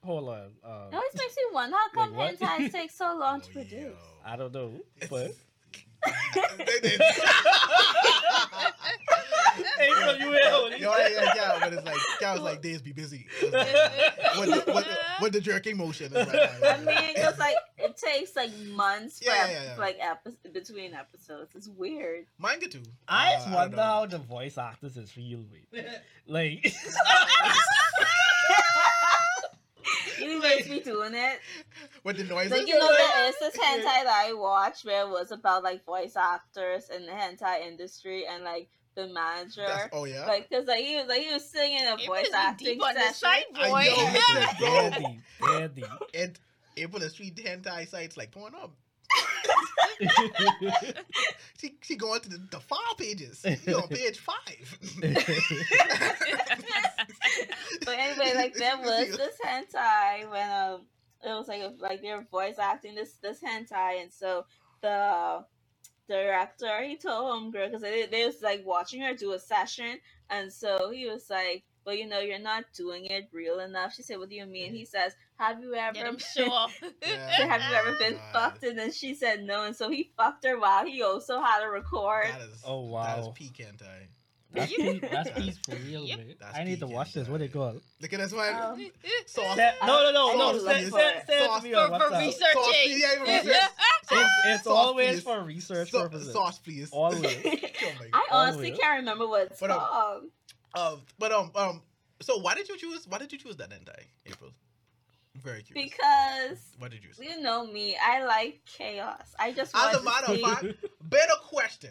hold on, It uh, always makes me wonder how come Like hentai takes so long to Oh, produce. yo. I don't know, but They did. hey, so you will. Yo, yeah, yeah, yeah, but it's like, guy was like, days be busy. It's like, with, the, with, the, with the jerking motion. It's like, I mean, it's like it takes like months for Yeah, ep- yeah, yeah. like epi- between episodes. It's weird. mine get too. I Uh, just don't wonder know. how the voice actors is feel with. Like, You makes me doing it. with the noises. Like you know, there is this hentai that I watched where it was about like voice actors in the hentai industry and like the manager. That's- oh yeah. Like, cause like he was like he was singing a It voice acting deep on the session. side, I boy. know, listen, bro. Dandy, dandy. and April is street hentai sites like Pornhub. She she going to the, the file pages. She on page five. but anyway, like there was this hentai when um it was like a, like they were voice acting this this hentai, and so the director he told homegirl because they, they was like watching her do a session, and so he was like, "Well, you know, you're not doing it real enough." She said, "What do you mean?" He says, "Have you ever?" Get him sure. Yeah. Have you ever been God. fucked? And then she said no, and so he fucked her while he also had a record. That is Oh, wow, That is wow. peak hentai. That's peace, that's peace for real, Yep. man. That's I need to peak watch this. What it hentai. called? Look at this one. Um, Sauce. Say- no, no, no, no. need to Say, look say, for it. to Sauce me on for, for WhatsApp. researching. Sauce, yeah, for research. It's, it's Sauce, always please. for research Sa- purposes. sauce, please. Always. Oh my I honestly Always. can't remember what it's But, um, called. Um, but um, um. So why did you choose? Why did you choose that hentai, April? I'm very curious. Because Why did you choose? you know me, I like chaos. I just As want a matter of see. fact, better question.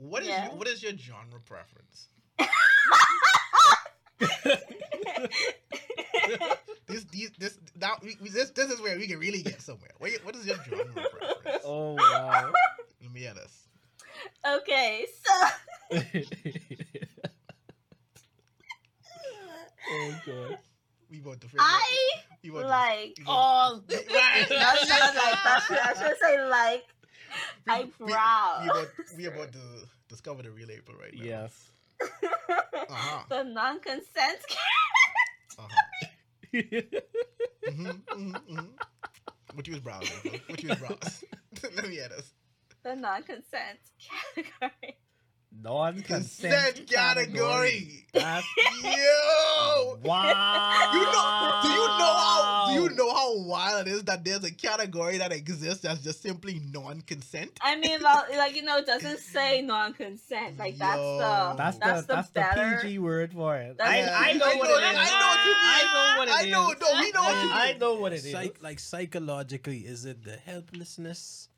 What is Yeah. your, what is your genre preference? This these this now we, we- this this is where we can really get somewhere. What, what is your genre preference? oh wow. Let me hear this. okay, so oh god. We want to figure. I we want like. To, we want All. to, right. That's not like that's I should say like. I We- we- proud. We about we about to discover the real April right now. Yes. Uh-huh. the non-consent. Uh-huh. Mm-hmm, mm-hmm, mm-hmm. What you was browsing? What you was browsing? Let me hear this. the non-consent category. Non-consent Consent category. Yo. wow. You know? Do you know how? Do you know how wild it is that there's a category that exists that's just simply non-consent? I mean, well, like you know, it doesn't say non-consent. Like that's Yo. the That's, that's, the, the, that's better. the PG word for it. That's I, the I know what it word. is. I know what you mean. I know what it I is. know. No, we know what you mean. I know what it is. Psych, like psychologically, is it the helplessness?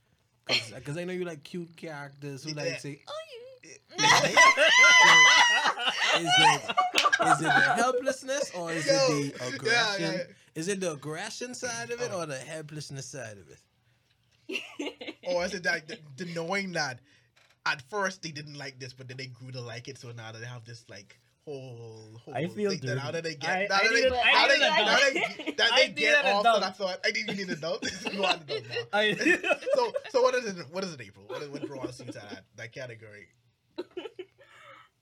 Because I know you like cute characters who Yeah. like say, "Oh, you." Is it is it the helplessness or is Yo, it the aggression? yeah. Is it the aggression side of it oh. or the helplessness side of it? Or is it like the, the knowing that at first they didn't like this, but then they grew to like it, so now they have this like whole. whole I feel thing that now dirty. that they get, now I that need they, a- I now need they, an they, that I they get an off on adult. that thought. I need you need an adult. you are an adult now. I, So so what is it? What is it, April? What is what draws you to that that category?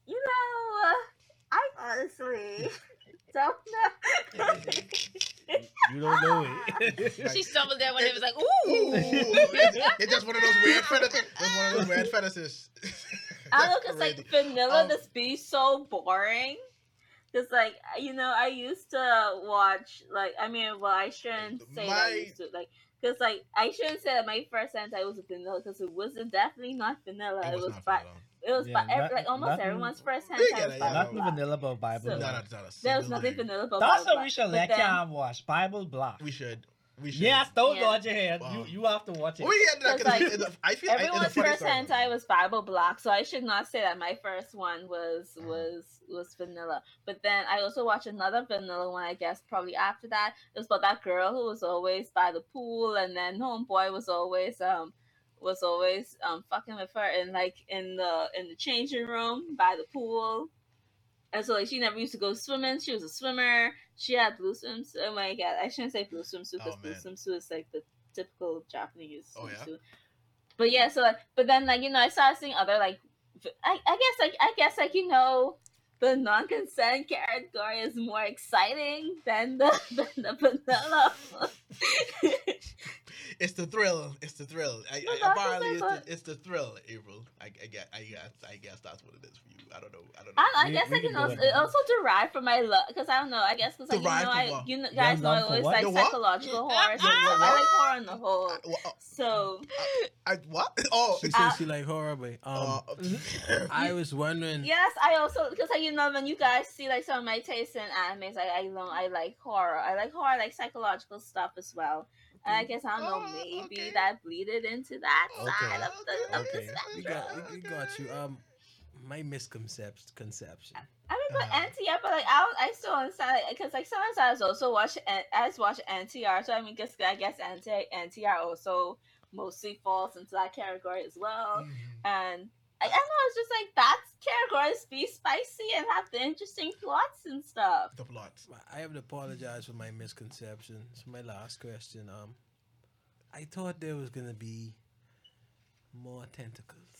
You know, uh, I honestly don't know. You don't know it. she stumbled there when it was like, Ooh, ooh. it's, it's just one of those weird fetishes. It's one of those weird fetishes. I look, That's cause like vanilla Um, just be so boring. Cause like you know, I used to watch like I mean, well, I shouldn't say that I used to like. Cause like I shouldn't say that my first hentai was vanilla, cause it was definitely not vanilla. It, It was was not vanilla. It was Yeah, every, not- like almost nothing- everyone's first We hentai get was it, yeah. Nothing Black. vanilla about Bible. So- No, Black. not, not a There was nothing thing. vanilla about That's Bible what we should But let then- Cam watch. Bible Black. We should. We should. Yes, don't Yeah. dodge your head. Wow. You you have to watch it. We had that Cause, 'cause like, in the- I feel I- in the Everyone's funny first story- hentai was Bible Black, so I should not say that my first one was was was vanilla. But then I also watched another vanilla one, I guess, probably after that. It was about that girl who was always by the pool, and then homeboy was always um was always um fucking with her in like in the in the changing room by the pool. And so like she never used to go swimming. She was a swimmer. She had blue swimsuit. Oh my god, I shouldn't say blue swimsuit because Oh, blue swimsuit is like the typical Japanese Oh, yeah? swimsuit. But yeah, so like, but then like you know, I started seeing other like, I, I guess like I guess like you know, the non-consent category is more exciting than the than the vanilla. It's the thrill. It's the thrill. I, No, I, apparently, it's the, it's the thrill, April. I, I guess. I guess. I guess that's what it is for you. I don't know. I don't know. I, I We- guess we like you can know, go it also derived from my love because I don't know. I guess because like you know, I you know, Your guys know I love always like The what? psychological horror. So The I like horror on the whole. I, well, So I, what? Oh, She Uh, she like horror, but um, uh, I was wondering. yes, I also because like you know when you guys see like some of my tastes in animes, I I know I like horror. I like horror, I like psychological stuff as well. And I guess I don't know, Oh, maybe okay. that bleeded into that Okay, side of the, of the Okay, we got we, we got you. Um, my misconception conception. I mean, but Uh-huh. NTR, but like I, I still understand because like sometimes I was also watch N- I was watch NTR, so I mean, guess I guess NT, NTR also mostly falls into that category as well. Mhm. And I, I don't know, it's just like that categories be spicy and have the interesting plots and stuff. the plots. I have to apologize for my misconceptions. My last question. Um, I thought there was gonna be more tentacles.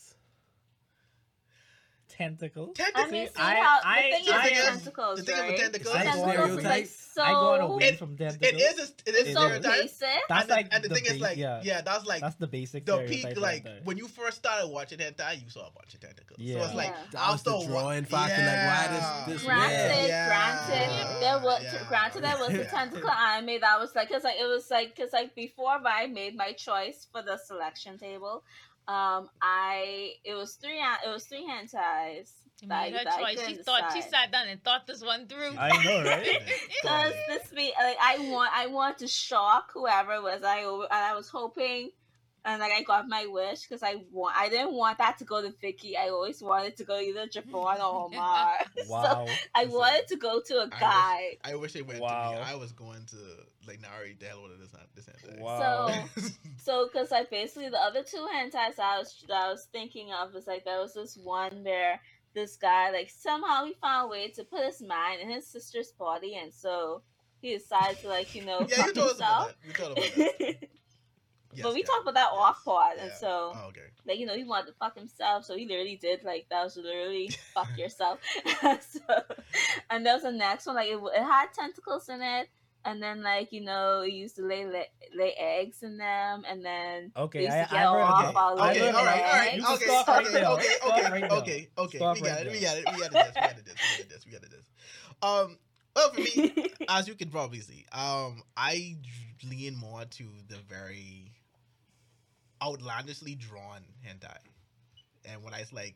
Tentacle. I mean, see I- how I- the thing I is am- tentacles, the thing right? with tentacles, tentacles is like so. I go away It- from tentacles. is. A, it is so stereotype. basic. That's and the, like and the, the thing is like yeah. yeah, that's like That's the basic the peak right like there. when you first started watching hentai you saw a bunch of tentacles so it's like Yeah. That was the after a while- drawing factor, like, why this- this Granted, Yeah. granted, there was Yeah. granted there was a tentacle anime that was like, cause like it was like, cause like before I made my choice for the selection table, um, I it was three it was three hentais. that I- made her that choice. She couldn't thought she sat down and thought this one through. I know, right? Cause this be like I want I want to shock whoever it was I over- and I was hoping. And like I got my wish because I want I didn't want that to go to Vicky. I always wanted to go either Japan or Omar. So Wow. I Listen, wanted to go to a guy. I wish it went Wow. to me I was going to like Nari the hell with this this hentai Wow. So So, because like basically the other two hentais I was that I was thinking of was like there was this one where this guy like somehow he found a way to put his mind in his sister's body, and so he decided to like you know yeah you fuck told us about that you told about that Yes, but we yeah. talked about that Yes. off part, and so oh, okay like you know he wanted to fuck himself, so he literally did like that was literally fuck yourself. so, and there was the next one like it, it had tentacles in it. And then, like you know, he used to lay lay, lay eggs in them, and then Okay, They used I, to get I all off okay. all Okay, over all right, the all right, eggs. You can okay, okay, right there. okay, okay, right there. okay, okay. Stop We got it, we got it, we got it, we got it, this, we got it, this, we got it, this. Um, well, for me, as you can probably see, um, I lean more to the very outlandishly drawn hentai, and when I say like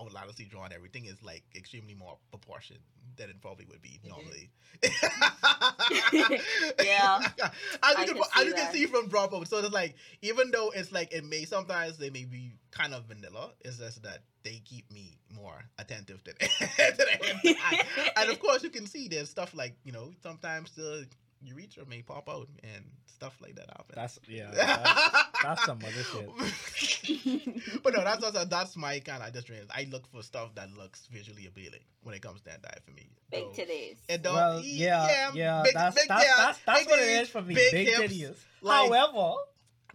outlandishly drawn, everything is like extremely more proportioned than it probably would be mm-hmm. normally. Yeah. as I you can, can as see you can that. see from Dropout, so it's like even though it's like it may sometimes they may be kind of vanilla, it's just that they keep me more attentive to the, to the hentai. and of course, you can see there's stuff like you know sometimes the urethra may pop out and stuff like that happens. That's yeah. That's, that's some other shit. but no, that's also, that's my kind of just I look for stuff that looks visually appealing when it comes to hentai for me. Big So, titties. It don't, Well, yeah, yeah. big- that's big- that's, that's, that's big what it titties, is for me. big Big, hips, titties. like- However,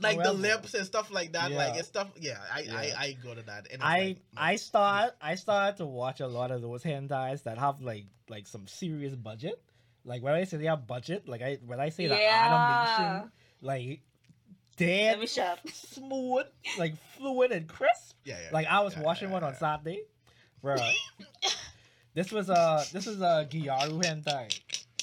like the lips and stuff like that. Like it's stuff. Yeah, I Yeah. I, I go to that. And I like. I start I started to watch a lot of those hentais that have like like some serious budget. Like when I say they have budget, like I when I say the animation, like Let dead me smooth, like fluid and crisp. yeah, yeah. Like I was yeah, watching yeah, one on. Saturday, bro. this was a this is a uh, Gyaru hentai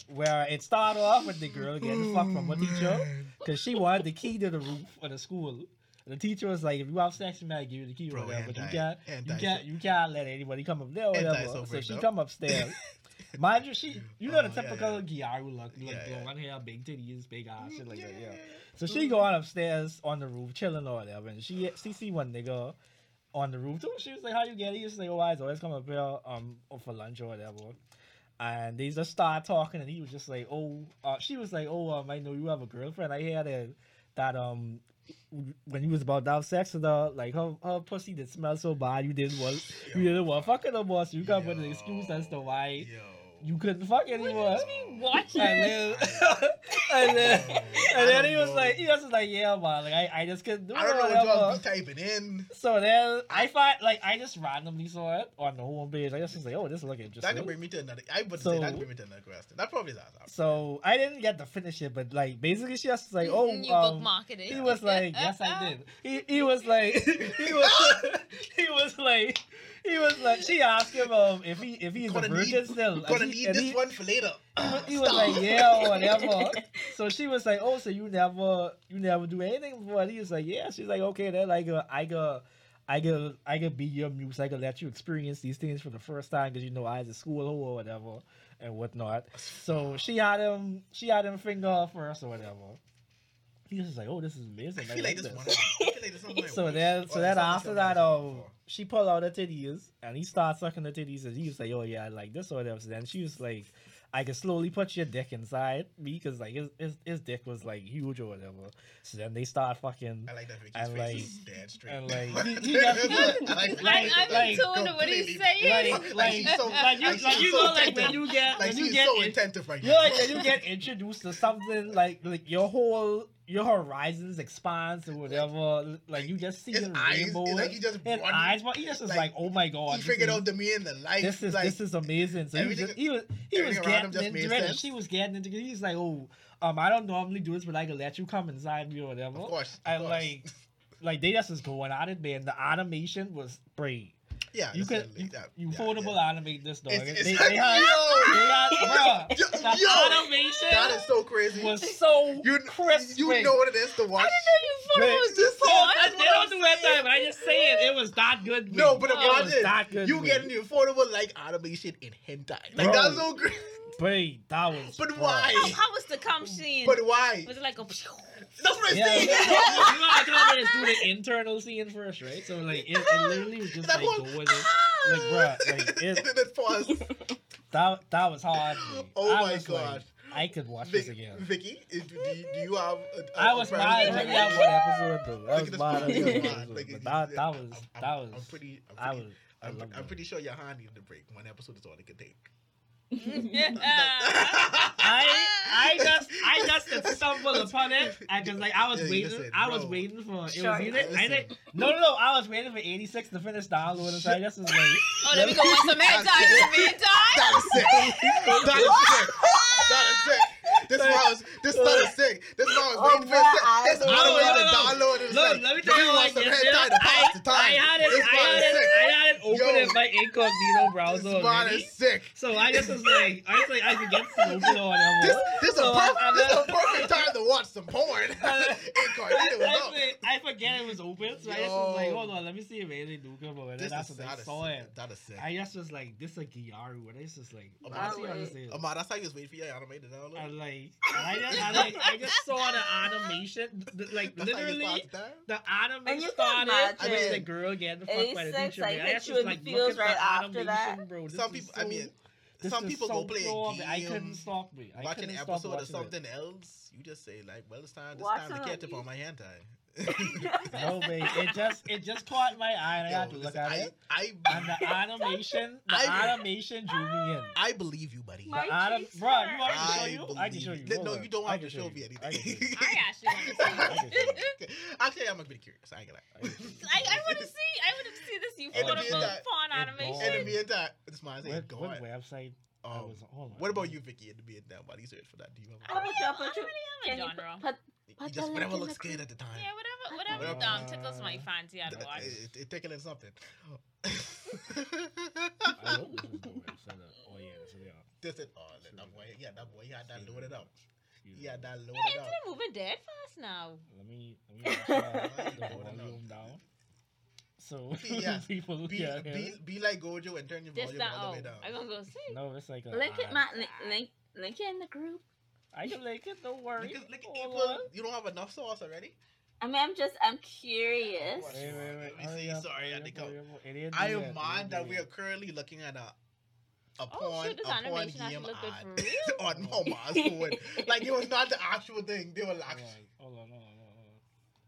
where it started off with the girl getting oh, fucked from a teacher because she wanted the key to the roof of the school. And the teacher was like, "If you have sex, you might give you the key or Bro, whatever, but you hentai- can't, you hentai can't, you can't let anybody come up there or whatever." so So, she out. come upstairs. Mind you, she, you know the Oh, yeah, typical yeah. Gyaru look, like Yeah, yeah. blonde hair, big titties, big ass, shit like that, yeah. So she go going upstairs on the roof, chilling or whatever, and she she see one nigga on the roof too. She was like, "How you get it?" He was like, "Oh, I always come up here um for lunch or whatever." And they just start talking, and he was just like, "Oh," uh, she was like, "Oh, um, I know you have a girlfriend. I hear that that um." When you was about to have sex with her, like her, her pussy did smell so bad, you didn't want you didn't want fuck her no more, so you got an excuse as to why Yo. You couldn't fuck anymore. Watch And it. then, and then, and then he was know. like, he was just like, yeah, man, like I, I just couldn't do it. I don't know or what y'all be typing in. So then I find like I just randomly saw it on the homepage. I just was like, oh, this look That can interesting. bring me to another. I would So- say that can bring me to another question. That probably is awesome. So I didn't get to finish it, but like basically she just like, oh, you um, bookmarked it. he was like, yes, I did. He he was like, he was he was like, he was like, she asked him um if he if he's a Gonna virgin need- still. Gonna and he, need and this he- one for later. he was, he was like, yeah, or whatever. so she was like, oh, so you never, you never do anything before? And he was like, yeah. She's like, okay, then like, uh, I go, I go, I could be your muse. I could let you experience these things for the first time because you know I was a school or whatever and whatnot. So she had him, she had him finger her first or whatever. He was just like, oh, this is amazing. I feel like like this one. I feel like this one So then, so then after that, um. She pulled out her titties and he started sucking the titties and he was like, "Oh yeah, I like this or whatever." So then she was like, "I can slowly put your dick inside me because like his, his his dick was like huge or whatever." So then they start fucking I like that Vicky's and, face like- is dead straight. and, like, he- he got- I like like- I'm like, in to what he's saying. like Like, she's so- like you like, like she's you so know like when you get like when you get so in- attentive right you know, now. like when you get introduced to something like like your whole your horizons expands or whatever. Like you just see His the eyes, rainbow. like he just his eyes, but he just was like, like, "Oh my god!" he figured is- out the me and the life. this is like, this is amazing. So he was just, he was he was everything around him getting into it. She was getting into it. He's like, oh, um, I don't normally do this, but I can let you come inside me or whatever. Of course, of And course. like, like they just was going at it, man. The animation was great. Yeah, You this could you, yeah, you yeah, foldable yeah. animate this dog. It's- they, it's- they had, Yo! they had, bruh, Yo, the yo! animation That is so crazy. was so you crisp. you man. know what it is to watch. Man, was just so- oh, that's they what I'm don't do that time. but I just say it. It was that good. No, man. but it was imagine that good. you man. getting the affordable like animation in hentai. Like Bro. that's so great. Wait, that was. But bruh. why? How, how was the cum scene? But why? was it like a? That's what I'm Yeah, saying. you know, I can always do the internal scene first, right? So like, it, it literally was just That like was- go with it. Like, bruh, like and it, then it pause. that that was hard. Oh I my was like, God. I could watch Vic, this again. Vicky, do, do, you- do you have? A, a, I was mad. I had one episode though. That was mad. movie, That it's was mad. Like, but that that was I'm- that was. I'm pretty. I'm I pretty, was. I I'm, I'm pretty sure your hand needed a break. One episode is all it could take. I I just I just stumbled upon it I because like I was Hey, waiting listen, I was waiting for it was either I listen. think no no no I was waiting for 86 to finish downloading so I just was like Oh, let me go watch some hentai in the meantime. That is sick. That is sick. That is sick. This was this not is uh, sick. This was Oh, waiting for it. I- It's No, automated no, no. download. and it's Look, like, let me tell you like this. the I, time? I had it, I had it, sick. I had it open in my incognito browser This man is sick. So I just was like, I was like, I could get some open or whatever. This this is a perfect this is a perfect time to watch some porn. I, Incognito was up. I, I forget it was open, so I just was like, hold on, let me see if anything do come over. And then This that's is when I saw sick. it. That is sick. I just was like, this is a Gyaru, and it's just like, Oh, I see wow. how this is. Omar, that's how you was waiting for your anime to download. And like, I just, I like, I just saw the animation, th- like That's literally, the anime And you can started imagine with the girl getting the fuck by the teacher. like. I just was like, feels right after that. bro. Some people, I mean, this some people so go play a pure. I game, couldn't stop me. I watch an couldn't stop episode of watching it. something else. You just say like, well, it's time. It's Watch time to some catch of up on my hand." hentai. no, babe. It just it just caught my eye and I Yo, had to look at I, it. I, And the animation, the I- animation drew me in. I believe you, buddy. The My anim- bro, you want me to show I you? I can believe show you. you. No, no, you don't I have to show you. me anything. I actually want to see. I can show you. Actually, I'm a bit curious. I ain't gonna I can show you. I, I want to see. I want to see this And the affordable porn animation. ball- In the meantime, this man saying, What, go what on. website? I Um, was, hold what about you, Vicky? In the meantime, while you search for that, do you have? How about you? How I don't really have a Can you genre. Put, You put just whatever looks good at the time. Yeah, whatever, Whatever. whatever um, tickles my fancy, I'd watch. It, it, it tickling something. I hope this is the website. of- Oh, yeah, so yeah. this is oh, that boy, yeah, that boy, he had that loaded up. Excuse He me. had that Yeah, loaded up. internet moving dead fast now. Let me, let me uh, the volume down. So Yeah. people Be, can be, hear. be like Gojo and turn your This volume all oh, the way down. I'm gonna go see. No, it's like a Link it, ad. Matt. Link, link, link it in the group. I can link it. Don't worry. Look at, look at Hold You don't have enough sauce already. I mean, I'm just, I'm curious. Wait, wait, wait. Let me see. up, Sorry, I hurry had up, to go. hurry up. It ain't I am mind that we are currently looking at a a Oh, porn, shit, this a porn animation actually game ad on Moma's phone. Like it was not the actual thing. They were Hold like, on, hold on, hold on, hold on.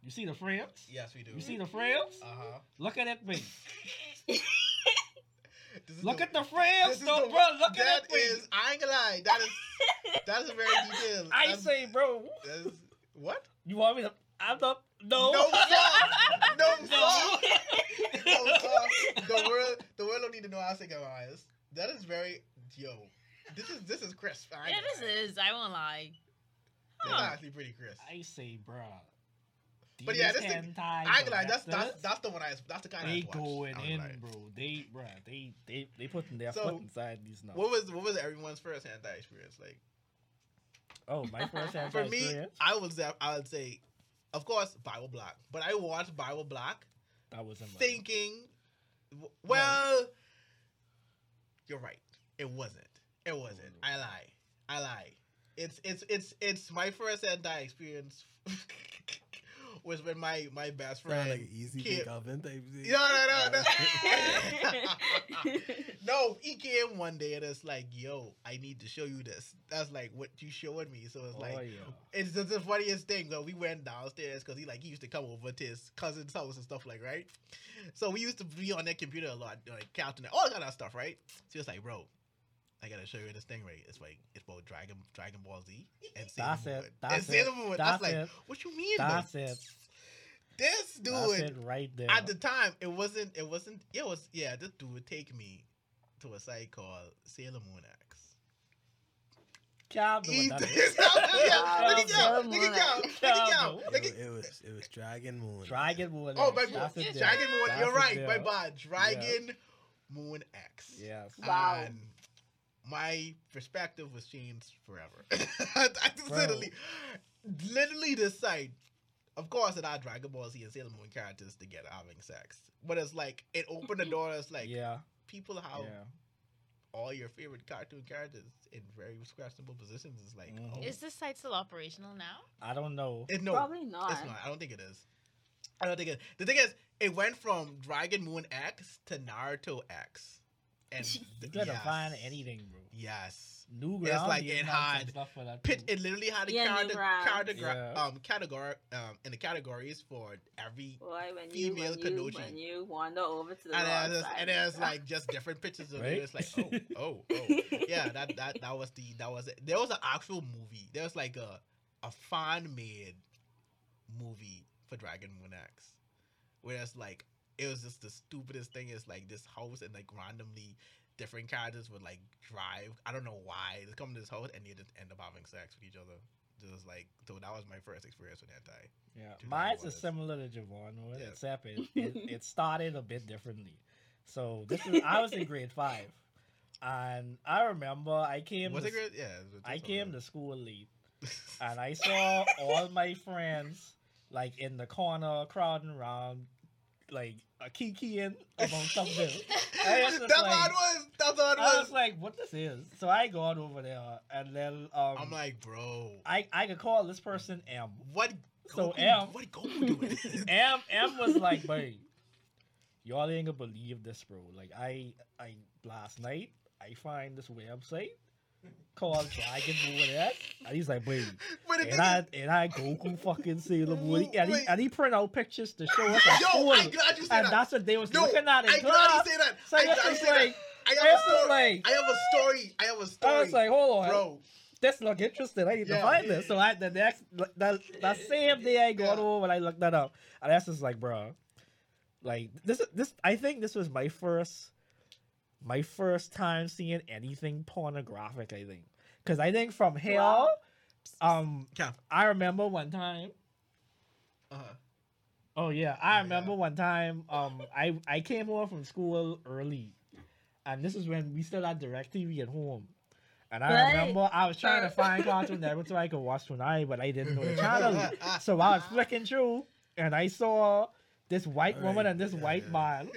You see the frames? yes, we do. You see the frames? Uh huh. Look at that babe. This is Look the- at the frames, though, the- bro. Look That at it, babe. I ain't gonna lie. That is that is very detailed. I That's- say, bro. that is- what? You want me to? I'm the no. No sauce. No No. sauce. No sauce. The world, the world don't need to know how sick I is. That is very yo. This is this is crisp. I Yeah, this lie. is. I won't lie. It's Huh. actually pretty crisp. I say, bro. But yeah, this thing- I ain't gonna. That's that's that's the one I. That's the kind of they I watched. going I in, gonna bro. They, bro. They, they, they putting their So, foot inside these nuts. What was what was everyone's first hentai experience like? Oh, my first hentai For me, experience. I would say I would say, of course, Bible Black. But I watched Bible Black That was in my thinking, w- well, you're right. It wasn't. It wasn't. Oh, I lie. I lie. It's it's it's it's my first hentai experience was when my my best friend. like an easy Kid- pick oven type thing. No, no, no, no. no, he came one day and it's like, yo, I need to show you this. That's like what you showing me. So it's Oh, like, yeah. it's just the funniest thing. But we went downstairs because he like he used to come over to his cousin's house and stuff like right. So we used to be on that computer a lot, like counting all that kind of stuff, right? So it's like, bro, I gotta show you this thing, right? It's like it's both Dragon Dragon Ball Z and Sailor Moon. it. and That's Sailor. Moon. That's That's like, it. what you mean? That's man? it. This dude That's it right there. at the time it wasn't it wasn't it was yeah this dude would take me to a site called Sailor Moon X. Calm down. He- that Look is. at y'all, look Moon at y'all, look at y'all, Calm y'all, It, look wa- at it was it was Dragon Moon. Dragon Moon. Oh X. my That's god. Dragon Moon, you're right, my there. bad. Dragon Moon X. Yes. Wow. And my perspective was changed forever. I just Bro. literally, literally this site. Of course, it had Dragon Ball Z and Sailor Moon characters together having sex, but it's like it opened the door. It's like yeah. people have yeah. all your favorite cartoon characters in very questionable positions. It's like, Mhm. oh, Is this site still operational now? I don't know. it, no, Probably not. it's not. I don't think it is. I don't think it. The thing is, it went from Dragon Moon X to Naruto X, and You gotta yes, find anything, bro. Yes, New ground. It's like even it had stuff for that Pit, it literally had a Yeah, character, Newgrounds. character, Yeah. um, category, um, in the categories for every, Boy, when you, Female when, you, Kanoji. when you wander over to the and wrong there's, side, and there's like just different pictures of Right? it. It's like, oh, oh, oh, yeah, that that that was the that was it. There was an actual movie. There was like a a fan made movie for Dragon Moon X, where it's like it was just the stupidest thing. Is like this house and like randomly different characters would like drive. I don't know why they come to this house and they just end up having sex with each other. Just like so, that was my first experience with hentai. Yeah, Two mine's is similar to Javon, one, Yeah. except it, it it started a bit differently. So this is I was in grade five, and I remember I came. Was to, it great? Yeah, it was- I came to school late, and I saw all my friends like in the corner crowding around, like a kikiing about something. I was just That's like- all it was. That's all it I was. was like, "What this is?" So I gone over there, and then um, I'm like, bro, I I could call this person M. what? So Goku, M- what Goku doing? M M was like, "Babe, y'all ain't gonna believe this, bro. Like I I last night I find this website called Dragon Moon X, and he's like, wait, But and I and I Goku fucking Sailor Moon, and he and he print out pictures to show us yo, school, I'm glad you said and that. that's what they was No, looking at I'm glad you say that. So I'm this glad you is say that. like, I have a story. like- I have a story. I have a story. I was like, hold on, bro. this look interesting. I need to Yeah. find this. So I the next that that same day I go Yeah. over and I looked that up, and that's just like, bro, like this this I think this was my first my first time seeing anything pornographic. I think because I think from here, Wow. um, Yeah. I remember one time. Uh-huh. Oh yeah, I Yeah. remember one time. Um, I I came home from school early, and this is when we still had Directv at home. And I Right. remember I was trying to Uh. find Cartoon Network so I could watch Toonami, but I didn't know the channel. so I was flicking through, and I saw this white All woman and this Yeah, white yeah. man.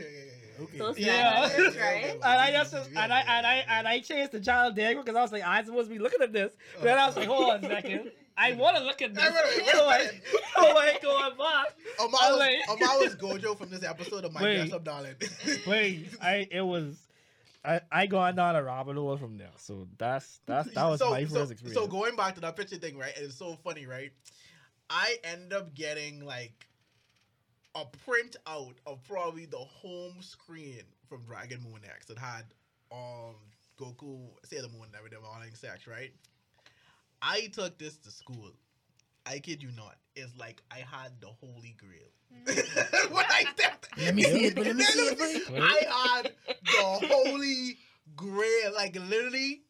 Okay. Those Yeah. standards, right? And I just and I and I and I changed the channel there because I was like, I'm supposed to be looking at this. Oh. Then I was like, hold on a second. I want to look at this. Wait, wait, wait, So I, wait. so I going back. Omar I was, like- Omar was Gojo from this episode of My Wait. Dress Up Darling. Wait, I it was I I gone down a rabbit hole from there. So that's that's that was so, my so, first experience. So going back to that picture thing, right? It's so funny, right? I end up getting like a printout of probably the home screen from Dragon Moon X that had um Goku, Sailor Moon, and everything all in sex, right? I took this to school. I kid you not. It's like I had the holy grail. when I stepped, Let me see it, let me see it. I had the holy grail. Like literally,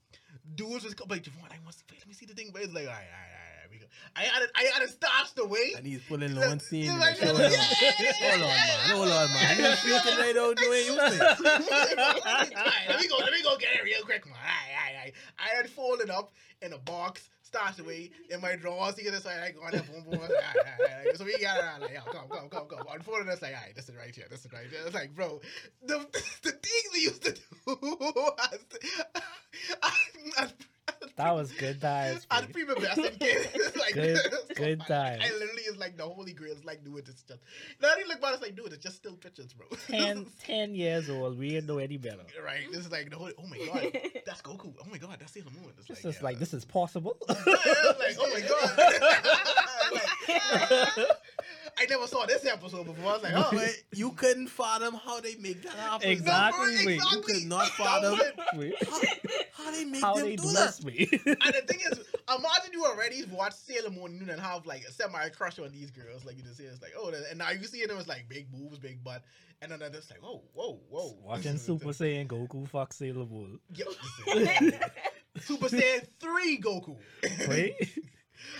dudes was like, Javon, I want to let me see the thing. But it's like, all right, all right, all right, we go. I had I had it stashed away. And he's pulling the one scene. Like, showing yeah, up. Hold on, man. Hold on, man. You freaking right out the way you think. Alright, let me go. Let me go get it real quick, man. Alright, alright, alright. I had folded up in a box, stashed away in my drawers. You get this, I go on there, boom, boom. Alright, alright, alright. So we got it. Like, yo, come, come, come, come. Unfolded this, like, alright, this is right here. This is right here. It's like, bro, the the things we used to do. that was good times. I'd Pete. prepubescent kid. It's like, Good- it's so good funny. times. I literally is like the holy grail. It's like, dude, it's just. Now you look back, it's like, dude, it's just still pictures, bro. 10, 10 years old, we didn't know any better. right? This is like the holy. Oh my god, that's Goku. Oh my god, that's Sailor Moon. It's This like, is yeah. like this is possible. Yeah, like, oh my god. Like, I never saw this episode before. I was like, oh, But you couldn't fathom how they make that happen. Exactly. No, bro, wait. You could not That fathom was it. Wait, how, how they make How them they do bless that. me. And the thing is, imagine you already watch Sailor Moon and have like a semi crush on these girls. Like you just see, it's like, oh, and now you see them, it's like big boobs, big butt, and then it's like, whoa, whoa, whoa. Watching Super Saiyan Goku fuck Sailor Moon. Yo. Super Saiyan three Goku. Wait,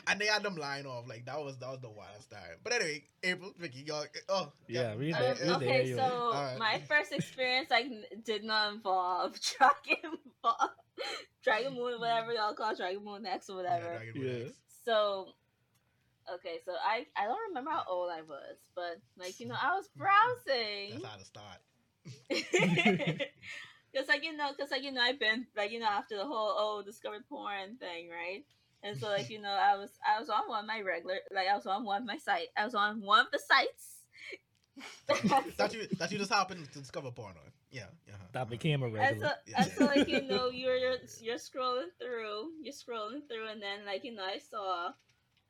and they had them line off like that was that was the wildest time. But anyway, April, Vicky, y'all, oh yeah, we Um, there. We there. okay, yo. so Alright. my first experience like did not involve Dragon Ball, Dragon Moon, whatever y'all call Dragon Moon X or whatever. Yeah, Yeah. X. So, okay, so I I don't remember how old I was, but like you know I was browsing. That's how to start. Cause like you know, cause like you know, I've been like you know after the whole oh discovered porn thing, right? And so like you know, I was I was on one of my regular like I was on one of my site. I was on one of the sites. that you that you just happened to discover porn on. Yeah, yeah. uh-huh. that became a and regular. so, Yeah. and so like you know you're, you're you're scrolling through you're scrolling through and then like you know i saw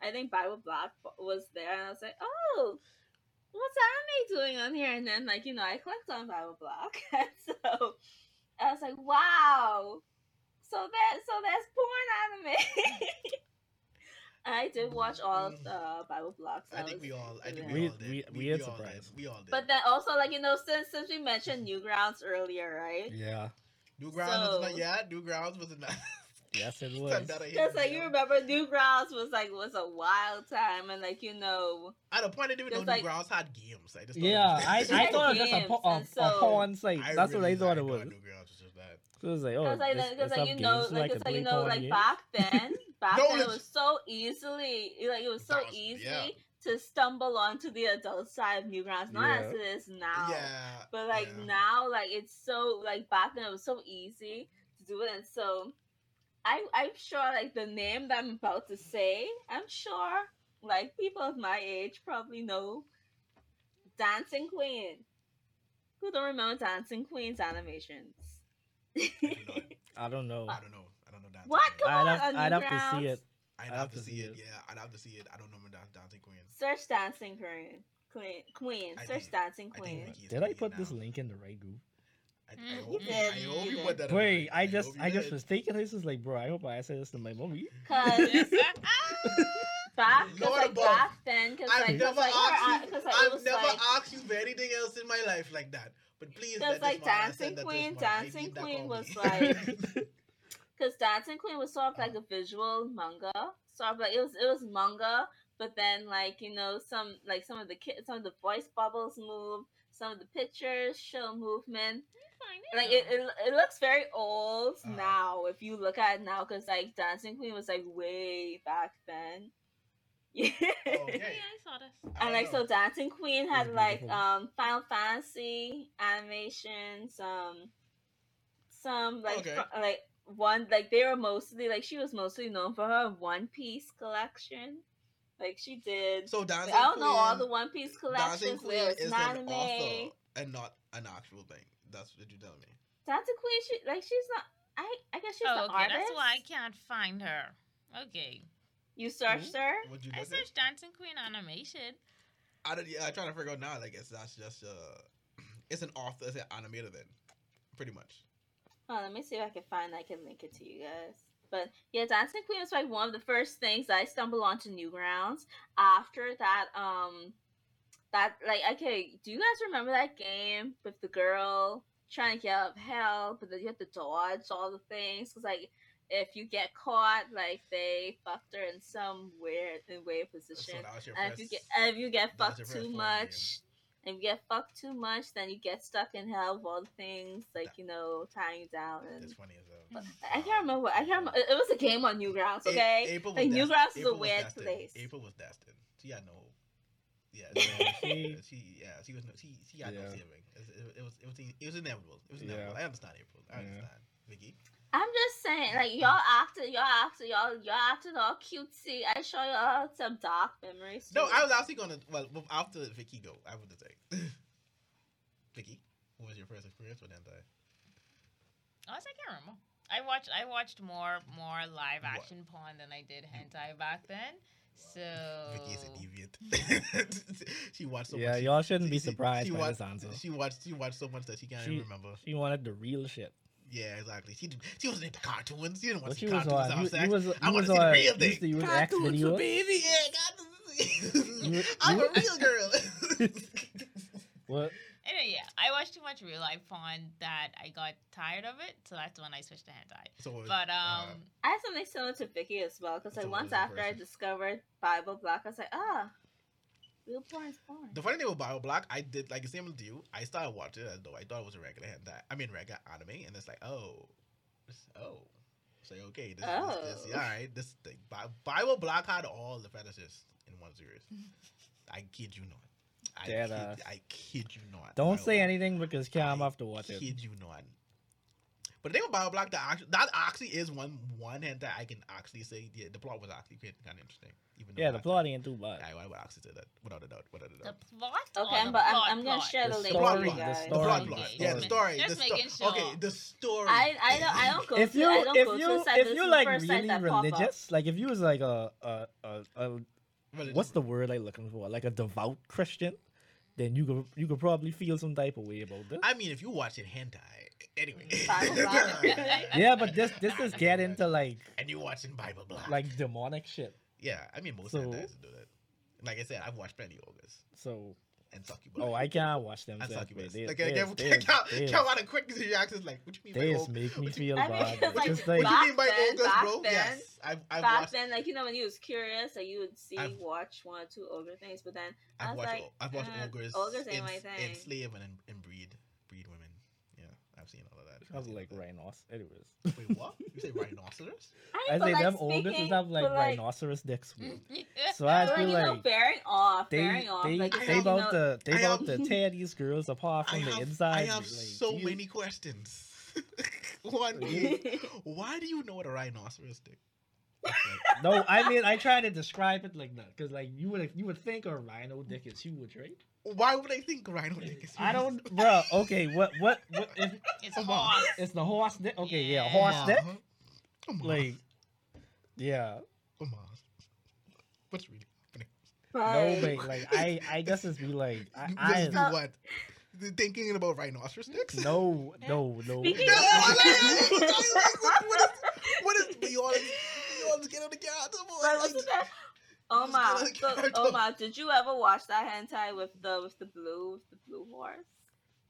i think bible black was there and i was like oh what's anime doing on here and then like you know i clicked on bible black and so i was like wow so that so that's porn anime i did watch all of mm. the Bible Blacks I think we all. I think We- we, all did. we- we, we we ain't all did. surprised. We all did. but then also like you know since since we mentioned newgrounds earlier right yeah, Newgrounds was not. Yeah, Newgrounds was not. yes, it was. Because like you remember Newgrounds was like was a wild time and like you know At a point, I didn't even know like- Newgrounds had games. I just thought it Yeah, was- I, I thought it was just a, po- a, and a porn site. I That's what I thought it was. Newgrounds was just. It was like, oh, because like this- because like you know games so I like it's like you know like back then back No, then it was so easily like it was so was- easy yeah. to stumble onto the adult side of Newgrounds not as it is now Yeah. but like yeah. now like it's so like back then it was so easy to do it and so I I'm sure like the name that I'm about to say I'm sure like people of my age probably know Dancing Queen. Who don't remember Dancing Queen's animations? I do not. Know. I don't know. I don't don't know Dancing What? Come I'd on, have, I'd have to see it. I'd I'd have to see it. Yeah, I'd have to see it. I don't know Dan- Dancing Queen. Search dancing queen. Queen. Queen. Search think- dancing I queen. Did I put now. this link in the right group? I, I Mm. hope You you, did. I You hope you put that. in Wait, the- I just I just did. was thinking this is like, bro. I hope I said this to my mommy. Cause back, cause like above. back then, cause I've like, never cause, like, asked her- you. cause, like, it I've was never like, asked you for anything else in my life like that. But please, Cause, like, this Dancing Queen- this man, I Dancing Queen was me. like- Cause Dancing Queen was sort of like a visual manga, sort of like it was it was manga, but then like you know some like some of the ki- some of the voice bubbles move, some of the pictures show movement. Like it, it, it looks very old Uh-huh. now if you look at it now, cause like Dancing Queen was like way back then. Yeah. Oh, Yeah. I saw this. I And like know. so Dancing Queen had It's like um Final Fantasy animations, um some like Okay. fr- like one like they were mostly like she was mostly known for her One Piece collection. Like she did So Dancing I don't know all the One Piece Dancing collections. Queen There was is an an anime. author and not an actual thing. That's what you're telling me. Dancing Queen she like she's not I I guess she's Oh, the okay, artist. that's why I can't find her. Okay. You searched her? What you I look at? searched Dancing Queen animation. I don't. Yeah, I trying to figure out now. Like, it's that's just uh, it's an author, it's an animator then, pretty much. Oh, let me see if I can find. I can link it to you guys. But yeah, Dancing Queen was like one of the first things I stumbled onto Newgrounds. After that, um, that like okay, do you guys remember that game with the girl trying to get out of hell, but then you have to dodge all the things? Cause like if you get caught, like they fucked her in some weird, in weird position. So that was your And if you get if you get fucked too much, and you get fucked too much, then you get stuck in hell with all the things like you know tying you down and. It's funny as hell. I can't remember. I can't. Remember. It it was a game on Newgrounds. A- Okay, April like was Newgrounds dest- is a April was weird destined. place. April was destined. She had no. Yeah, no, She- she, yeah, she was no, she, she had no Yeah. saving. It, it, it was, it was, it was inevitable. It was Yeah. inevitable. I understand April. I Yeah. understand. Vicky. I'm just saying, like y'all acted, y'all acted, y'all y'all acted all cutesy. I show y'all some dark memories. No. I was actually gonna. Well, well, after Vicky go, I would say. Vicky, what was your first experience with hentai? Honestly, I can't remember. I watched I watched more more live What? action porn than I did hentai back then. So Vicky is a deviant. she watched so Yeah, much. Yeah, y'all shouldn't be she- she- surprised she by watched, this answer. She watched. She watched so much that she can't She- even remember. She wanted the real shit. Yeah, exactly. She did, she wasn't into cartoons. She didn't want What to you see was cartoons on? have You, sex. you I want was to see the real thing. used to use Cartoons for baby. Yeah, got to see. I'm a real girl. What? anyway, yeah, I watched too much real life porn that I got tired of it. So that's when I switched to hentai. so, But uh, um, I had something similar to Vicky as well. Because like once was the after I discovered Bible Black, I was like, ah, real porn is porn. The funny thing with Bible Black, I did like the same with you. I started watching it though I thought it was a regular hentai. I mean, regular anime, and it's like, oh, oh, say okay, this, Oh. this, this, yeah, all right, this thing. Bi- Bible Black had all the fetishes in one series. I kid you not. I Dead kid, ass. I kid you not. Don't Bio say Black. anything because Cam I have to watch it. I kid you not. But the thing about Bible Black, that actually, that actually is one one hentai I can actually say the, the plot was actually kind of interesting. Even though Yeah, the I- plot ain't too bad. I, I would actually say that without a doubt. Without a doubt. the plot. Okay, or the but I'm, I'm gonna share The the link The with story, you plot. the guys. The plot story. plot. Yeah, the story. just the sto- making sure. Okay, the story. I I don't I don't go If to you I don't if go you the if you like the first site really that pop up. religious, like if you was like a a, a, a Religious. what's the word I looking for? Like a devout Christian, then you could you could probably feel some type of way about this. I mean, if you watch it hentai, anyway. Bible yeah, but this this is get into like and you watching Bible Black. like demonic shit. yeah, I mean, most So- hentais do that. Like I said, I've watched plenty of ogres So and succubus. oh, I can't watch them. and stuff, succubus. but they, Like, they, again, they, count, they, count out a quick reactions. Like, what do you mean they by just ogre? make me What you- feel I mean, bad. it's like What like you mean by Back then- ogres, bro? then- yes, I've, I've Back watched. then, like you know, when you was curious, like you would see, I've- watch one or two ogre things, but then I I've was watched. like, o- I've watched uh, ogres. ogres ain't in, my thing. enslave and, and breed, breed women. Yeah, I've seen all of that. I was like all that. rhinos. Anyways, Wait, what? You say rhinoceros? I, I but, say like, them ogres speaking- have like like, rhinoceros dicks. So I but, feel like, you know, like bearing off, they bearing off, they like I they like, you about to they about have- to tear these girls apart I from the have, inside. I have like, so geez. many questions. One why do you know what a rhinoceros dick? looks like? No, I mean I try to describe it like that because like you would you would think a rhino dick is huge, right? Why would I think rhino dick is? I don't, bro. Okay, what what what if It's Come hot. on. it's the horse dick? Okay, yeah, Yeah. horse dick. Uh-huh. Come on. Like, yeah. Come on. What's really happening? No, mate. Like, I, I just just be like, I, I just be what? Thinking about rhinoceros sticks? no, no, no. Speaking No, like, like, what, what is, what is, we always, we always get on the counter, boy. But Like, wasn't that? Just Omar, so, on the did you ever watch that hentai with the with the blue with the blue horse?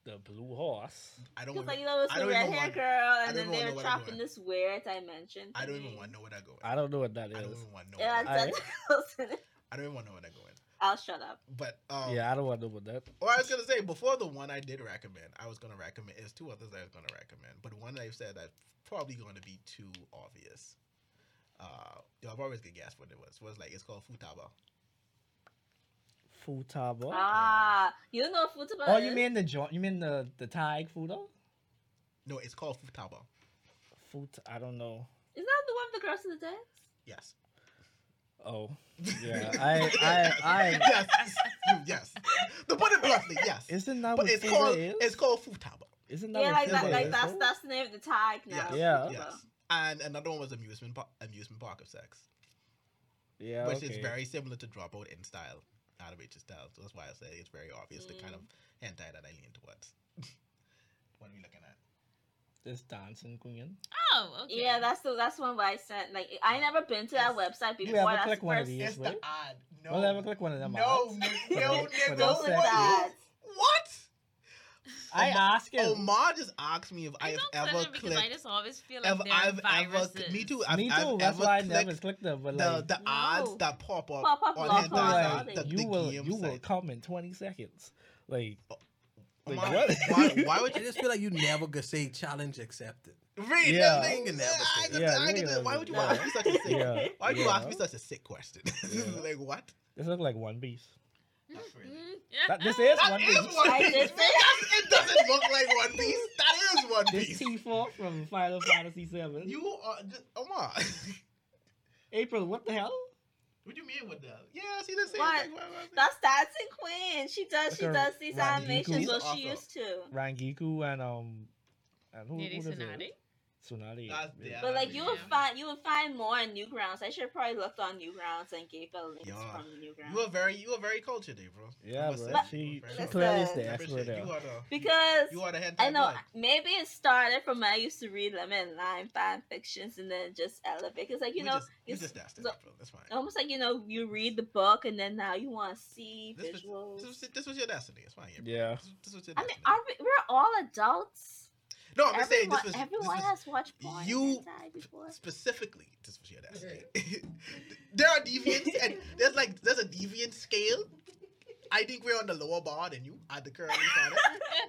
The blue horse. I don't Because like you know, it's I a don't red hair want- girl, and then they're know what I'm trapped in this weird dimension. I don't even want to know where that going. I don't know what that I don't even want to know. Yeah, where that- that's I don't even want to know where that going. I'll shut up. But um, Yeah, I don't want to know what that. Or I was gonna say before the one I did recommend, I was gonna recommend. There's two others I was gonna recommend, but one I said that's probably going to be too obvious. Uh, y'all probably gonna guess what it was. It was like it's called Futaba. Futaba. Ah, you know Futaba Oh, is? you mean the joint? You mean the the Thai Futo? No, it's called Futaba. Fut. I don't know. Is that the one with the girls in the dance? Yes. Oh, yeah. I I I. yes. yes. To put it bluntly, yes. Isn't that but what it's called is? it's called Futaba. Isn't that Yeah, what like that. Like is, that's that's the name of the tag now. Yes. Yeah. Yes. And another one was amusement park, amusement park of sex, Yeah. which okay. is very similar to Dropout in style, animated style. So that's why I say it's very obvious the kind of Mm. hentai that I lean towards. what are we looking at? This dancing queen. Oh, okay. Yeah, that's the that's one where I sent. Like I never been to that Yes. website You before. ever That's click the one of first. these? It's right? the odd. No. Well, ever click one of them. No, ads? no, For no, the- for nigga. the Don't click sex. that. What? I asked him. Omar just asked me if I I've don't ever click them because I clicked. just always feel like they're I've viruses. ever, me too. I've, Me too. I've That's why I never clicked them. But the like, the No. odds that pop up Pop up on local hentai on site, the, you the will game you will come in twenty seconds. Like, oh, like Omar, what? why, why would I you? just feel like you never could say challenge accepted. Really? Yeah. Like, You can never I could- that. I Yeah, could- yeah, Why would you yeah. ask me such a sick? yeah. Why would you yeah. ask me such a sick question? Like what? This look like One Piece. Mm-hmm. Not really. That, this is That One is Piece. One Piece. It doesn't look like One Piece. That is One piece. This Piece. Tifa from Final Fantasy VII. You are just Omar. April, what the hell? what do you mean with that? Yeah, see the same What? thing. Why- why- That's Dancing Queen. She does. She Like a does these Rangiku. animations. She's Well, she used to. Rangiku and um and who, Neri who Tsunade? It? Tsunade. That's- yeah, But like you would Yeah. find you would find more in Newgrounds. I should probably looked on Newgrounds and gave a link Yeah. from You Newgrounds. are very, you are very cultured, bro. Yeah, I must bro. say, She, you she are clearly is the expert there. You are the, Because you are the hentai I know blood. maybe it started from when I used to read lemon line fan fictions and then just elevate. Because like you we know, just, we it's just asked it, so- bro. That's fine. almost like you know you read the book and then now you want to see This was, visuals. this, was, this was your destiny. It's fine. bro. Yeah. This, this was your I mean, are we, we're all adults. No, I'm just saying this was. everyone this was has watched porn you- before. specifically. This was your destiny. there are deviants, and there's like there's a deviant scale. I think we're on the lower bar than you at the current time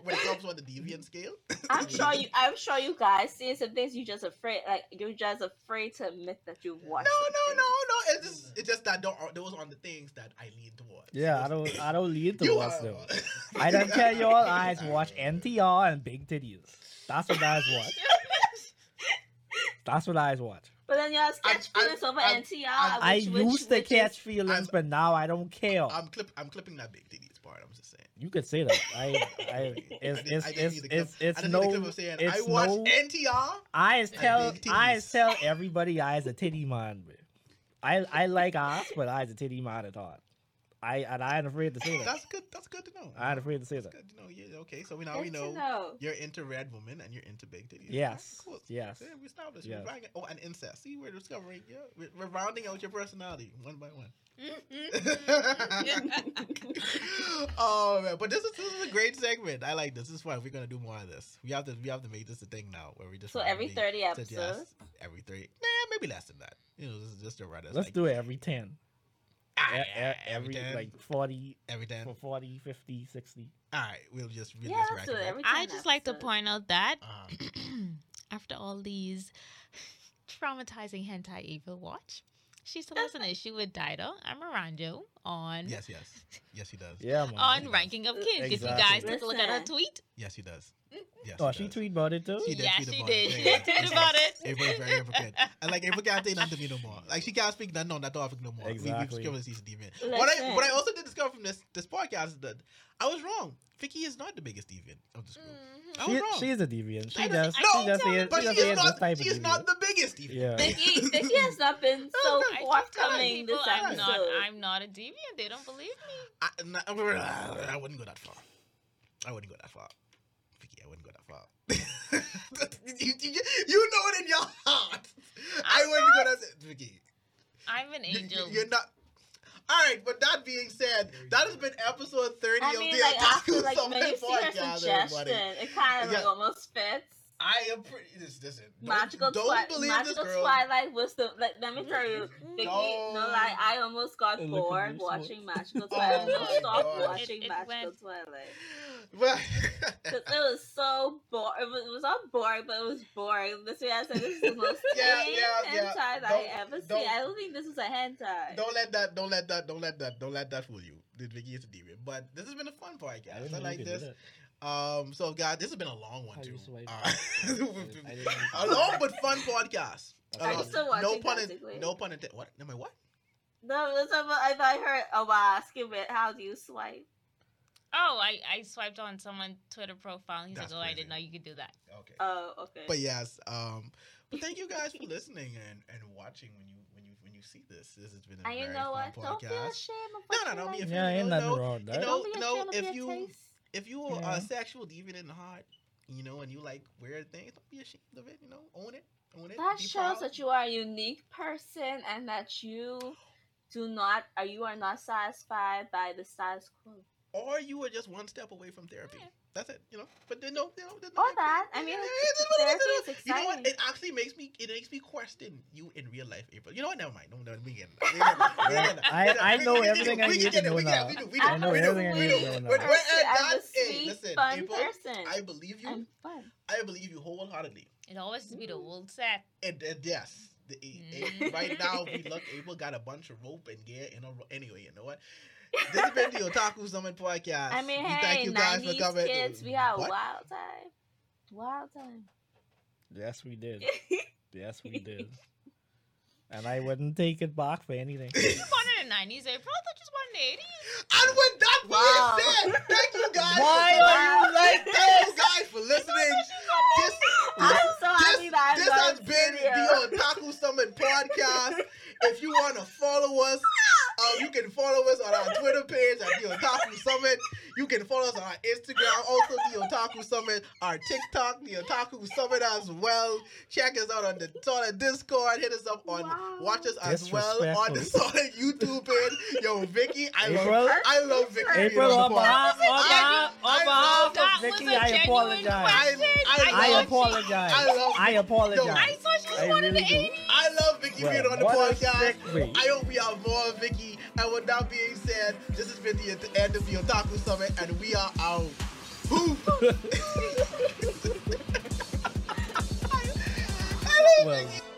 when it comes on the deviant scale. I'm sure you. I'm sure you guys see some things. You just afraid, like you're just afraid to admit that you've No, watched. no, something. no, no. It's just it's just that don't, those are the things that I lean towards. Yeah, I don't I don't lead You towards them. I don't care your eyes watch NTR and Big Titties. That's what I watch. That's what I watch. But then you have I'm- sketch I'm- feelings over I'm- NTR. I'm- I which, which, used to which is- catch feelings, I'm- but now I don't care. I'm clip I'm clipping that big titties part. I'm just saying. you could say that. I, I, it's, I didn't- it's, I didn't it's, need the clip. it's, it's I didn't no, need the clip I it's watch no, NTR. eyes and tell, big eyes titties. tell everybody eyes a titty man. bro. I, I like ass, but eyes a titty man at heart. I, and I ain't afraid to say that. That's good. That's good to know. I ain't afraid to say That's that. good to know. Yeah. Okay. So we now we Good to know, know. you're into red woman and you're into big titties. Yes, Cool. yes. Yeah, we established. Yes. We're banging- oh, and incest. See, we're discovering. Yeah, we're, we're rounding out your personality one by one. oh man, but this is this is a great segment. I like this. This is fun. We're gonna do more of this. We have to we have to make this a thing now where we just So every thirty suggest- episodes. every three, nah, maybe less than that. You know, this is just a run. Let's do it every 10. Ah, E- yeah, every, ten, like 40, every day ten. for 40, 50, 60. All right, we'll just we'll Yeah, just let's it recommend. every. I just like to point out that Uh, after all these traumatizing hentai evil watch, she still has an issue with Daida and Miranjo on yes, yes, yes, he does. Yeah, man. on Ranking of Kings. If you Exactly. guys take a look at her tweet, Yes, he does. Yes. Oh, he she does. tweet about it too? She did yeah, tweet she about did. it. She Yeah, did tweet it's about it. April is very hypocrite. And like April can't say nothing to me no more. Like she can't speak nothing on that topic no more. We, Exactly. we've discovered she's a deviant. What I what I also did discover from this this podcast is that I was wrong. Vicky is not the biggest deviant of this group. Mhm. I She, was wrong. she is a deviant. She I does. don't- She no, does say but She she is not. type She is not the biggest. deviant. Yeah. Vicky, Vicky has not been so I keep telling forthcoming people this I'm not. I'm not a deviant. They don't believe me. I, not, I wouldn't go that far. I wouldn't go that far. Vicky, I wouldn't go that far. you, you, you know it in your heart. I I'm wouldn't go that Vicky. I'm an angel. You, are not. All right, but that being said, that has been episode 30 I of mean, the like after Otaku like Summit see her podcast, suggestion, everybody. it kind of like almost fits. I am pretty. This, listen, don't, Magical, don't Twi- believe Magical this girl. Twilight was the. Like, let me tell you, Vicky. No. No, like I almost got Look bored watching Magical Oh Twilight. I my stopped watching It- it Magical went- Twilight But because it was so boring. It was, it was not boring, but it was boring. This way I said this is the most Yeah, tame yeah, yeah. hentai that I Don't- ever seen. don't- I don't think this was a hentai. don't let that. Don't let that. Don't let that. Don't let that fool you. This Vicky is a deviant. But this has been a fun I podcast. I, didn't know you like could do this. That. Um. So, guys, this has been a long one How too. you swipe? Uh, I didn't know you a long but fun podcast. Are you Uh, still no pun. In, no pun intended. What? Am I what? No, that's I thought I heard. Oh, wow, asking it. How do you swipe? oh, I, I swiped on someone's Twitter profile. He's That's like, oh, I didn't know you could do that. Okay. Oh, okay. But yes. Um. But thank you guys for listening and and watching when you when you when you see this. This has been a very know fun what? Don't feel podcast. ashamed of No, what no, you don't be like. Yeah, you ain't know, nothing no, wrong with you know, Don't be no, ashamed of if you- taste. If you are Yeah. a sexual deviant in the heart, you know, and you like weird things, don't be ashamed of it. You know, own it, own it. That shows proud. that you are a unique person and that you do not, or you are not satisfied by the status quo. or you are just one step away from therapy. Yeah. That's it. You know, but then no, you know, there's Or that. I mean, it's- it is therapy is. is You know what? It actually makes me. It makes me question you in real life, April. You know what? Never mind. Don't let me get. into that. We get into that. We get into that. I- We get I into know that. We- we- everything we I can need to get it. know We now. can- we do- we I'm do- a we do- everything I we need do. to know now. We're- we're person. at I'm that- a hey, sweet, listen, fun April, person. I believe you. I'm fun. I believe you wholeheartedly. It always has to be the mm-hmm. Ooh. old set. And, and yes, the, eh, eh, a- a- Mm. right now we look. April got a bunch of rope and gear in a. ro- Anyway, you know what? This has been the Otaku Summit podcast. I mean, we hey, thank you guys for 90s coming. kids, we had What? wild time. Wild time. Yes, we did. Yes, we did. And I wouldn't take it back for anything. You born in the 90s, April? I thought you was born the 80s. And with that Wow. being said, thank you guys. Why for, are you like Thank you guys for listening. This, I'm so happy this, that I'm this has been studio. the Otaku Summit podcast. If you want to follow us, uh, you can follow us on our Twitter page at the Otaku Summit. You can follow us on our Instagram, also the Otaku Summit, our TikTok, the Otaku Summit as well. Check us out on the Solid Discord. Hit us up on, Wow. watch us as well on the Solid YouTube page. Yo, Vicky, I love, April? I love Vicky. being April, on on the podcast. behalf, on I- behalf, I on love- behalf That of was Vicky, a I genuine apologize. question. I- I love- apologize. I love- I apologize. Yo, I thought she was I born in the really do. 80s. I love Vicky Well, being on the podcast. I hope we have more of Vicky. And with that being said, this has been the end of the Otaku Summit, and we are out. Who? I love Well, Vicky.